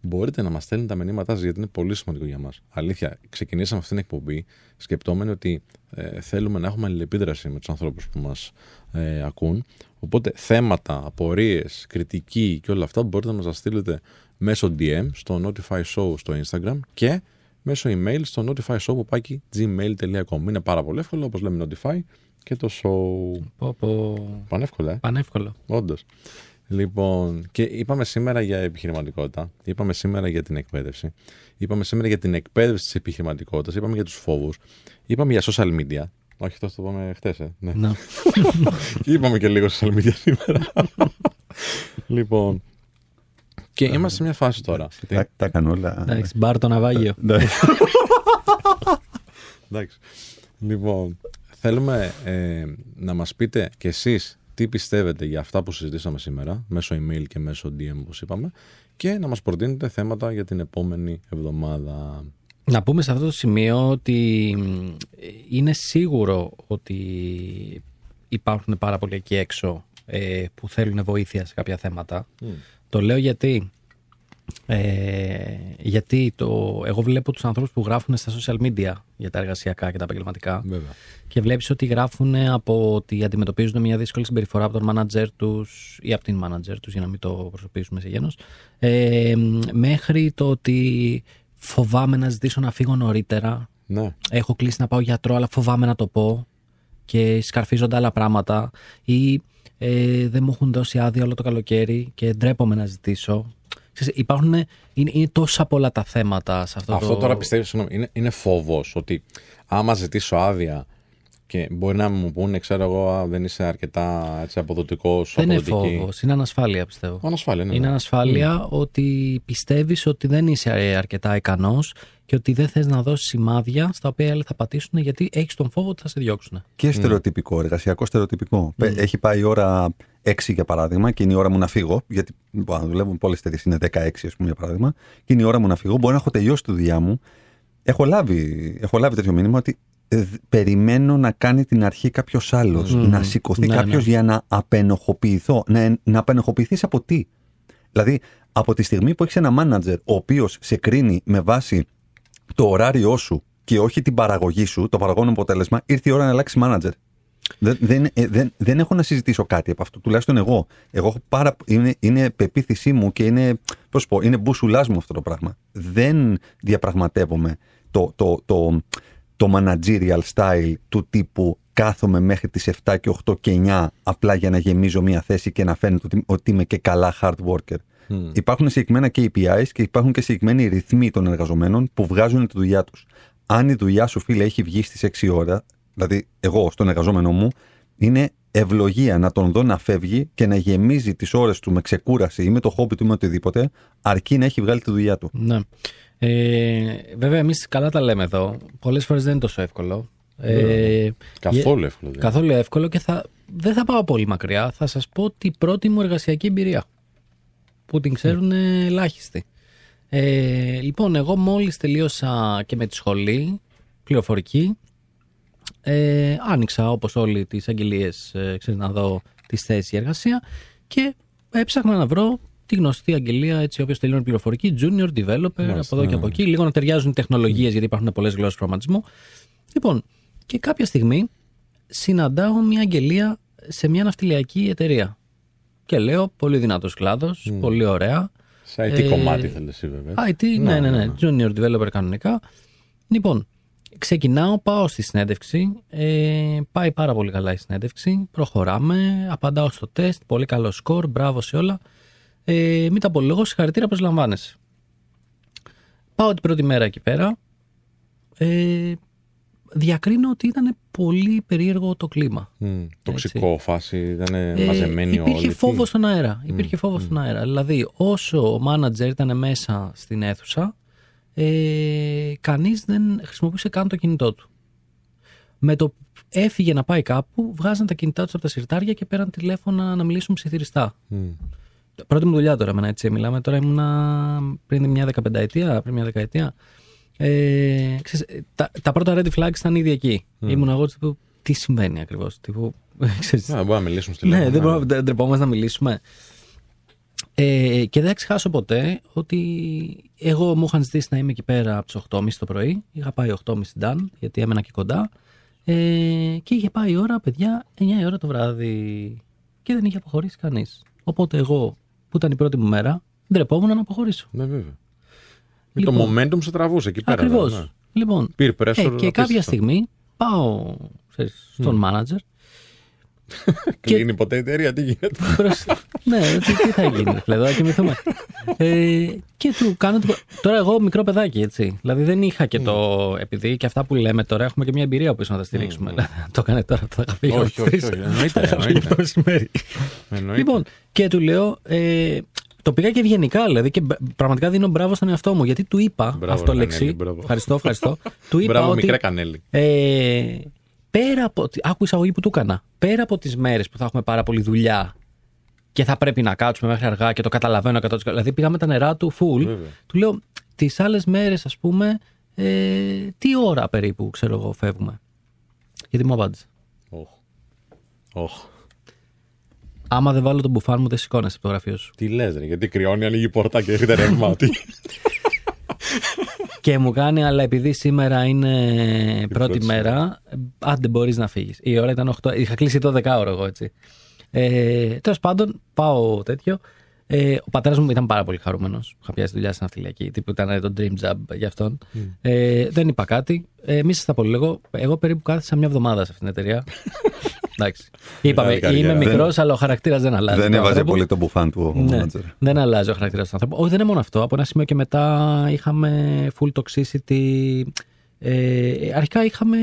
μπορείτε να μας στέλνετε τα μηνύματά σας γιατί είναι πολύ σημαντικό για μας. Αλήθεια, ξεκινήσαμε αυτήν την εκπομπή σκεπτόμενοι ότι ε, θέλουμε να έχουμε αλληλεπίδραση με τους ανθρώπους που μας ε, ακούν. Οπότε θέματα, απορίες, κριτική και όλα αυτά μπορείτε να μας τα στείλετε μέσω DM στο Notify Show στο Instagram και μέσω email στο notifyshow.gmail.com. Είναι πάρα πολύ εύκολο, όπως λέμε Notify και το show. Πω, πω. Πανεύκολα, ε. Πανεύκολο. Όντως. Λοιπόν, και είπαμε σήμερα για επιχειρηματικότητα, είπαμε σήμερα για την εκπαίδευση, είπαμε σήμερα για την εκπαίδευση της επιχειρηματικότητας, είπαμε για τους φόβους, είπαμε για social media. Όχι, αυτό το είπαμε χθε. Ε. Ναι. Να. και είπαμε και λίγο social media σήμερα. λοιπόν. Και είμαστε σε μια φάση τώρα. γιατί- Τα, τα έκανε όλα. Εντάξει, μπαρ το ναυάγιο. Ναι. Εντάξει. Λοιπόν, θέλουμε ε, να μας πείτε κι εσείς τι πιστεύετε για αυτά που συζητήσαμε σήμερα, μέσω email και μέσω DM όπως είπαμε, και να μας προτείνετε θέματα για την επόμενη εβδομάδα. Να πούμε σε αυτό το σημείο ότι μ, είναι σίγουρο ότι υπάρχουν πάρα πολλοί εκεί έξω ε, που θέλουν βοήθεια σε κάποια θέματα. Το λέω γιατί ε, γιατί το, εγώ βλέπω τους ανθρώπους που γράφουν στα social media για τα εργασιακά και τα επαγγελματικά Βέβαια. και βλέπεις ότι γράφουν από ότι αντιμετωπίζουν μια δύσκολη συμπεριφορά από τον manager τους ή από την manager τους για να μην το προσωπήσουμε σε γένος ε, μέχρι το ότι φοβάμαι να ζητήσω να φύγω νωρίτερα Ναι. έχω κλείσει να πάω γιατρό αλλά φοβάμαι να το πω και σκαρφίζονται άλλα πράγματα ή ε, δεν μου έχουν δώσει άδεια όλο το καλοκαίρι και ντρέπομαι να ζητήσω. Ξέρεις, υπάρχουν, είναι, είναι τόσα πολλά τα θέματα σε αυτό, Αυτό το... τώρα πιστεύεις, συγγνώμη, είναι, είναι φόβος ότι άμα ζητήσω άδεια Και μπορεί να μου πούνε, ξέρω εγώ, «Α, δεν είσαι αρκετά έτσι, αποδοτικός, Δεν είναι αποδοτική». φόβος, είναι ανασφάλεια πιστεύω. Ανασφάλεια, ναι. Είναι ναι. ανασφάλεια ότι πιστεύεις ότι δεν είσαι ε, αρκετά ικανός και ότι δεν θες να δώσεις σημάδια στα οποία οι άλλοι θα πατήσουν γιατί έχεις τον φόβο ότι θα σε διώξουν. Και στερεοτυπικό, εργασιακό στερεοτυπικό. Πε- Έχει πάει η ώρα 6 για παράδειγμα και είναι η ώρα μου να φύγω. Γιατί μπορεί να δουλεύουν πολλές εταιρείε, είναι 16 ας πούμε για παράδειγμα. Και είναι η ώρα μου να φύγω. Μπορεί να έχω τελειώσει τη δουλειά μου. Έχω λάβει, έχω λάβει τέτοιο μήνυμα ότι ε, δ- περιμένω να κάνει την αρχή κάποιος άλλος. Μμμ. Να σηκωθεί Ναι, κάποιος ναι. για να απενοχοποιηθώ. Να, να απενοχοποιηθείς από τι; Δηλαδή, από τη στιγμή που έχεις ένα μάνατζερ ο οποίος σε κρίνει με βάση το ωράριό σου και όχι την παραγωγή σου, το παραγωγό αποτέλεσμα, ήρθε η ώρα να αλλάξει μάνατζερ. Δεν, δεν, ε, δεν, δεν έχω να συζητήσω κάτι από αυτό, τουλάχιστον εγώ. Εγώ έχω πάρα, είναι, είναι πεποίθησή μου και είναι, πώς πω, είναι μπουσουλάς μου αυτό το πράγμα. Δεν διαπραγματεύομαι το, το, το, το managerial style του τύπου κάθομαι μέχρι τις 7 και 8 και 9 απλά για να γεμίζω μια θέση και να φαίνεται ότι, ότι είμαι και καλά hard worker. Μμ. Υπάρχουν συγκεκριμένα KPIs και υπάρχουν και συγκεκριμένοι ρυθμοί των εργαζομένων που βγάζουν τη δουλειά τους. Αν η δουλειά σου, φίλε, έχει βγει στις 6 ώρα, δηλαδή εγώ στον εργαζόμενό μου, είναι ευλογία να τον δω να φεύγει και να γεμίζει τις ώρες του με ξεκούραση ή με το χόμπι του ή με οτιδήποτε, αρκεί να έχει βγάλει τη δουλειά του. Ναι. Ε, βέβαια, εμείς καλά τα λέμε εδώ. Πολλές φορές δεν είναι τόσο εύκολο. Ε, Καθόλου εύκολο. δεν είναι. καθόλου εύκολο και θα, δεν θα πάω πολύ μακριά. Θα σας πω την πρώτη μου εργασιακή εμπειρία που την ξέρουν ε, ελάχιστοι. Ε, λοιπόν, εγώ μόλις τελείωσα και με τη σχολή πληροφορική ε, άνοιξα όπως όλοι τις αγγελίες ε, ξέρεις, να δω τις θέσεις για εργασία και έψαχνα να βρω τη γνωστή αγγελία έτσι όποιος τελειώνει πληροφορική junior developer από εδώ και από εκεί λίγο να ταιριάζουν οι τεχνολογίες γιατί υπάρχουν πολλές γλώσσες προγραμματισμού λοιπόν και κάποια στιγμή συναντάω μια αγγελία σε μια ναυτιλιακή εταιρεία και λέω πολύ δυνατός κλάδος, πολύ ωραία Σε IT Ε, κομμάτι θέλεις εσύ βέβαια. IT, ναι, ναι, ναι, Junior developer κανονικά. Λοιπόν, ξεκινάω, πάω στη συνέντευξη. Ε, πάει πάρα πολύ καλά η συνέντευξη. Προχωράμε, απαντάω στο τεστ. Πολύ καλό σκορ, μπράβο σε όλα. Ε, μην τα απολογώ, συγχαρητήρια, προσλαμβάνεσαι. Πάω την πρώτη μέρα εκεί πέρα. Ε, διακρίνω ότι ήταν πολύ περίεργο το κλίμα. Μμ. Τοξικό φάση, ήταν Ε, μαζεμένοι υπήρχε όλοι. φόβος Τι- στον αέρα. Υπήρχε φόβος στον αέρα. Δηλαδή, όσο ο μάνατζερ ήταν μέσα στην αίθουσα, ε, κανείς δεν χρησιμοποιούσε καν το κινητό του. Με το που έφυγε να πάει κάπου, βγάζαν τα κινητά τους από τα συρτάρια και πέραν τηλέφωνα να μιλήσουν ψιθυριστά. Μμ. Πρώτη μου δουλειά τώρα, εμένα έτσι μιλάμε. Τώρα ήμουνα πριν μια δεκαπενταετία, πριν μια δεκαετία. Ε, ξέρεις, ε, τα, τα πρώτα red flags ήταν ήδη εκεί. Ήμουν εγώ τύπου, τι συμβαίνει ακριβώς. Τύπου, ξέρεις, Ναι, δεν μπορούμε να μιλήσουμε στη ναι, τηλέφωνο, δεν μπορούμε δεν τρεπόμαστε να μιλήσουμε. Ε, και δεν θα ξεχάσω ποτέ ότι εγώ μου είχαν ζητήσει να είμαι εκεί πέρα από τις 8.30 το πρωί. Είχα πάει 8.30 Dan, γιατί έμενα και κοντά. Ε, και είχε πάει η ώρα, παιδιά, 9 η ώρα το βράδυ. Και δεν είχε αποχωρήσει κανείς. Οπότε εγώ, που ήταν η πρώτη μου μέρα, ντρεπόμουν να αποχωρήσω. Ναι, βέβαια. Λοιπόν. το momentum σε τραβούσε εκεί πέρα. Ακριβώς. ναι. Λοιπόν, Peer pressure ε, και απίστευτο. κάποια στιγμή πάω ξέρεις, στον manager Κλείνει ποτέ η εταιρεία, τι γίνεται; Προς... ναι, τι, τι θα γίνει, ρε, εδώ να κοιμηθούμε. ε, και του κάνω. την- Τώρα, εγώ μικρό παιδάκι, έτσι. Δηλαδή, δεν είχα και το. Επειδή και αυτά που λέμε τώρα έχουμε και μια εμπειρία πίσω να τα στηρίξουμε. Δηλαδή, το έκανε τώρα, θα είχα φύγει. Όχι, από τις όχι, τρεις. όχι, εννοείται, Θα είχα φύγει εννοείται. το μεσημέρι. Εννοείται. Λοιπόν, και του λέω. Ε, το πήγα και ευγενικά, δηλαδή, και μπ- πραγματικά δίνω μπράβο στον εαυτό μου. Γιατί του είπα Μπράβο, αυτό ρε, λέξη. Κανέλη, μπράβο. Ευχαριστώ, ευχαριστώ. του είπα Μπράβο, ότι. μικρά κανέλη. Ε, πέρα από. Άκου εισαγωγή που του έκανα. Πέρα από τις μέρες που θα έχουμε πάρα πολύ δουλειά και θα πρέπει να κάτσουμε μέχρι αργά και το καταλαβαίνω 100%. Δηλαδή πήγαμε τα νερά του full. Βέβαια. Του λέω τις άλλες μέρες, ας πούμε, ε, τι ώρα περίπου, ξέρω εγώ, φεύγουμε. Γιατί μου απάντησε. Οχ. Οχ. Άμα δεν βάλω τον μπουφάν μου, δεν σηκώνεσαι από το γραφείο σου. Τι λες ρε, γιατί κρυώνει, ανοίγει η πόρτα και έρχεται ρεύμα. Τι. και μου κάνει, αλλά επειδή σήμερα είναι πρώτη πρώτη μέρα, άντε μπορείς να φύγεις. Η ώρα ήταν 8. Είχα κλείσει το 10 ώρα εγώ έτσι. Ε, Τέλος πάντων, πάω τέτοιο. Ε, ο πατέρας μου ήταν πάρα πολύ χαρούμενος. Είχα πιάσει δουλειά στην αυτιλιακή. Τύπου ήταν το dream job για αυτόν. Ε, δεν είπα κάτι. Ε, μη σας τα πολύ λίγο. Εγώ περίπου κάθισα μια εβδομάδα σε αυτήν την εταιρεία. Εντάξει. Είπαμε, Μεγάλη είμαι καριέρα. μικρός, αλλά ο χαρακτήρας δεν αλλάζει. Δεν του έβαζε ανθρώπου. πολύ το μπουφάν του ο Ναι, manager. δεν αλλάζει ο χαρακτήρας του άνθρωπου. Όχι, δεν είναι μόνο αυτό. Από ένα σημείο και μετά είχαμε full toxicity Ε, αρχικά είχαμε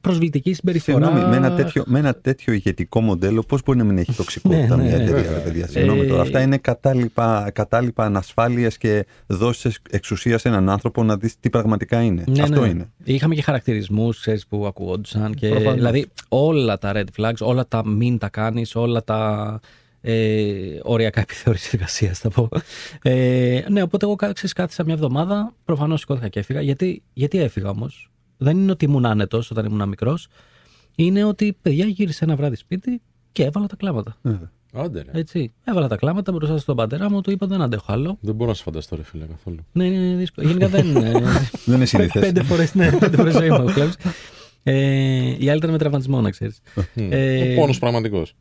προσβλητική συμπεριφορά. Συγγνώμη, με ένα τέτοιο, με ένα τέτοιο ηγετικό μοντέλο, πώς μπορεί να μην έχει τοξικότητα Ναι, ναι, μια ναι. εταιρεία, Βέβαια. ρε παιδιά. Συγγνώμη τώρα. Ε, Αυτά είναι κατάλοιπα, κατάλοιπα ανασφάλεια και δώσει εξουσίας σε έναν άνθρωπο να δεις τι πραγματικά είναι. Ναι, Αυτό ναι. είναι. Είχαμε και χαρακτηρισμούς που ακουγόντουσαν. Και, Προφανώς. δηλαδή όλα τα red flags, όλα τα μην τα κάνεις, όλα τα ε, οριακά επιθεώρηση εργασία, θα πω. Ε, ναι, οπότε εγώ ξέρεις, κάθισα μια εβδομάδα. Προφανώς σηκώθηκα και έφυγα. Γιατί, γιατί έφυγα όμως; Δεν είναι ότι ήμουν άνετος όταν ήμουν μικρός. Είναι ότι παιδιά γύρισε ένα βράδυ σπίτι και έβαλα τα κλάματα. Βέβαια. Άντε, ρε. Έτσι. Έβαλα τα κλάματα μπροστά στον πατέρα μου, του είπα δεν αντέχω άλλο. Δεν μπορώ να σε φανταστώ, ρε φίλε, καθόλου. Ναι, είναι δύσκολο. Γενικά δεν είναι. Δεν είναι συνήθες. Πέντε φορές ναι, πέντε φορές ζωή μου έχω κλέψει. Ε, η άλλη ήταν με τραυματισμό, να ξέρεις. Ε, Ο πόνος πραγματικός.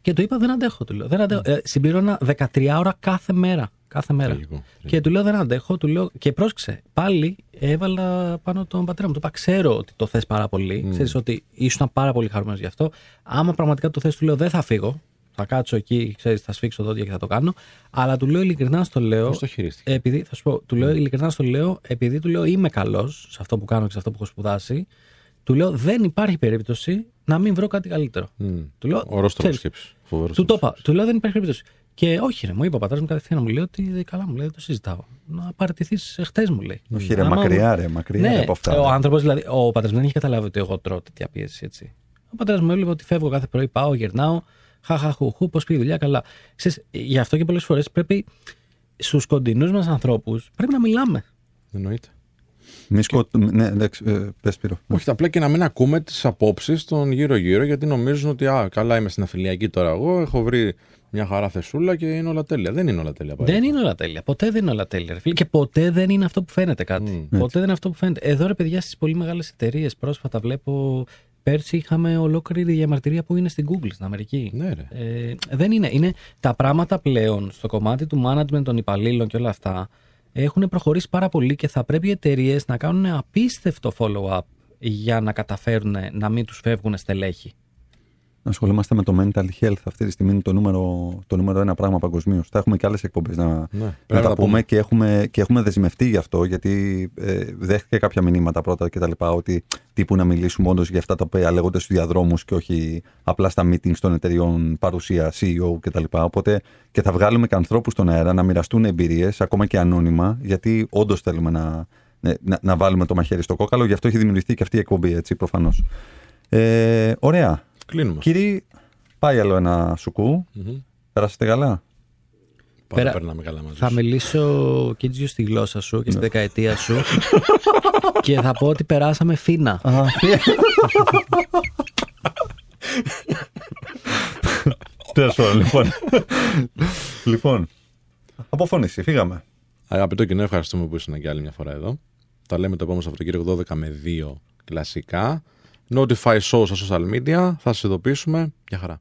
Και του είπα δεν αντέχω. Του λέω, δεν αντέχω. Ε, συμπλήρωνα 13 ώρα κάθε μέρα. Κάθε μέρα. Τραγικό. Και του λέω δεν αντέχω, του λέω και πρόσεξε. Πάλι έβαλα πάνω τον πατέρα μου. Του είπα: Ξέρω ότι το θες πάρα πολύ. Mm. Ξέρεις ότι ήσουν πάρα πολύ χαρούμενος γι' αυτό. Άμα πραγματικά το θες, του λέω: Δεν θα φύγω. Θα κάτσω εκεί, ξέρεις, θα σφίξω δόντια και θα το κάνω. Αλλά του λέω ειλικρινά στο λέω. Πώς το χειρίστηκε; Επειδή, θα σου πω, του λέω ειλικρινά στο λέω, επειδή του λέω είμαι καλός σε αυτό που κάνω και σε αυτό που έχω σπουδάσει, του λέω δεν υπάρχει περίπτωση να μην βρω κάτι καλύτερο. Μμ. Του λέω. Ωραίο τρόπο ξέρεις, σκέψη. Φοβερός. του το είπα. Του λέω δεν υπάρχει περίπτωση. Και όχι, ρε, μου είπε ο πατέρας μου κατευθείαν μου λέει ότι καλά μου λέει, δεν το συζητάω. Να παραιτηθείς χτες μου λέει. Όχι, ρε, Άμα- μακριά, ρε, μακριά ναι, από αυτά. Ο ρε. άνθρωπος, δηλαδή, ο πατέρας μου δεν είχε καταλάβει ότι εγώ τρώω τέτοια πίεση έτσι. Ο πατέρας μου έβλεπε ότι φεύγω κάθε πρωί, πάω, γυρνάω, χαχαχουχού, πώς πήγε η δουλειά, καλά. Ξέρεις, γι' αυτό και πολλές φορές πρέπει στους κοντινούς μας ανθρώπους πρέπει να μιλάμε. Εννοείται. Μη σκοτ... Ναι, εντάξει, ε, πες Σπύρο. Όχι, απλά και να μην ακούμε τις απόψεις των γύρω-γύρω, γιατί νομίζουν ότι α, καλά είμαι στην αφιλιακή τώρα εγώ, έχω βρει μια χαρά θεσούλα και είναι όλα τέλεια. Δεν είναι όλα τέλεια. Δεν είναι όλα τέλεια. Ποτέ δεν είναι όλα τέλεια. Ρε φίλε. Και ποτέ δεν είναι αυτό που φαίνεται κάτι. Μμ. ποτέ δεν είναι αυτό που φαίνεται. Εδώ ρε παιδιά στις πολύ μεγάλες εταιρείες πρόσφατα βλέπω. Πέρσι είχαμε ολόκληρη διαμαρτυρία που είναι στην Google στην Αμερική. Ναι, ρε. Ε, δεν είναι. είναι. Τα πράγματα πλέον στο κομμάτι του management των υπαλλήλων και όλα αυτά έχουν προχωρήσει πάρα πολύ και θα πρέπει οι εταιρείες να κάνουν απίστευτο follow-up για να καταφέρουν να μην τους φεύγουν στελέχη. Ασχολούμαστε με το mental health αυτή τη στιγμή είναι το νούμερο, το νούμερο ένα πράγμα παγκοσμίως. Θα έχουμε και άλλες εκπομπές να, Ναι, να πρέπει τα να πούμε, πούμε. και έχουμε, και έχουμε δεσμευτεί γι' αυτό γιατί ε, δέχτηκε κάποια μηνύματα πρώτα και τα λοιπά ότι τύπου να μιλήσουμε όντως για αυτά τα οποία λέγονται στους διαδρόμους και όχι απλά στα meetings των εταιριών παρουσία CEO κτλ. Και, τα λοιπά. Οπότε και θα βγάλουμε και ανθρώπους στον αέρα να μοιραστούν εμπειρίες, ακόμα και ανώνυμα, γιατί όντως θέλουμε να, ναι, να, να βάλουμε το μαχαίρι στο κόκαλο. Γι' αυτό έχει δημιουργηθεί και αυτή η εκπομπή, έτσι, προφανώς. Ε, ωραία. Κλείνουμε. Κύριε, πάει άλλο ένα σουκού. Μμμ. Περάσατε καλά; Πάντα Πέρα- περνάμε καλά μαζί Θα σου. μιλήσω Κίτζιο στη γλώσσα σου και στη δεκαετία σου και θα πω ότι περάσαμε φίνα. Τέλος πάντων, λοιπόν. λοιπόν. Αποφώνηση, φύγαμε. Αγαπητό κοινό, ευχαριστούμε που ήσουν και άλλη μια φορά εδώ. Τα λέμε το επόμενο Σαββατοκύριακο 12 με 2 κλασικά. Notify show στα social media. Θα σας ειδοποιήσουμε. Γεια χαρά.